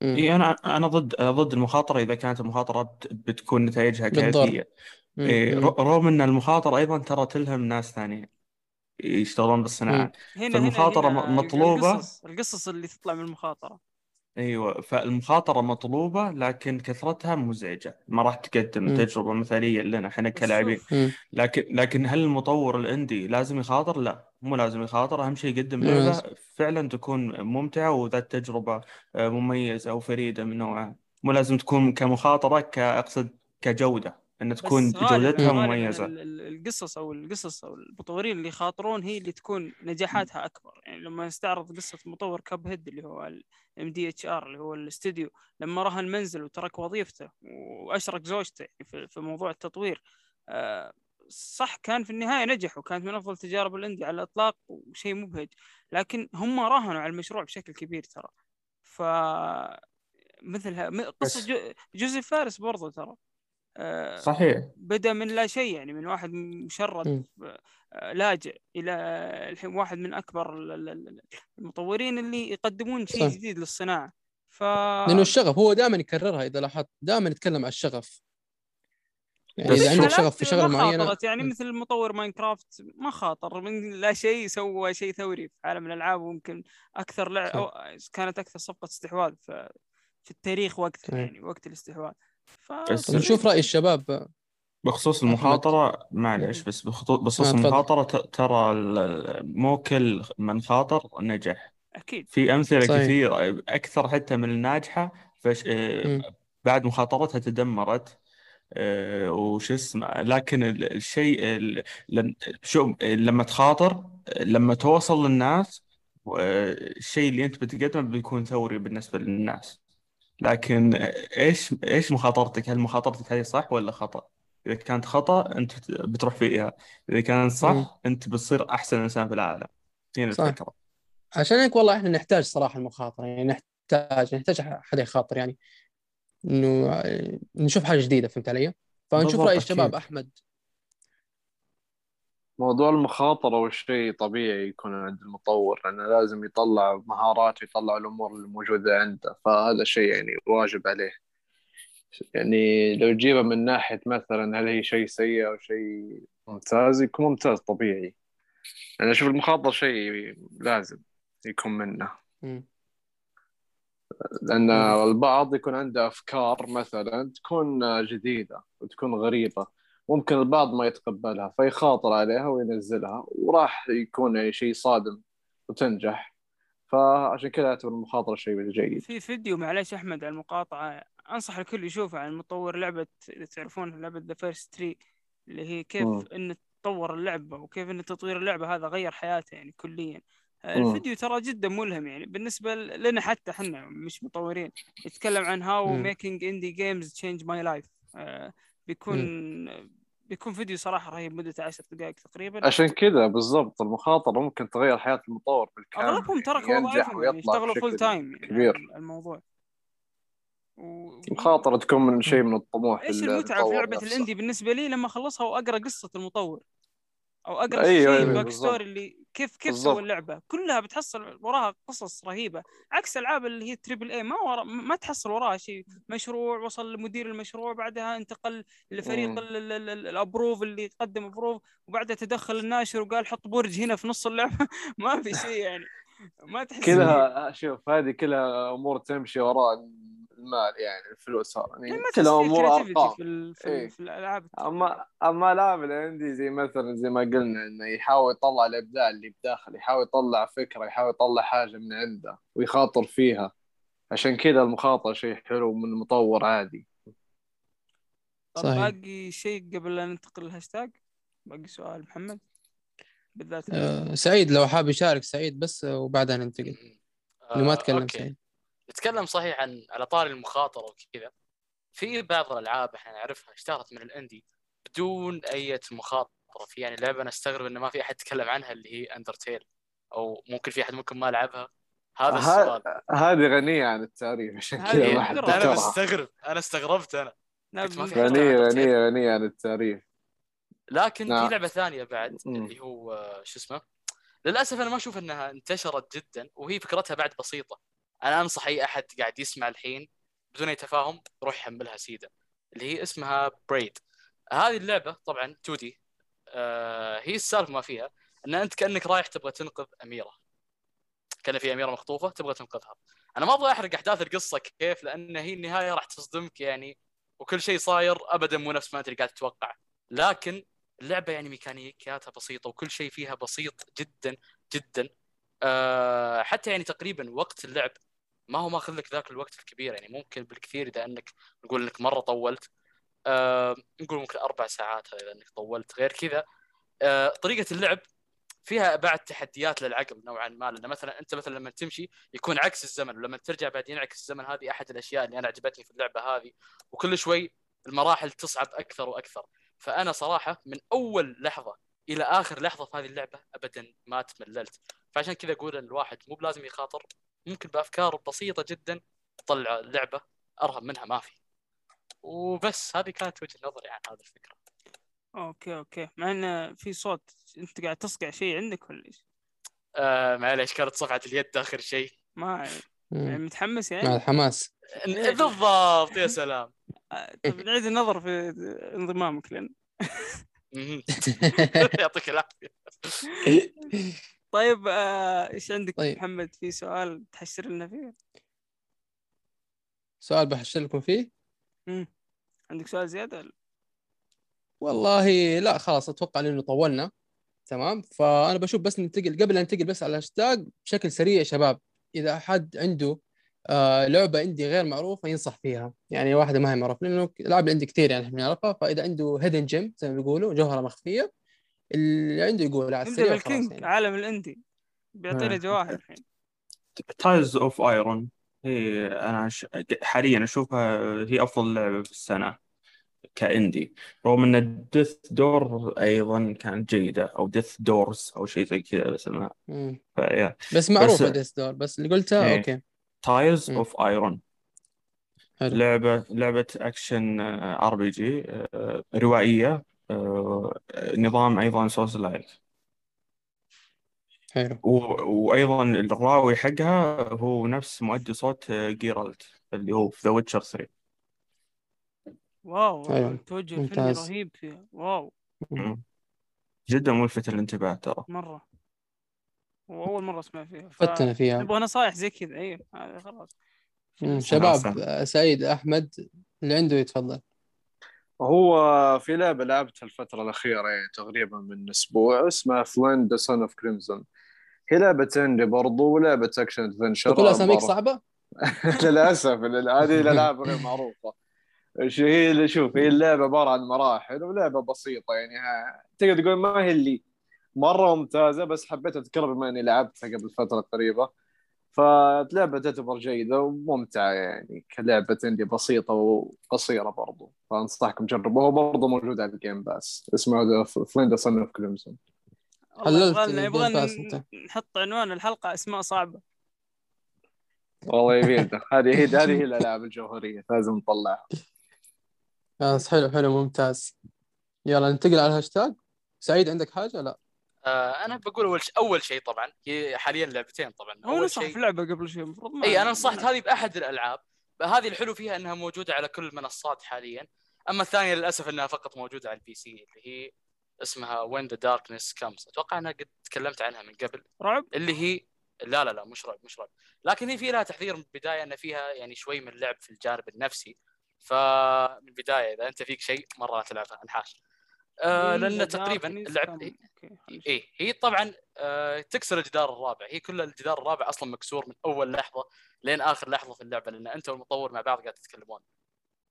إي أنا أنا ضد ضد المخاطرة إذا كانت المخاطرة بت- بتكون نتائجها. كارثية. إيه، رغم إن المخاطرة أيضا ترى تلهم ناس ثانيين يشتغلون بالصناعة. هنا فالمخاطرة هنا هنا م- مطلوبة. القصص القصص اللي تطلع من المخاطرة أيوه فالمخاطرة مطلوبة لكن كثرتها مزعجه ما راح تقدم. تجربة مثالية لنا إحنا كلاعبين. لكن لكن هل المطور الإندي لازم يخاطر؟ لا مو لازم يخاطر أهم شيء يقدم لعبة. فعلا تكون ممتعة وذات تجربة آه، مميزة أو فريدة من نوعها مو لازم تكون كمخاطرة كأقصد كجودة إن تكون جودتها مميزة. ال- ال- القصص أو القصص أو المطورين اللي يخاطرون هي اللي تكون نجاحاتها أكبر. يعني لما نستعرض قصة مطور Cuphead اللي هو ال MDHR اللي هو الاستديو لما رهن المنزل وترك وظيفته واشرك زوجته يعني في موضوع التطوير آه، صح كان في النهاية نجح وكانت من أفضل تجارب ال indie على الإطلاق وشيء مبهج لكن هم راهنوا على المشروع بشكل كبير ترى. ف مثل قصة جو- جوزيف فارس برضو ترى آه، صحيح بدأ من لا شيء يعني من واحد مشرد. آه، لاجئ إلى الحين واحد من ال- المطورين اللي يقدمون شيء صح. جديد للصناعة ف لأنه الشغف هو دائما يكررها إذا لاحظت دائما يتكلم عن الشغف يعني إذا عندك شغف في شغلة معينة يعني مم. مثل مطور ماينكرافت ما خاطر من لا شيء سوى شيء ثوري في عالم الألعاب ويمكن أكثر لعب كانت أكثر صفقة استحواذ في التاريخ وقتها. يعني وقت الاستحواذ ف نشوف رأي الشباب. بخصوص أحمد. المخاطرة معلش بس بخطو- بخصوص ت- ترى ال- مو كل من خاطر نجح. أكيد. في أمثلة صحيح. كثيرة. أكثر حتى من الناجحة فش آه،. بعد مخاطرتها تدمرت. آه، وش اسمه لكن ال- الشيء شو لما تخاطر لما توصل للناس آه، الشيء اللي أنت بتقدمه بيكون ثوري بالنسبة للناس. لكن إيش إيش مخاطرتك؟ هل مخاطرتك هذه صح ولا خطأ؟ إذا كانت خطأ أنت بتروح فيها، إذا كانت. صح أنت بتصير أحسن إنسان في العالم. هنا. الفكرة. عشان هيك والله إحنا نحتاج صراحة المخاطرة يعني نحتاج نحتاج حدا يخاطر يعني إنه نشوف حاجة جديدة فهمت علي؟ فنشوف رأي الشباب. أحمد موضوع المخاطرة والشيء طبيعي يكون عند المطور لأنه لازم يطلع مهارات ويطلع الأمور الموجودة عنده فهذا شيء يعني واجب عليه. يعني لو تجيبه من ناحية مثلا هل هي شيء سيء أو شيء ممتاز يكون ممتاز طبيعي. أنا أشوف المخاطرة شيء لازم يكون منه. لأن البعض يكون عنده أفكار مثلا تكون جديدة وتكون غريبة. ممكن البعض ما يتقبلها فيخاطر عليها وينزلها وراح يكون يعني شيء صادم وتنجح. فعشان كذا أعتبر المخاطرة شيء جيد. في فيديو معلش أحمد على المقاطعة أنصح الكل يشوفه عن مطور لعبة إذا تعرفون لعبة The First Tree اللي هي كيف مم. إن تطور اللعبة وكيف إن تطوير اللعبة هذا غير حياته يعني كليا. الفيديو ترى جدا ملهم يعني بالنسبة لنا حتى إحنا مش مطورين. يتكلم عن how. making indie games changed my life بيكون بيكون فيديو صراحة رهيب مدته 10 دقائق تقريبا عشان كذا بالضبط المخاطرة ممكن تغير حياة المطور بالكامل أغلبهم ترى يعني وظائفهم يعني يشتغلوا full time يعني كبير. على الموضوع و... مخاطرة تكون من شيء من الطموح إيش المتعة في لعبة نفسه. ال indie بالنسبة لي لما اخلصها وأقرأ قصة المطور أو أقرأ أيوة، شيء أيوة، back بالضبط. story اللي كيف كيف. سوى اللعبة؟ كلها بتحصل وراها قصص رهيبة. عكس ألعاب اللي هي triple A ما ورا ما تحصل وراها شيء. مشروع وصل لمدير المشروع بعدها انتقل لفريق ال approve اللي قدم approve وبعدها تدخل الناشر وقال حط برج هنا في نص اللعبة. ما في شيء يعني. ما تحس. كلها شوف هذه كلها أمور تمشي وراء المال يعني الفلوس يعني يعني ما كلها تحس فيه أمور creativity أرقام. في, ال... في, إيه. في الألعاب اما أما العاب ال indie زي مثلا زي ما قلنا إنه يحاول يطلع الإبداع اللي بداخل يحاول يطلع فكرة يحاول يطلع حاجة من عنده ويخاطر فيها. عشان كذا المخاطرة شيء حلو من المطور عادي. صحيح. باقي شيء قبل لا ننتقل للهاشتاج؟ باقي سؤال محمد؟ بالذات آه، سعيد لو حاب يشارك سعيد بس وبعدها ننتقل. اللي ما تكلم okay. سعيد. نتكلم صحيح عن على طاري المخاطرة وكذا. في بعض الألعاب إحنا نعرفها اشتهرت من ال indie بدون أي مخاطرة. في يعني لعبة أنا أستغرب انه ما في أحد تكلم عنها اللي هي Undertale أو ممكن في أحد ممكن ما لعبها. هذا ها- السؤال. هذه غنية عن التعريف عشان كذا ما حد. أنا مستغرب أنا استغربت أنا. بالضبط. حد غنية غنية غنية عن التعريف لكن نعم. في لعبة ثانية بعد مم. اللي هو آه، شو اسمه؟ للأسف أنا ما أشوف إنها انتشرت جدا وهي فكرتها بعد بسيطة. أنا انصح اي أحد قاعد يسمع الحين بدون أي تفاهم روح يحملها سيدا اللي هي اسمها بريد هذه اللعبة طبعا 2 دي آه هي السالفة ما فيها إن أنت كأنك رايح تبغى تنقذ أميرة. كأن في أميرة مخطوفة تبغى تنقذها. أنا ما أبغى أحرق أحداث القصة كيف لأن هي النهاية راح تصدمك يعني وكل شيء صاير ابدا مو نفس ما أنت قاعد تتوقع. لكن اللعبة يعني ميكانيكياتها بسيطة وكل شيء فيها بسيط جدا جدا. أه حتى يعني تقريبا وقت اللعب ما هو ماخذ لك ذاك الوقت الكبير يعني ممكن بالكثير إذا إنك نقول إنك مرة طولت. أه نقول ممكن أربع ساعات إذا إنك طولت. غير كذا أه طريقة اللعب فيها بعد تحديات للعقل نوعا ما. لأن مثلا أنت مثلا لما تمشي يكون عكس الزمن ولما ترجع بعد ينعكس الزمن. هذه أحد الأشياء اللي أنا عجبتني في اللعبة هذه. وكل شوي المراحل تصعب أكثر وأكثر. فأنا صراحة من أول لحظة إلى آخر لحظة في هذه اللعبة ابدا ما تمللت. فعشان كذا أقول إن الواحد مو بلازم يخاطر. ممكن بافكار بسيطة جدا تطلع لعبة أرهب منها ما في. وبس هذه كانت وجهة نظري عن هذه الفكرة. okay okay. مع إن في صوت أنت قاعد تصقع شيء عندك ولا إيش؟ آه معليش كانت صفعه اليد آخر شيء. ما يعني. متحمس مع يعني الحماس. بالضبط يا سلام. آه، طب نعيد النظر في انضمامك لنا مهم. يعطيك العافية. طيب آه، إيش عندك طيب. محمد في سؤال تحشر لنا فيه؟ سؤال بحشر لكم فيه مم. عندك سؤال زيادة؟ ولا؟ والله لا خلاص أتوقع إنه طولنا تمام فأنا بشوف بس ننتقل قبل لا ننتقل بس على الهاشتاج بشكل سريع يا شباب إذا أحد عنده آه لعبة indie غير معروفة ينصح فيها يعني واحدة ما هي معروفة لأنه العاب indie كثير يعني إحنا نعرفها فإذا عنده hidden gem زي ما بيقولوا جوهرة مخفية اللي عنده يقول على السريع خلاص بالكينج يعني. عالم ال indie بيعطينا. جواهر الحين Tales of Iron هي أنا ش... حاليا أشوفها هي أفضل لعبة في السنة ك indie رغم إن ال Death's Door أيضا كانت جيدة أو Death's Doors أو شيء زي كذا بس ما. فيا بس معروفة بس- Death's Door بس اللي قلتها إيه. okay Tales. of Iron لعبه لعبة action RPG روائية آه، نظام أيضا souls like حلو و- وأيضا الراوي حقها هو نفس مؤدي صوت آه، Geralt اللي هو في The Witcher 3 wow أيوة. التوجه الفني ممتاز. رهيب فيها wow مم. جدا ملفت للانتباه ترى مرة واول مرة أسمع فيها فتنا فيها نبغى نصايح زي كذا أيوه هذا خلاص مم. شباب. آه، سعيد أحمد اللي عنده يتفضل هو في لعبة لعبتها الفترة الأخيرة يعني تقريبا من أسبوع اسمها Flynn the Son of Crimson هي لعبة indie برضو ولعبة action adventure كل أساميك صعبة؟ للأسف ال- هذه الألعاب غير معروفة. إيش هي اللي شوف هي اللعبة عبارة عن مراحل ولعبة بسيطة يعني تقدر تقول ما هي اللي مرة ممتازة بس حبيت أذكرها بما إني لعبتها قبل فترة قريبة. فاللعبه تعتبر جيدة وممتعة يعني كلعبة indie بسيطة وقصيرة برضو فأنصحكم تجربوها برضو موجودة على ال Game Pass اسمه Flynn the Son of Crimson والله حللت. نحط عنوان الحلقة أسماء صعبة. والله يبينا هذه هي هذه هي الألعاب الجوهرية لازم نطلعها بس حلو حلو ممتاز. يلا ننتقل على الهاشتاج. سعيد عندك حاجة؟ لا. آه أنا بقول أول شيء أول شيء طبعا هي حاليا لعبتين طبعا. هو أول نصح شيء في لعبه قبل شيء؟ المفروض إي أنا نصحت هذه بأحد الألعاب. هذه الحلو فيها إنها موجودة على كل المنصات حاليا. أما الثانية للأسف إنها فقط موجودة على ال PC اللي هي اسمها When the Darkness Comes أتوقع انها قد تكلمت عنها من قبل. رعب؟ اللي هي لا لا لا مش رعب مش رعب. لكن هي في لها تحذير من البداية إن فيها يعني شوي من اللعب في الجانب النفسي. فمن البداية إذا أنت فيك شيء مرة لا تلعبها انحاش. آه لأن تقريبا اللعب إيه هي طبعا آه تكسر الجدار الرابع. هي كل الجدار الرابع أصلا مكسور من أول لحظة لين آخر لحظة في اللعبة لأن أنت والمطور مع بعض قاعد تتكلمون.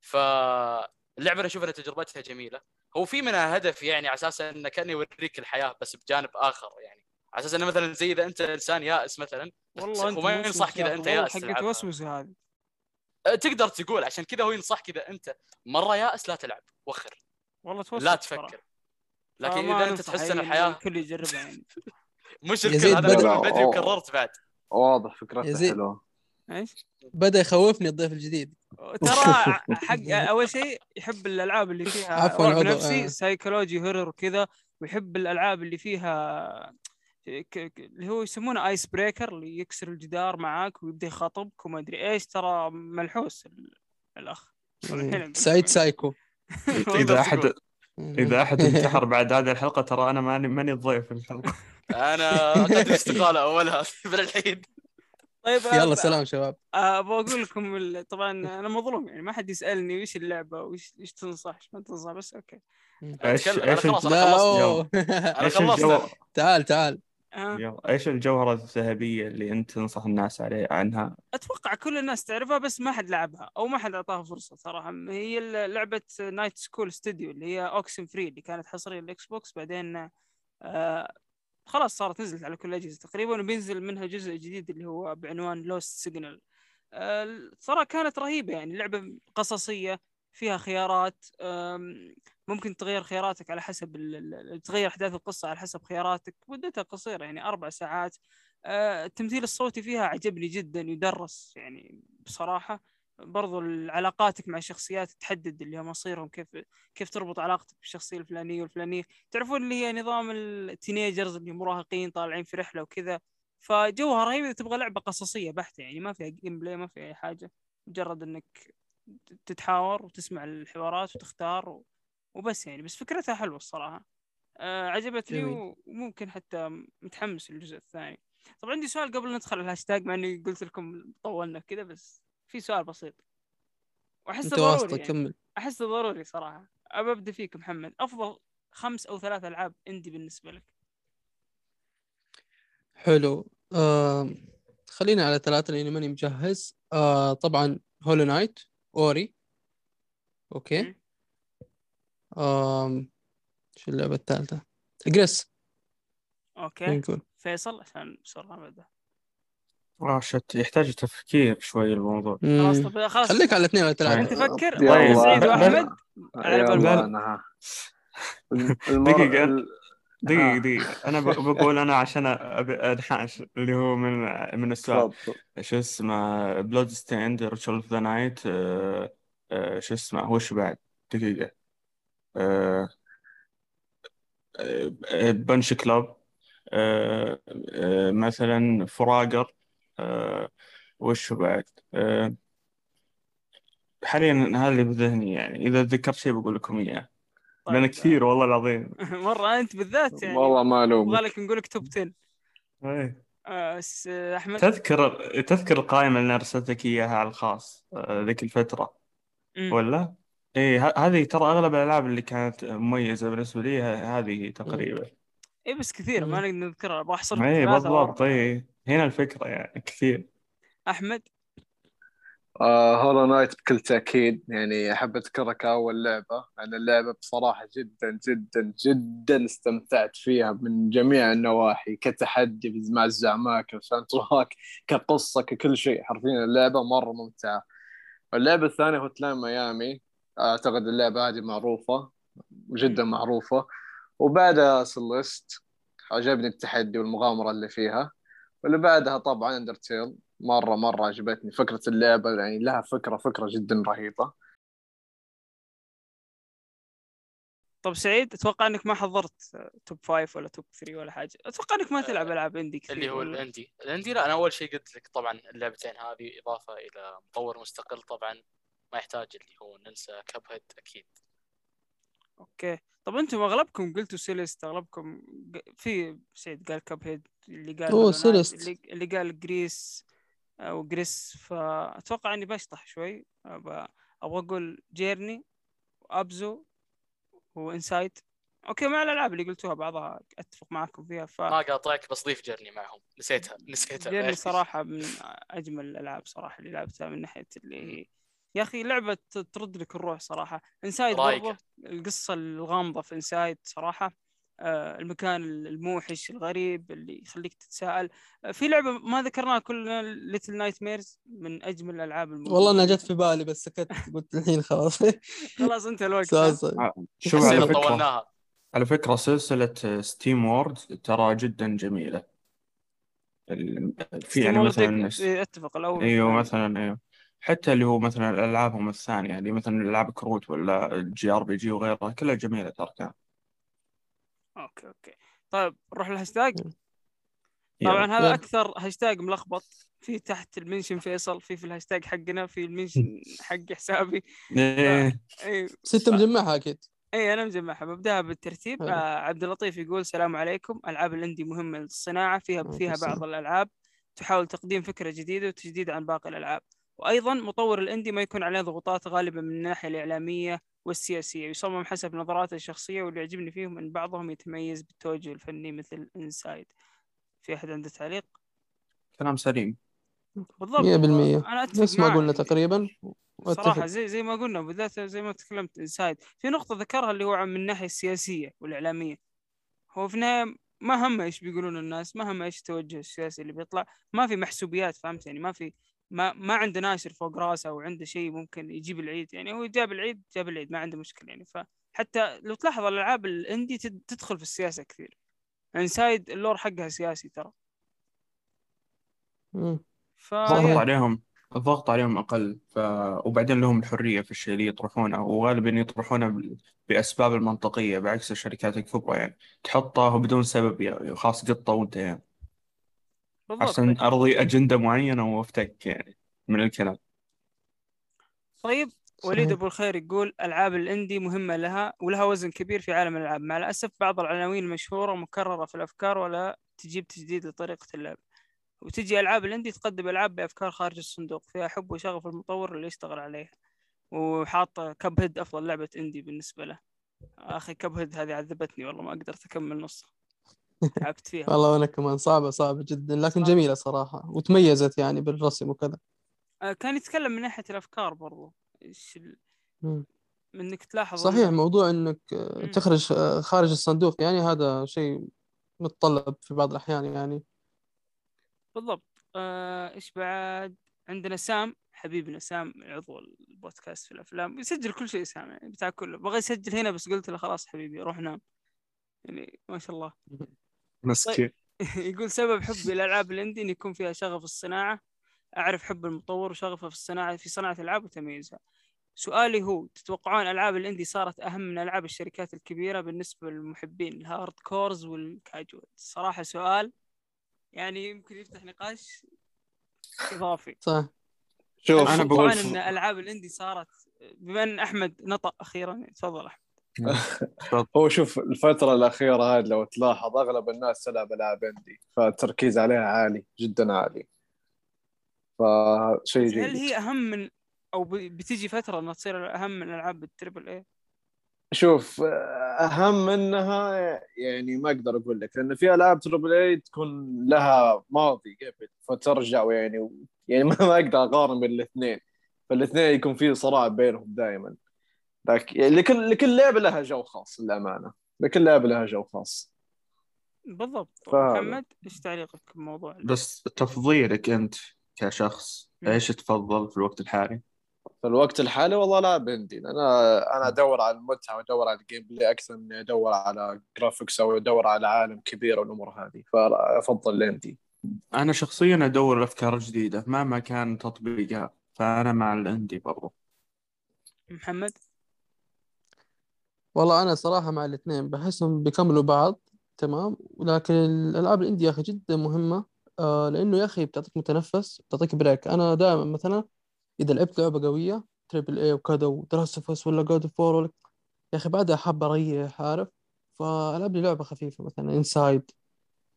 فاللعبة أنا أشوف أن تجربتها جميلة. هو في منها هدف يعني على أساس أنه كان يوريك الحياة بس بجانب آخر يعني. على أساس أنه مثلا زي إذا أنت إنسان يائس مثلا والله أنت وما ينصح كذا أنت يائس حقت. وسوسه هذه. أه، تقدر تقول عشان كذا هو ينصح كذا أنت مرة يائس لا تلعب وخر. والله توسوس لا. تفكر. لكن إذا أنت تحس إن الحياة الكل يجربها يعني. مش الكل هذا بدأ- بدري وكررت بعد. واضح فكرتها يزيد. حلوة. إيش؟ بدأ يخوفني الضيف الجديد. ترى حق أول شيء يحب الألعاب اللي فيها عفواً، رعب نفسي آه. psychological horror وكذا. ويحب الألعاب اللي فيها ك- ك- اللي هو يسمونه ice breaker اللي يكسر الجدار معاك ويبدأ يخاطبك وما أدري إيش. ترى ملحوس ال- الأخ. أقول سعيد. سايكو. اذا أحد. إذا أحد انتحر بعد هذه الحلقة ترى أنا ماني ماني الضيف في الحلقة أنا اقدم استقالة أولها من الحين طيب يلا سلام شباب أبغى أقول لكم ال- طبعا أنا مظلوم يعني ما حد يسألني وش اللعبة وش إيش تنصح إيش ما تنصح بس okay إيش إيش خلاص أنا لا خلصت أوه. أنا خلصت. تعال تعال آه. يلا، إيش الجوهرة الذهبية اللي أنت تنصح الناس عليه عنها؟ أتوقع كل الناس تعرفها بس ما حد لعبها أو ما حد أعطاها فرصة صراحة هي لعبة Night School Studio اللي هي Oxenfree اللي كانت حصرية لل Xbox بعدين آه خلاص صارت نزلت على كل الأجهزة تقريبا وبينزل منها جزء جديد اللي هو بعنوان Lost Signals آه صراحة كانت رهيبة يعني لعبة قصصية فيها خيارات ممكن تغير خياراتك على حسب تغير أحداث القصة على حسب خياراتك مدتها قصيرة يعني أربع ساعات. آه، التمثيل الصوتي فيها عجبني جدا يدرس يعني بصراحة. برضو علاقاتك مع الشخصيات تحدد اللي هي مصيرهم كيف كيف تربط علاقتك بالشخصية الفلانية والفلانية. تعرفون اللي هي نظام ال teenagers اللي مراهقين طالعين في رحلة وكذا. فجوها رهيب إذا تبغى لعبة قصصية بحتة يعني ما فيها gameplay ما فيها أي حاجة. مجرد إنك تتحاور وتسمع الحوارات وتختار و... وبس يعني بس فكرتها حلوة الصراحة. آه عجبتني. وممكن حتى متحمس للجزء الثاني. طبعا عندي سؤال قبل ندخل على الهاشتاج مع إني قلت لكم طولنا كذا بس في سؤال بسيط. وأحسه ضروري يعني. كمل. أحسه ضروري صراحة. أبى أبدأ فيك محمد. أفضل خمس أو ثلاث ألعاب عندي بالنسبة لك؟ حلو. آه خلينا على ثلاثة لأني ماني مجهز. آه طبعا Hollow Knight Ori. Okay. مم. آم شو اللعبة الثالثة؟ Gris Okay. نقول. فيصل عشان بسرعة آه shit يحتاج تفكير شوي الموضوع. خلاص. طب خلاص. خليك على الاثنين ولا ثلاثة انت فكر. طيب سعيد واحمد على بال. دقيقة. آه. دقيقة أنا بقول أنا عشان أبي أنحاش اللي هو من من السؤال تفضل. شو اسمه بلود ستاند ريتشارد اوف ذا نايت شو اسمه وش بعد دقيقة آه، آه، بنش كلاب آه، آه، مثلا فراقر آه، وش بعد آه، حاليا هذا اللي بذهني يعني إذا تذكرت شيء بقول لكم إياه لأن طيب. كثير والله العظيم مرة أنت بالذات يعني والله ما ألومك لك نقول لك توب 10 إيه. آه، س- أحمد تذكر تذكر القائمة اللي أرسلتك إياها على الخاص آه، ذيك الفترة مم. ولا؟ إيه ه- هذه ترى أغلب الألعاب اللي كانت مميزة بالنسبة لي هذه تقريبا اي بس كثير ما. نقدر نذكرها أبغى احصر لك أو بالضبط. إيه هنا الفكرة يعني كثير أحمد آه Hollow Knight بكل تأكيد يعني أحب أذكرها كأول لعبة. لأن اللعبة بصراحة جدا جدا جدا استمتعت فيها من جميع النواحي كتحدي مع الزعماء ك sound كقصة ككل شيء. حرفيا اللعبة مرة ممتعة. اللعبة الثانية Hotline Miami. أعتقد اللعبة هذه معروفة جدا معروفة. وبعدها Celeste عجبني التحدي والمغامرة اللي فيها. واللي بعدها طبعا Undertale مرة مرة عجبتني. فكرة اللعبة يعني لها فكرة فكرة جدا رهيبة. طب سعيد أتوقع إنك ما حضرت top five ولا top 3 ولا حاجة. أتوقع إنك ما تلعب ألعاب indie كثير اللي هو ال indie. ال indie لا أنا أول شيء قلت لك طبعا اللعبتين هذه إضافة إلى مطور مستقل طبعا ما يحتاج اللي هو ننسى Cuphead أكيد. Okay. طب أنتم أغلبكم قلتوا Celeste أغلبكم في سعيد قال Cuphead اللي قال Celeste. اللي قال Gris أو Gris فأتوقع إني بشطح شوي. أبغى أقول Journey و Abzu و Inside okay مع الألعاب اللي قلتوها بعضها أتفق معكم فيها ف ما قاطعك بس ضيف Journey معهم. نسيتها نسيتها. Journey. صراحة من أجمل الألعاب صراحة اللي لعبتها من ناحية اللي هي يا أخي لعبة ترد لك الروح صراحة. Inside. برضه القصة الغامضة في Inside صراحة. آه، المكان الموحش الغريب اللي يخليك تتساءل. آه، في لعبة ما ذكرناها كلنا Little Nightmares من أجمل الألعاب الموجودة والله انها جت في بالي بس سكت قلت الحين خلاص. خلاص أنت الوقت آه، شوف يحسن على طولناها. على فكرة سلسلة SteamWorld ترى جدا جميلة. ال- في يعني مثلا إيه، أتفق الأول أيوه والثاني. مثلا أيوه حتى اللي هو مثلا الألعابهم الثانية يعني مثلا العاب كروت ولا JRPG وغيرها كلها جميلة ترى كان okay okay طيب نروح للهاشتاج. طبعا هذا يلا. أكثر هاشتاج ملخبط في تحت ال mention فيصل في في الهاشتاج حقنا في ال mention حق حسابي إيه. اي ست مجمعها أكيد اي أنا مجمعها ببداها بالترتيب. آه عبد اللطيف يقول السلام عليكم ألعاب الإندي مهمة للصناعة فيها فيها بعض. الألعاب تحاول تقديم فكرة جديدة وتجديد عن باقي الألعاب وأيضا مطور الإندي ما يكون عليه ضغوطات غالبا من الناحية الإعلامية والسياسية يصمم حسب نظراته الشخصية واللي يعجبني فيهم ان بعضهم يتميز بالتوجه الفني مثل انسايد في أحد عنده تعليق؟ كلام سليم. بالضبط. 100% أنا أتفق نفس ما قلنا. تقريبا. صراحة زي زي ما قلنا بالذات زي ما تكلمت انسايد في نقطة ذكرها اللي هو من الناحية السياسية والإعلامية. هو في النهاية ما هم إيش بيقولون الناس ما هم إيش التوجه السياسي اللي بيطلع. ما في محسوبيات فهمت يعني؟ ما في ما ما عنده ناشر فوق راسه أو عنده شيء ممكن يجيب العيد. يعني هو جاب العيد جاب العيد ما عنده مشكلة يعني. فحتى لو تلاحظ الألعاب الإندي تد- تدخل في السياسة كثير. Inside ال lore حقها سياسي ترى. ف الضغط صحيح. عليهم الضغط عليهم أقل. ف... وبعدين لهم الحرية في الشيء اللي يطرحونه. وغالبا يطرحونه بال- بأسباب المنطقية بعكس الشركات الكبرى يعني. تحطه بدون سبب يعني خلاص قطة وانت يعني بالضبط عشان أرضي أجندة معينة وأفتك يعني من الكلام. طيب وليد. أبو الخير يقول العاب ال indie مهمة لها ولها وزن كبير في عالم الألعاب. مع الأسف بعض العناوين المشهوره مكرره في الأفكار ولا تجيب تجديد لطريقة اللعب. وتجي ألعاب الإندي تقدم ألعاب بأفكار خارج الصندوق فيها حب وشغف المطور اللي يشتغل عليها. وحاط كب هيد أفضل لعبة إندي بالنسبة له. أخي كب هيد هذه عذبتني والله ما قدرت أكمل نصها. تعبت فيها. والله وأنا كمان صعبة صعبة جدا لكن صعبة. جميلة صراحة وتميزت يعني بالرسم وكذا. آه، كان يتكلم من ناحية الأفكار برضو. إيش ال... إنك تلاحظ صحيح إنه- موضوع إنك آه، مم. تخرج آه، خارج الصندوق يعني هذا شيء متطلب في بعض الأحيان يعني. بالضبط. آه، إيش بعد؟ عندنا سام حبيبنا سام عضو البودكاست في الأفلام يسجل كل شيء سام يعني بتاع كله. بغى يسجل هنا بس قلت له خلاص حبيبي روح نام. يعني ما شاء الله. مسكين. يقول سبب حبي للالعاب الاندي ان يكون فيها شغف الصناعة. أعرف حب المطور وشغفه في الصناعة في صناعة الالعاب وتمييزها. سؤالي هو تتوقعون ألعاب ال indie صارت أهم من ألعاب الشركات الكبيرة بالنسبة للمحبين ال hardcores وال casual؟ صراحة سؤال يعني يمكن يفتح نقاش إضافي. صح. شوف أنا أنا بقول إن ألعاب الاندي صارت بما إن أحمد نطق أخيرا تفضل أحمد. هو شوف الفترة الأخيرة هذه لو تلاحظ أغلب الناس تلعب ألعاب عندي فالتركيز عليها عالي جدا عالي. فشيء هل جيد هي أهم من أو ب- بتيجي فترة إنها تصير أهم من ألعاب التربل اي شوف أهم منها يعني ما أقدر أقول لك لأن في ألعاب تربل اي تكون لها ماضي قبل فترجع يعني يعني ما ما أقدر أقارن بين الاثنين فالإثنين يكون في صراع بينهم دائما لكن يعني لكل لكل لعبة لها جو خاص للأمانة. لكل لعبة لها جو خاص. بالضبط. فهذا. محمد إيش تعليقك بموضوع بس تفضيلك أنت كشخص. إيش تفضل في الوقت الحالي؟ في الوقت الحالي والله ال indie. أنا أنا أدور على المتعة وأدور على ال gameplay أكثر من أدور على graphics أو أدور على عالم كبير والأمور هذه. فافضل ال indie أنا شخصيا أدور أفكار جديدة مهما كان تطبيقها فأنا مع ال indie برضو. محمد؟ والله أنا صراحة مع الاثنين بحسهم بيكملوا بعض تمام؟ ولكن الألعاب ال indie يا أخي جدا مهمة آه لأنه يا أخي بتعطيك متنفس بتعطيك break. أنا دائما مثلا إذا لعبت لعبة قوية triple A وكذا ودراستفوس ولا God of War يا أخي بعدها حاب أريح عارف؟ فألعب لي لعبة خفيفة مثلا Inside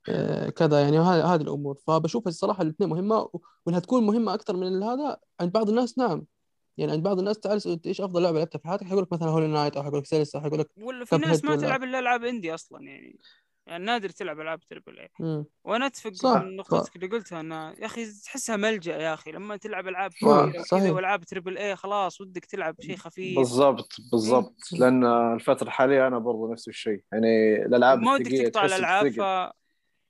آه كذا يعني هذه الأمور. فبشوف الصراحه الاثنين مهمة وإنها تكون مهمة أكثر من هذا عند بعض الناس نعم. يعني عند بعض الناس تعال اسأل إيش أفضل لعبة لعبتها في حياتك حيقول لك مثلا Hollow Knight أو حيقول لك Celeste أو حيقول لك ولا في ناس ما تلعب إلا ألعاب indie أصلا يعني يعني نادر تلعب ألعاب triple A. وأنا أتفق صح، من نقطتك اللي قلتها إنه يا أخي تحسها ملجأ يا أخي لما تلعب ألعاب صحيح. وألعاب triple A خلاص ودك تلعب شيء خفيف بالضبط بالضبط. لأن الفترة الحالية أنا برضو نفس الشيء يعني الألعاب ما ودك تقطع الألعاب. ف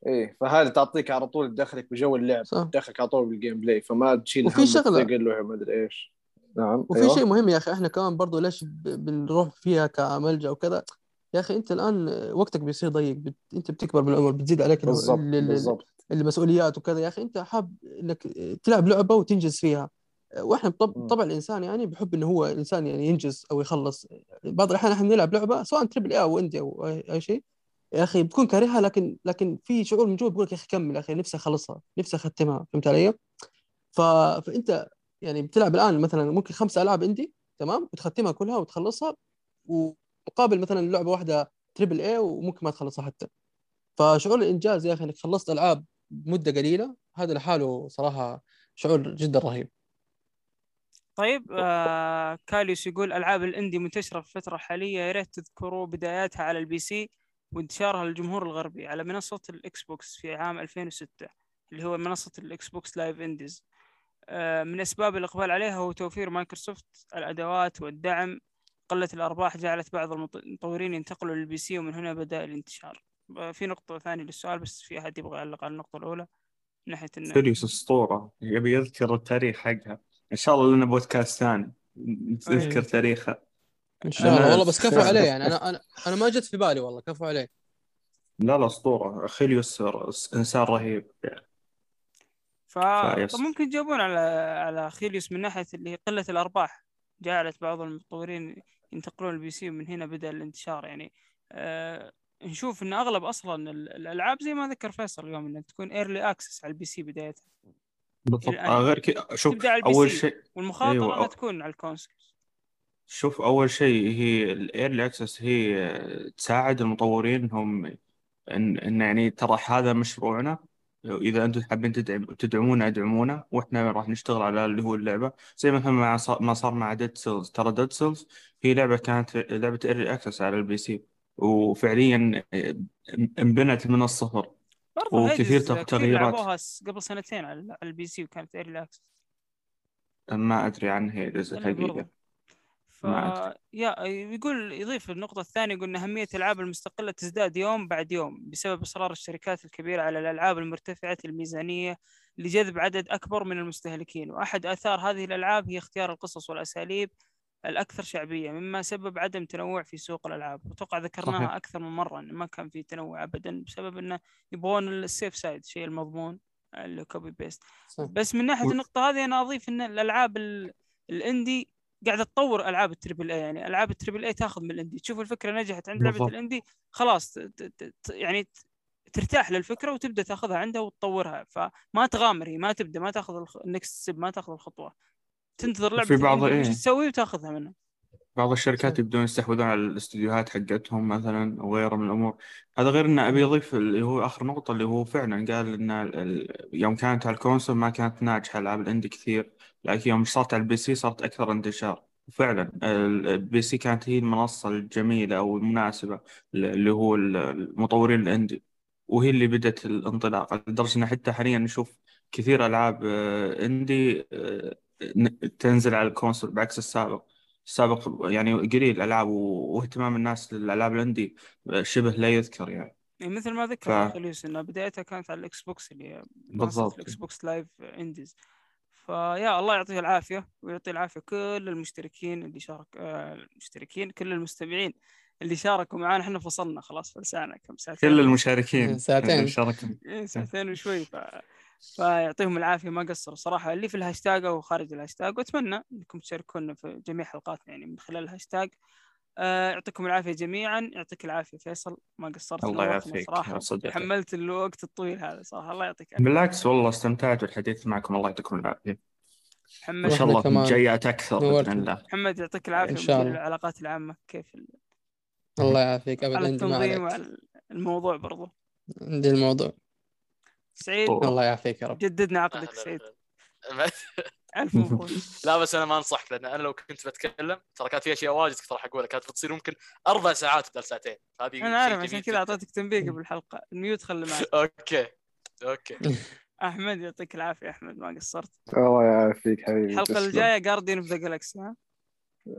إيه فهذه تعطيك على طول تدخلك بجو اللعب تدخلك على طول بال gameplay فما تشيل وفي. الثقل وما ادري إيش نعم وفي أيوة. شيء مهم يا أخي إحنا كمان برضو ليش بنروح فيها كملجأ وكذا؟ يا أخي أنت الآن وقتك بيصير ضيق بت... أنت بتكبر بالعمر بتزيد عليك ال- بالضبط ال- ال- بالضبط. المسؤوليات وكذا. يا أخي أنت حاب إنك تلعب لعبة وتنجز فيها. وإحنا بطب... مم. طبع الإنسان يعني بحب إنه هو الانسان يعني ينجز أو يخلص. بعض الأحيان إحنا نلعب لعبة سواء triple A أو indie أو أي شيء. يا أخي بتكون كارهها لكن لكن في شعور من جوا بيقول لك يا أخي كمل يا أخي نفسي أخلصها نفسي أختمها. فهمت علي؟ ف... فأنت يعني بتلعب الآن مثلا ممكن خمس ألعاب indie تمام؟ وتختمها كلها وتخلصها ومقابل مثلا لعبة واحدة triple A وممكن ما تخلصها حتى. فشعور الإنجاز يا أخي إنك خلصت ألعاب بمده قليلة هذا لحاله صراحة شعور جدا رهيب. طيب آه اخيليوس يقول ألعاب ال indie منتشرة في الفترة الحالية يا ريت تذكروا بداياتها على ال PC وانتشارها للجمهور الغربي على منصة ال Xbox في عام 2006 اللي هو منصة ال Xbox Live Indies من أسباب الإقبال عليها هو توفير مايكروسوفت الأدوات والدعم. قلة الأرباح جعلت بعض المط- المطورين ينتقلوا لل PC ومن هنا بدأ الانتشار. آه، في نقطة ثانية للسؤال بس في أحد يبغى يعلق على النقطة الأولى من ناحية إنه سيريوس اسطوره يبي يذكر التاريخ حقها. إن شاء الله لنا بودكاست ثاني. نذكر أيوة. تاريخها. إن شاء الله. والله بس كفو عليه يعني أنا أنا أنا ما جت في بالي والله. كفو عليه لا لا اسطوره اخيليوس إنسان رهيب. ف فيس. طب ممكن تجاوبون على على اخيليوس من ناحية اللي هي قلة الأرباح. جعلت بعض المطورين ينتقلون ال PC ومن هنا بدأ الانتشار يعني. آه نشوف إن أغلب أصلا ال- الألعاب زي ما ذكر فيصل اليوم إنها تكون early access على ال PC بدايتها. بالضبط. الآن. آه، غير كذا شوف أول شيء والمخاطرة أيوة، أو- تكون على ال console شوف أول شيء هي ال early access هي آه، تساعد المطورين انهم إن إن يعني ترى هذا مشروعنا. إذا أنتم حابين تدعم تدعمونا أدعمونا وإحنا راح نشتغل على اللي هو اللعبة. زي مثلا ما صار ما صار مع Dead Cells ترى Dead Cells هي لعبة كانت لعبة early access على ال PC وفعليا انبنت من الصفر. برضو وكثير Hades تغ- كثير تغييرات. قبل سنتين على ال PC وكانت early access ما أدري عن هي الحقيقة ف يا يقول يضيف النقطة الثانية يقول أن أهمية الألعاب المستقلة تزداد يوم بعد يوم بسبب إصرار الشركات الكبيرة على الألعاب المرتفعة الميزانية لجذب عدد أكبر من المستهلكين وأحد آثار هذه الألعاب هي اختيار القصص والأساليب الأكثر شعبية مما سبب عدم تنوع في سوق الألعاب وأتوقع ذكرناها صحيح. أكثر من مرة أن ما كان في تنوع أبدا بسبب أنه يبغون ال safe side شيء المضمون اللي copy paste صح. بس من ناحية و- النقطة هذه أنا أضيف إن الألعاب ال- ال indie قاعدة تطور ألعاب ال triple A يعني ألعاب ال triple A تاخذ من ال indie تشوف الفكرة نجحت عند لعبة. ال indie خلاص يعني ترتاح للفكرة وتبدأ تاخذها عندها وتطورها فما تغامر هي ما تبدأ ما تاخذ ال next ما تاخذ الخطوة تنتظر لعبة في بعض إيه. تسوي وتاخذها منها بعض الشركات. يبدون يستحوذون على الاستديوهات حقتهم مثلا وغيره من الأمور. هذا غير إنه أبي اضيف اللي هو آخر نقطة اللي هو فعلا قال إن ال- يوم كانت على ال console ما كانت ناجحة العاب ال indie كثير لكن يوم صارت على ال PC صارت أكثر انتشار. وفعلا ال- ال PC كانت هي المنصة الجميلة أو المناسبة اللي هو ال- المطورين ال indie وهي اللي بدت الانطلاق لدرجة إن حتى حاليا نشوف كثير ألعاب آه، indie آه، تنزل على ال console بعكس السابق. السابق يعني قليل الألعاب و- واهتمام الناس للألعاب ال indie شبه لا يذكر يعني. يعني مثل ما ذكر ف- يا أخي ليوس انها بدايتها كانت على ال Xbox اللي بالضبط. ال Xbox Live Indies فيا الله يعطيه العافية ويعطي العافية كل المشتركين اللي شارك آه المشتركين كل المستمعين اللي شاركوا معانا. إحنا فصلنا خلاص فلسعنا كم ساعتين كل المشاركين ساعتين. شاركوا إيه، ساعتين وشوي ف... فيعطيهم العافية ما قصروا صراحة. اللي في الهاشتاج أو خارج الهاشتاج وأتمنى إنكم تشاركونا في جميع حلقاتنا يعني من خلال الهاشتاج. آه يعطيكم العافية جميعا. يعطيك العافية فيصل ما قصرت الله يعافيك صراحة. تحملت الوقت الطويل هذا صراحة الله يعطيك العافية. بالعكس والله استمتعت بالحديث معكم الله يعطيكم العافية. ان محمد شاء الله. جايات أكثر بإذن. الله. محمد يعطيك العافية إن شاء الله. العلاقات العامة كيف ال- الله يعافيك ابد على التنظيم وعلى الموضوع برضو. عندي الموضوع. سعيد. الله يعافيك يا رب. جددنا عقدك سعيد. وسهلا. ألف مبروك. لا بس أنا ما أنصحك لأن أنا لو كنت بتكلم ترى كانت في أشياء واجد كنت راح أقولها كانت بتصير ممكن أربع ساعات بدل ساعتين. هذه أنا عارف عشان كذا. أعطيتك تنبيه قبل الحلقة. ال mute خلي معك. okay okay. أحمد يعطيك العافية أحمد ما قصرت. الله يعافيك حبيبي الحلقة. الجاية Guardian of the Galaxy ها؟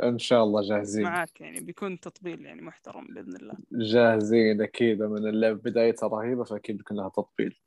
إن شاء الله جاهزين. معاك يعني بيكون تطبيل يعني محترم بإذن الله. جاهزين أكيد من اللعبة بدايتها رهيبة فأكيد بيكون لها تطبيل.